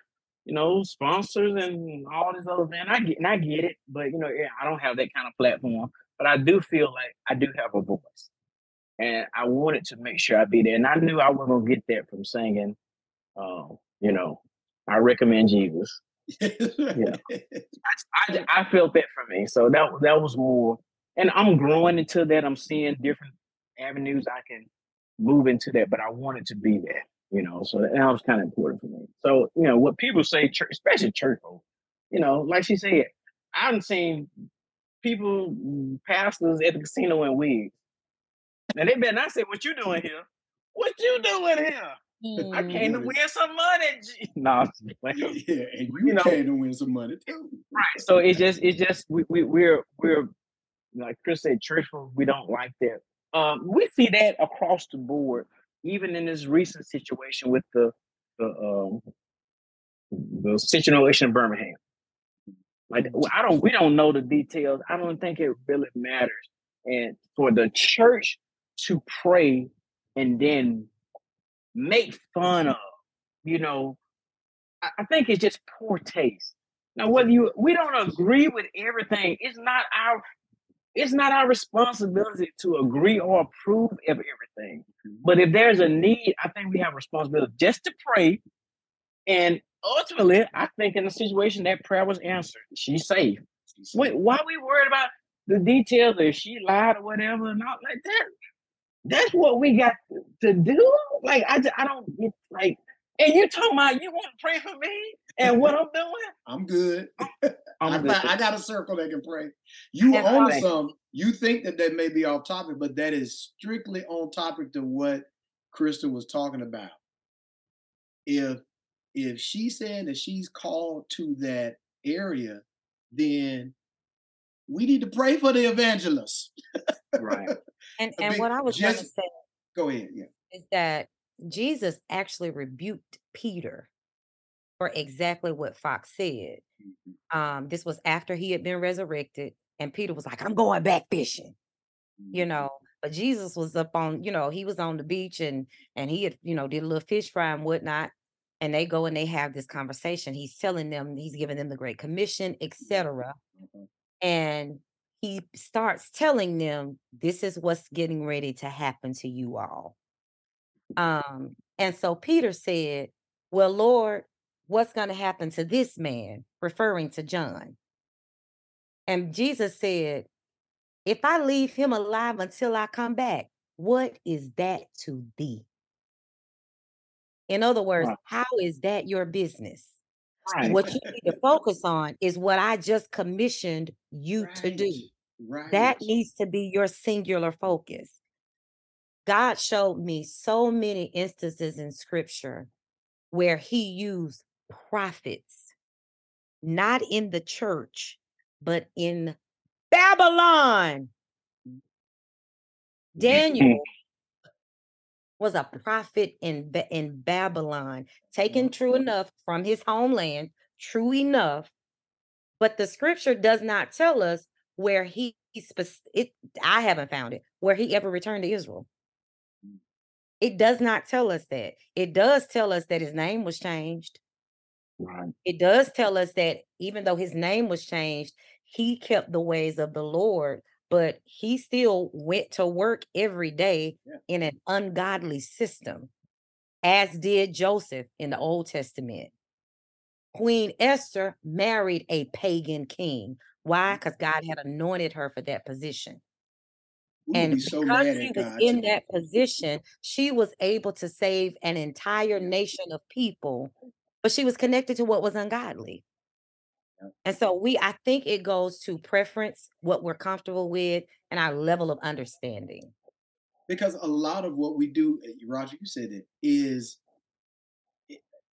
S3: you know, sponsors and all this other man. I get and I get it, but you know, yeah, I don't have that kind of platform. But I do feel like I do have a voice. And I wanted to make sure I'd be there. And I knew I wasn't gonna get that from singing um, you know, I recommend Jesus. yeah. I, I, I felt that for me. So that that was more and I'm growing into that. I'm seeing different avenues I can move into that, but I wanted to be there you know. So that was kind of important for me. So you know what people say, church, especially church folk, you know, like she said, I haven't seen people, pastors at the casino in wigs. Now they better not say what you doing here. What you doing here? Mm. I came to mm. win some money. [laughs] no, [laughs]
S1: yeah, and you, you know, came to win some money too.
S3: Right. So it's just it's just we, we we're we're like Chris said, church folk, we don't like that. Um, we see that across the board even in this recent situation with the the um, the situation in Birmingham. Like mm-hmm. I don't, we don't know the details. I don't think it really matters. And for the church to pray and then make fun of, you know, I think it's just poor taste. Now, whether you we don't agree with everything, it's not our it's not our responsibility to agree or approve of everything. But if there's a need, I think we have responsibility just to pray. And ultimately, I think in the situation that prayer was answered, she's safe. Wait, why are we worried about the details if she lied or whatever and all like that? That's what we got to do. Like I, I don't get like and you talking about you want to pray for me and what I'm doing? [laughs]
S1: I'm good. [laughs] I'm good. I, I, got a circle that can pray. You own some. You think that that may be off topic, but that is strictly on topic to what Krista was talking about. If if she said that she's called to that area, then we need to pray for the evangelist.
S3: right. [laughs]
S2: And and what I was just, going to say.
S1: Go ahead. Yeah.
S2: Is that Jesus actually rebuked Peter for exactly what Fox said. Mm-hmm. Um, this was after he had been resurrected, and Peter was like, I'm going back fishing, you mm-hmm. know. But Jesus was up on, you know, he was on the beach and and he had, you know, did a little fish fry and whatnot. And they go and they have this conversation. He's telling them, he's giving them the Great Commission, etc. Mm-hmm. And he starts telling them, this is what's getting ready to happen to you all. Um, and so Peter said, Well, Lord, what's going to happen to this man? Referring to John. And Jesus said, If I leave him alive until I come back, what is that to thee? In other words, right. how is that your business? Right. What you need to focus on is what I just commissioned you right. to do. That needs to be your singular focus. God showed me so many instances in scripture where he used prophets, not in the church, but in Babylon. Daniel mm. was a prophet in, in Babylon, taken true mm-hmm. enough from his homeland, true enough. But the scripture does not tell us where he, it, I haven't found it, where he ever returned to Israel. It does not tell us that. It does tell us that his name was changed.
S3: Right.
S2: It does tell us that even though his name was changed, he kept the ways of the Lord, but he still went to work every day yeah. in an ungodly system, as did Joseph in the Old Testament. Queen Esther married a pagan king. Why? Because mm. God had anointed her for that position and because so she was in that position, she was able to save an entire nation of people, but she was connected to what was ungodly. And so we, I think it goes to preference, what we're comfortable with, and our level of understanding.
S1: Because a lot of what we do, eh, Roger, you said it, is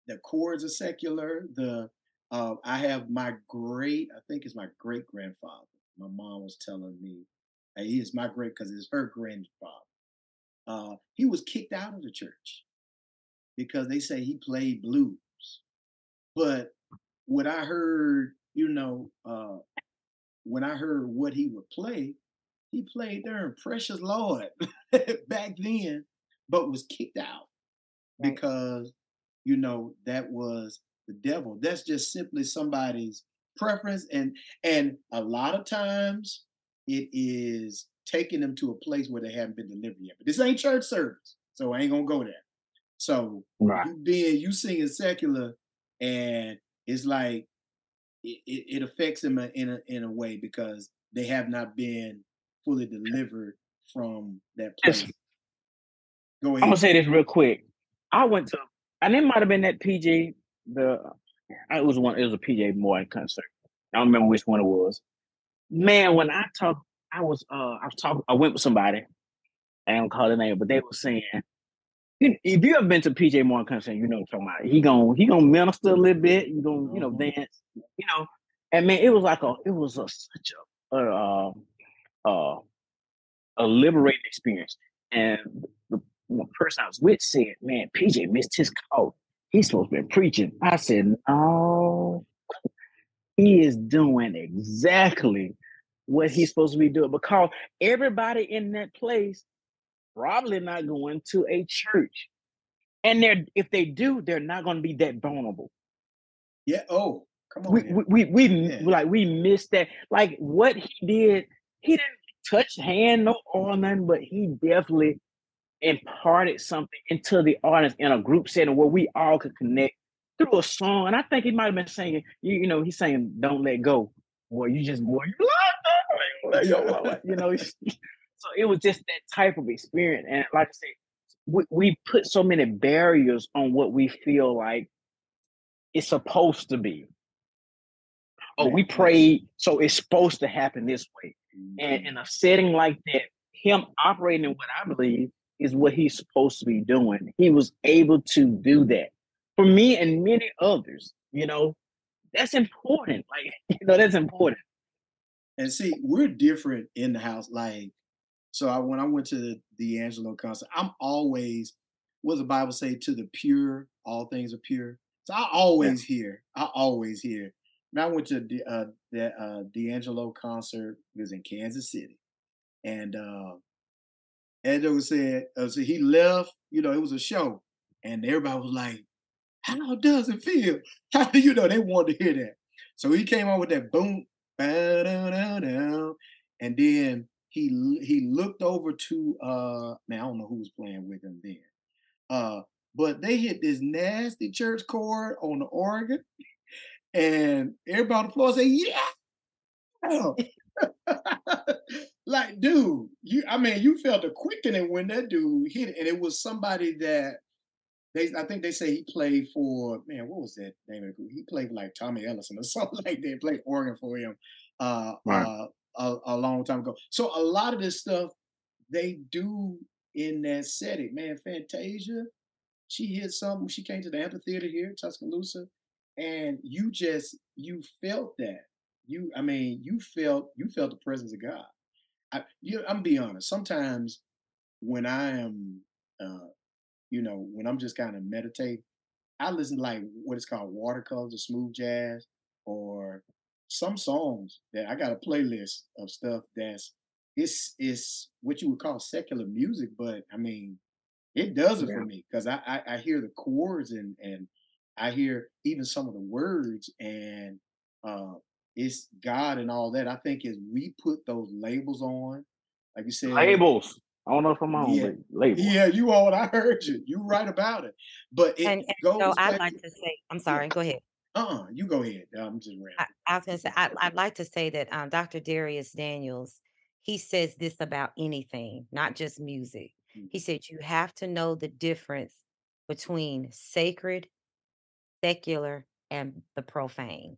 S1: the chords are secular. The uh, I have my great, I think it's my great grandfather. My mom was telling me he is my great because it's her grandfather. Uh, he was kicked out of the church because they say he played blues. But what I heard, you know, uh, when I heard what he would play, he played there in Precious Lord [laughs] back then, but was kicked out because, you know, that was the devil. That's just simply somebody's preference. And and a lot of times it is taking them to a place where they haven't been delivered yet. But this ain't church service, so I ain't gonna go there. So right. you being you singing secular, and it's like it, it, affects them in a in a way because they have not been fully delivered from that place.
S3: Go ahead. I'm gonna say this real quick. I went to, and it might have been that PJ. The it was one. It was a PJ Morton concert. I don't remember which one it was man, when I talk, I was uh I was talking, I went with somebody, I don't call the name, but they were saying, if you ever been to PJ Morton concert, you know what I'm talking about. He gonna he gonna minister a little bit, you gonna, you know, mm-hmm. dance, you know. And man, it was like a it was a such a uh uh a liberating experience. And the one person I was with said, Man, PJ missed his call. He's supposed to be preaching. I said, No, he is doing exactly what he's supposed to be doing because everybody in that place probably not going to a church. And they're if they do, they're not going to be that vulnerable.
S1: Yeah. Oh, come on.
S3: We we we, we yeah. like we missed that. Like what he did, he didn't touch hand no or nothing, but he definitely imparted something into the audience in a group setting where we all could connect through a song. And I think he might have been saying, you, you know, he's saying, "Don't let go." Boy, you just boy, you lost. you know. [laughs] so it was just that type of experience, and like I said, we, we put so many barriers on what we feel like it's supposed to be. Oh, we prayed, so it's supposed to happen this way. And mm-hmm. in a setting like that, him operating in what I believe is what he's supposed to be doing. He was able to do that for me and many others. You know, that's important. Like, [laughs] you know, that's important.
S1: And see, we're different in the house. Like, so I, when I went to the D'Angelo concert, I'm always, what does the Bible say? To the pure, all things are pure. So I always yeah. hear, I always hear. And I went to the, uh, the uh, D'Angelo concert. It was in Kansas City, and uh, Angelo said, uh, so he left. You know, it was a show, and everybody was like, "How does it feel?" [laughs] How do you know they wanted to hear that? So he came on with that boom, and then he he looked over to uh man, I don't know who was playing with him then. Uh, but they hit this nasty church chord on the organ, and everybody on the floor say, "Yeah." [laughs] [laughs] like, dude, you I mean, you felt a quickening when that dude hit it, and it was somebody that they I think they say he played for man, what was that name of the group? He played like Tommy Ellison or [laughs] something like that, played organ for him uh, right. uh a, a long time ago. So a lot of this stuff they do in that setting. Man, Fantasia, she hit something. She came to the amphitheater here, Tuscaloosa, and you just you felt that. You, I mean, you felt you felt the presence of God. I, you, I'm be honest. Sometimes when I am, uh, you know, when I'm just kind of meditate, I listen to like what is called watercolors or smooth jazz, or some songs that I got a playlist of stuff that's it's it's what you would call secular music, but I mean, it does it yeah. for me because I, I, I hear the chords and and I hear even some of the words and uh it's God and all that. I think as we put those labels on, like you said,
S3: labels. I don't know if I'm on
S1: yeah,
S3: labels.
S1: Yeah, you on. I heard you. You right about it. But it
S2: and, and goes. So I'd like to say, I'm sorry. Yeah. Go ahead.
S1: Uh-uh, you go ahead. I'm just
S2: I, I was going to say, I, I'd like to say that um, Dr. Dharius Daniels, he says this about anything, not just music. He said, you have to know the difference between sacred, secular, and the profane.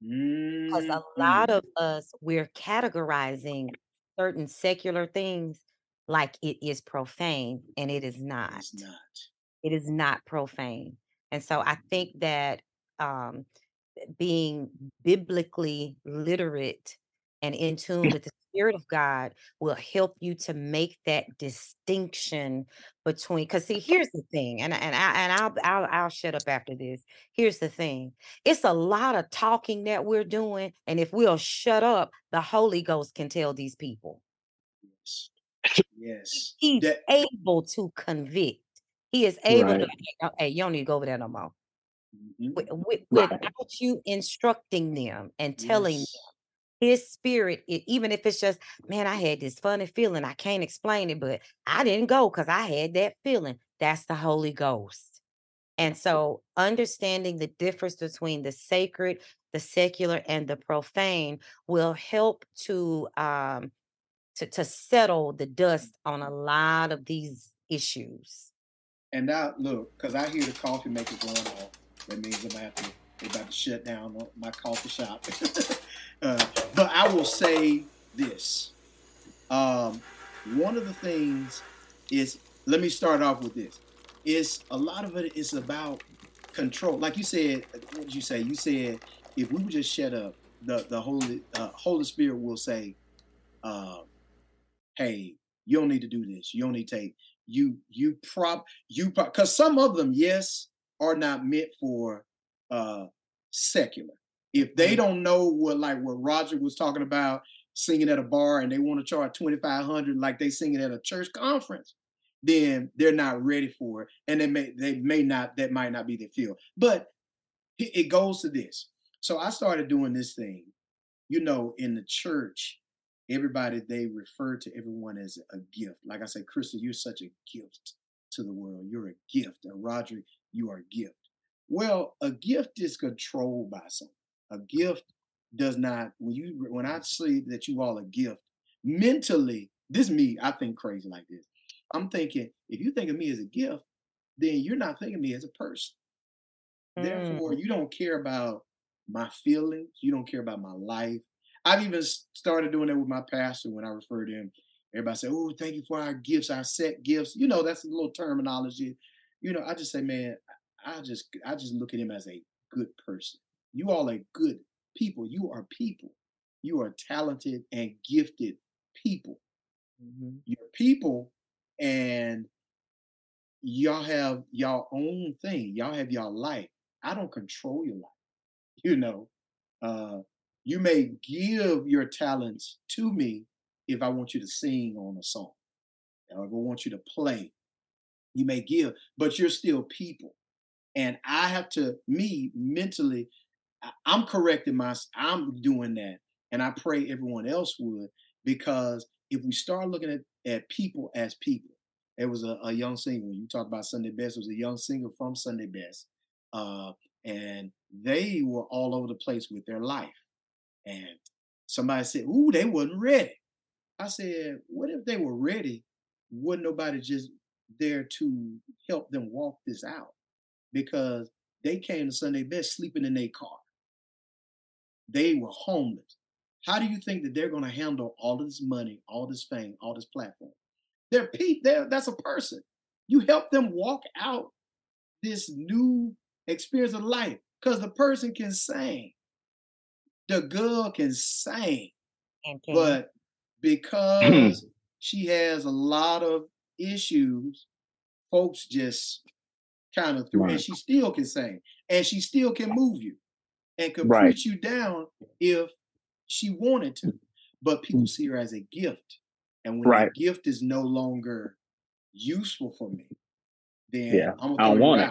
S2: Because a lot mm-hmm. of us, we're categorizing certain secular things like it is profane, and it is not.
S1: It's not.
S2: It is not profane. And so I think that um, being biblically literate and in tune with the spirit of God will help you to make that distinction between because see here's the thing and and I and I'll, I'll I'll shut up after this. Here's the thing. It's a lot of talking that we're doing and if we'll shut up, the Holy Ghost can tell these people.
S1: Yes.
S2: He's that- able to convict. He is able right. to hey, you don't need to go over there no more. Mm-hmm. Right. Without you instructing them and telling yes. them his spirit, it, even if it's just, man, I had this funny feeling. I can't explain it, but I didn't go because I had that feeling. That's the Holy Ghost. And so understanding the difference between the sacred, the secular, and the profane will help to um to, to settle the dust on a lot of these issues.
S1: And now look, because I hear the coffee maker going off. That means I'm about to, about to shut down my coffee shop. [laughs] uh, but I will say this. Um, one of the things is, let me start off with this. Is a lot of it is about control. Like you said, what did you say? You said if we would just shut up, the the Holy uh, Holy Spirit will say, uh, "Hey, you don't need to do this. You don't need to take you you prop you because some of them, yes, are not meant for uh secular. If they mm. don't know what like what Roger was talking about singing at a bar and they want to charge 2500 like they singing at a church conference, then they're not ready for it. And they may they may not that might not be their feel. But it goes to this. So I started doing this thing. You know, in the church, everybody they refer to everyone as a gift. Like I said, Krista, you're such a gift to the world. You're a gift. And Roderick, you are a gift. Well, a gift is controlled by something. A gift does not, when you when I say that you all a gift, mentally, this me, I think crazy like this. I'm thinking, if you think of me as a gift, then you're not thinking of me as a person. Mm. Therefore, you don't care about my feelings, you don't care about my life. I've even started doing that with my pastor when I refer to him. Everybody say, "Oh, thank you for our gifts, our set gifts." You know, that's a little terminology. You know, I just say, man, I just I just look at him as a good person. You all are good people. You are people. You are talented and gifted people. Mm-hmm. You're people, and y'all have y'all own thing. Y'all have y'all life. I don't control your life. [laughs] You know, uh, you may give your talents to me if I want you to sing on a song, or if I want you to play. You may give, but you're still people. And I have to, me mentally, I'm correcting my, I'm doing that. And I pray everyone else would, because if we start looking at, at people as people, there was a, a young singer, you talk about Sunday Best, was a young singer from Sunday Best. Uh, and they were all over the place with their life. And somebody said, Ooh, they wasn't ready. I said, What if they were ready? Wouldn't nobody just there to help them walk this out? Because they came to Sunday best sleeping in their car. They were homeless. How do you think that they're going to handle all this money, all this fame, all this platform? They're Pete. They're, that's a person. You help them walk out this new experience of life because the person can sing. The girl can sing. But because [clears throat] she has a lot of issues, folks just kind of through, right. and she still can sing, and she still can move you, and could right. put you down if she wanted to. But people mm. see her as a gift, and when right. gift is no longer useful for me, then
S3: yeah, I'm gonna I want
S1: it.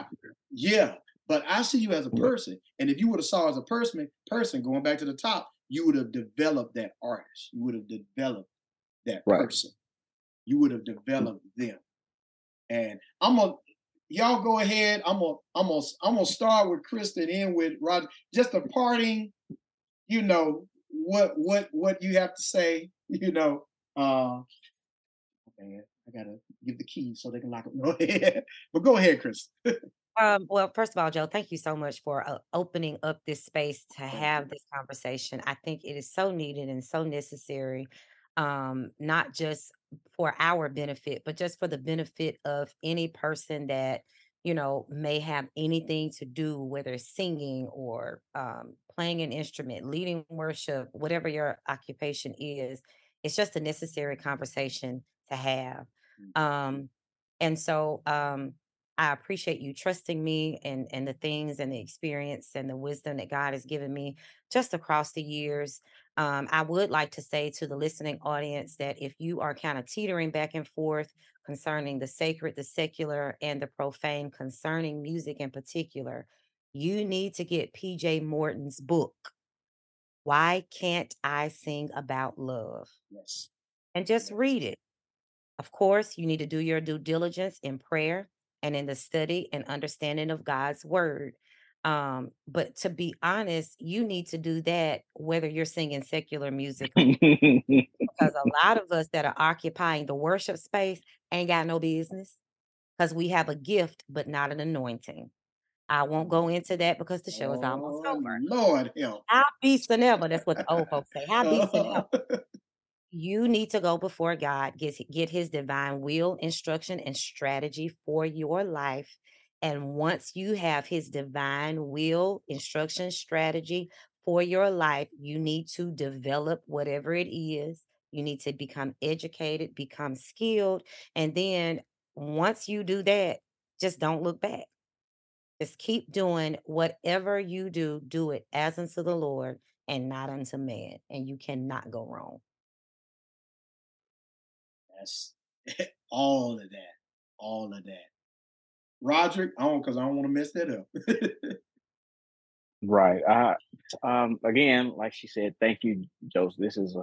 S1: Yeah, but I see you as a person, and if you would have saw as a person, person going back to the top, you would have developed that artist. You would have developed that right. person. You would have developed them. And I'm gonna y'all go ahead. I'm gonna I'm gonna I'm gonna start with Krista and end with Roger. Just a parting, you know, what what what you have to say, [laughs] you know. Uh man, I gotta give the keys so they can lock it. [laughs] but go ahead, Chris. [laughs]
S2: Um, well, first of all, Joe, thank you so much for uh, opening up this space to have this conversation. I think it is so needed and so necessary, um, not just for our benefit, but just for the benefit of any person that you know may have anything to do, whether it's singing or um, playing an instrument, leading worship, whatever your occupation is. It's just a necessary conversation to have. Mm. Um, and so, um, I appreciate you trusting me and and the things and the experience and the wisdom that God has given me just across the years. Um, I would like to say to the listening audience that if you are kind of teetering back and forth concerning the sacred, the secular, and the profane, concerning music in particular, you need to get PJ Morton's book. Why can't I sing about love?
S1: Yes.
S2: And just read it. Of course, you need to do your due diligence in prayer and in the study and understanding of God's word. Um, but to be honest, you need to do that whether you're singing secular music because a [laughs] lot of us that are occupying the worship space ain't got no business because we have a gift but not an anointing. I won't go into that because the show is almost oh, over.
S1: Lord help.
S2: Beast than ever. That's what the old folks say. Beast than ever you need to go before God, get, get his divine will, instruction, and strategy for your life. And once you have his divine will, instruction, strategy for your life, you need to develop whatever it is. You need to become educated, become skilled. And then once you do that, just don't look back. Just keep doing whatever you do, do it as unto the Lord and not unto man. And you cannot go wrong.
S1: That's [laughs] all of that. All of that. Roderick, I don't because I don't want to mess that up. [laughs]
S3: Right. Uh, um, again, like she said, thank you, Joseph. This is a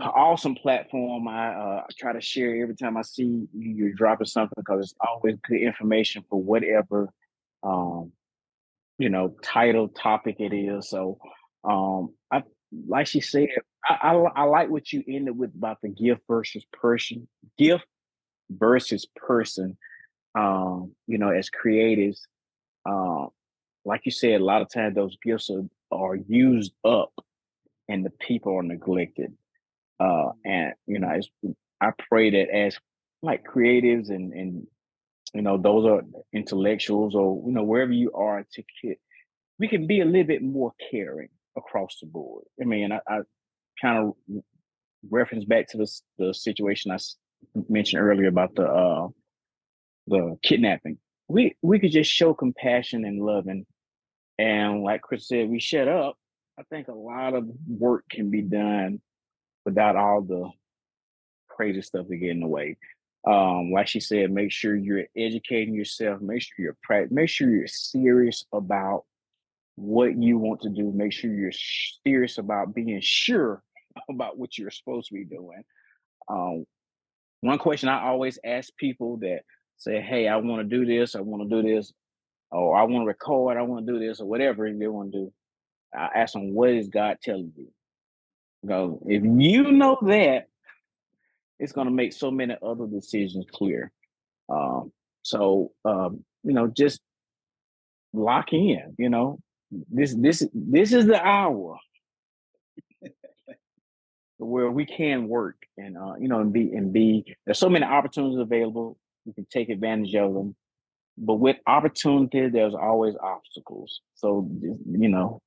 S3: an awesome platform. I uh, try to share every time I see you, you're dropping something because it's always good information for whatever, um, you know, title topic it is. So, um, I like she said, I, I, I like what you ended with about the gift versus person, gift versus person. Um, you know, as creatives, um, like you said, a lot of times those gifts are, are used up and the people are neglected. Uh, and you know, I pray that as like creatives and and you know those are intellectuals or you know wherever you are to get, we can be a little bit more caring across the board. I mean, I, I kind of reference back to the the situation I mentioned earlier about the uh, the kidnapping. We we could just show compassion and love and and like Chris said, we shut up. I think a lot of work can be done without all the crazy stuff to get in the way. Um, like she said, make sure you're educating yourself. Make sure you're pra- make sure you're serious about what you want to do. Make sure you're serious about being sure [laughs] about what you're supposed to be doing. Um, one question I always ask people that say, "Hey, I want to do this. I want to do this," or "I want to record. I want to do this," or whatever they want to do. I ask them, "What is God telling you?" Go. If you know that, it's going to make so many other decisions clear. Um, so um, you know, just lock in. You know, this this this is the hour where we can work and uh, you know and be and be. There's so many opportunities available. You can take advantage of them, but with opportunity, there's always obstacles. So you know,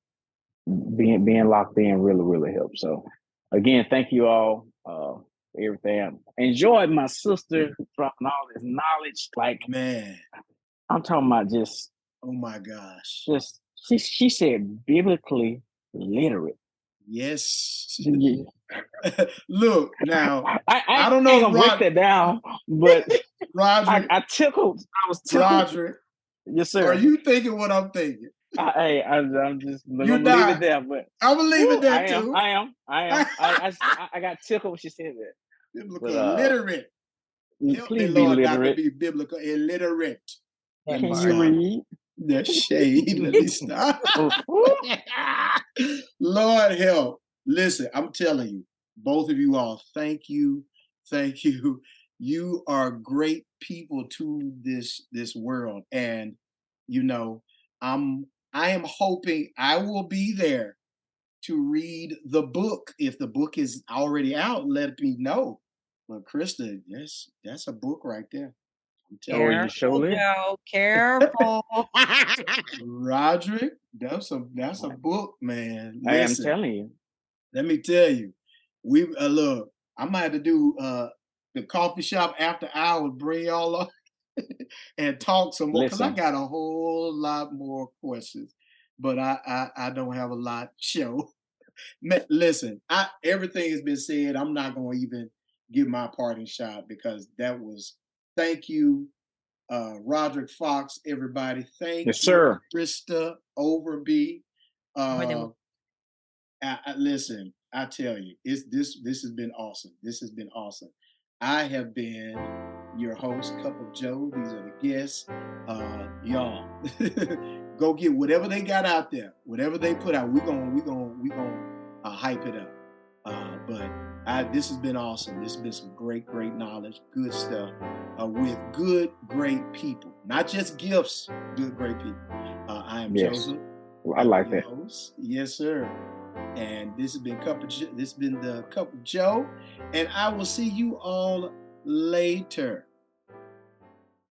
S3: being being locked in really really helps. So again, thank you all uh, for everything. Enjoyed my sister dropping all this knowledge. Like
S1: man,
S3: I'm talking about just
S1: oh my gosh,
S3: just she she said biblically literate.
S1: Yes. [laughs] Look now.
S3: I, I, I don't know. I'm break that down, but [laughs]
S1: Roger,
S3: I, I tickled. I was tickled.
S1: Roger.
S3: Yes, sir.
S1: Are you thinking what I'm thinking?
S3: I, I, I'm just I'm You're gonna leave it there, but
S1: I'm gonna leave it there I
S3: am,
S1: too.
S3: I am. I am. I, I, I got tickled when she said that. [laughs]
S1: Biblical but, uh, illiterate.
S3: Help please me, Lord, be literate.
S1: Not to be biblical illiterate.
S3: Can you read?
S1: That shade. Let me stop. Lord help. Listen, I'm telling you, both of you all, thank you. [laughs] Thank you. You are great people to this this world. And you know, I'm I am hoping I will be there to read the book. If the book is already out, let me know. But Krista, yes, that's a book right there.
S2: I'm oh, telling you, show Joe, [laughs] careful. [laughs]
S1: Roderick, that's a that's a book, man.
S3: Listen, I am telling you.
S1: Let me tell you, we uh, look. I might have to do uh, the coffee shop after hours. Bring y'all up [laughs] and talk some more because I got a whole lot more questions, but I I, I don't have a lot to show. [laughs] Listen, I everything has been said. I'm not going to even give my parting shot because that was. Thank you, uh, Roderick Fox. Everybody, thank
S3: yes,
S1: you,
S3: sir.
S1: Krista Overby. Uh, I, I, listen, I tell you, it's this. This has been awesome. This has been awesome. I have been your host, Cup of Joe. These are the guests. Uh, y'all, [laughs] go get whatever they got out there, whatever they put out. We're gonna, we're gonna, we're gonna uh, hype it up. Uh, but I, this has been awesome. This has been some great, great knowledge, good stuff uh, with good, great people. Not just gifts, good, great people. Uh, I am yes. Joseph.
S3: Well, I like that.
S1: Host. Yes, sir. And this has been Cup of this has been the Cup of Joe, and I will see you all later.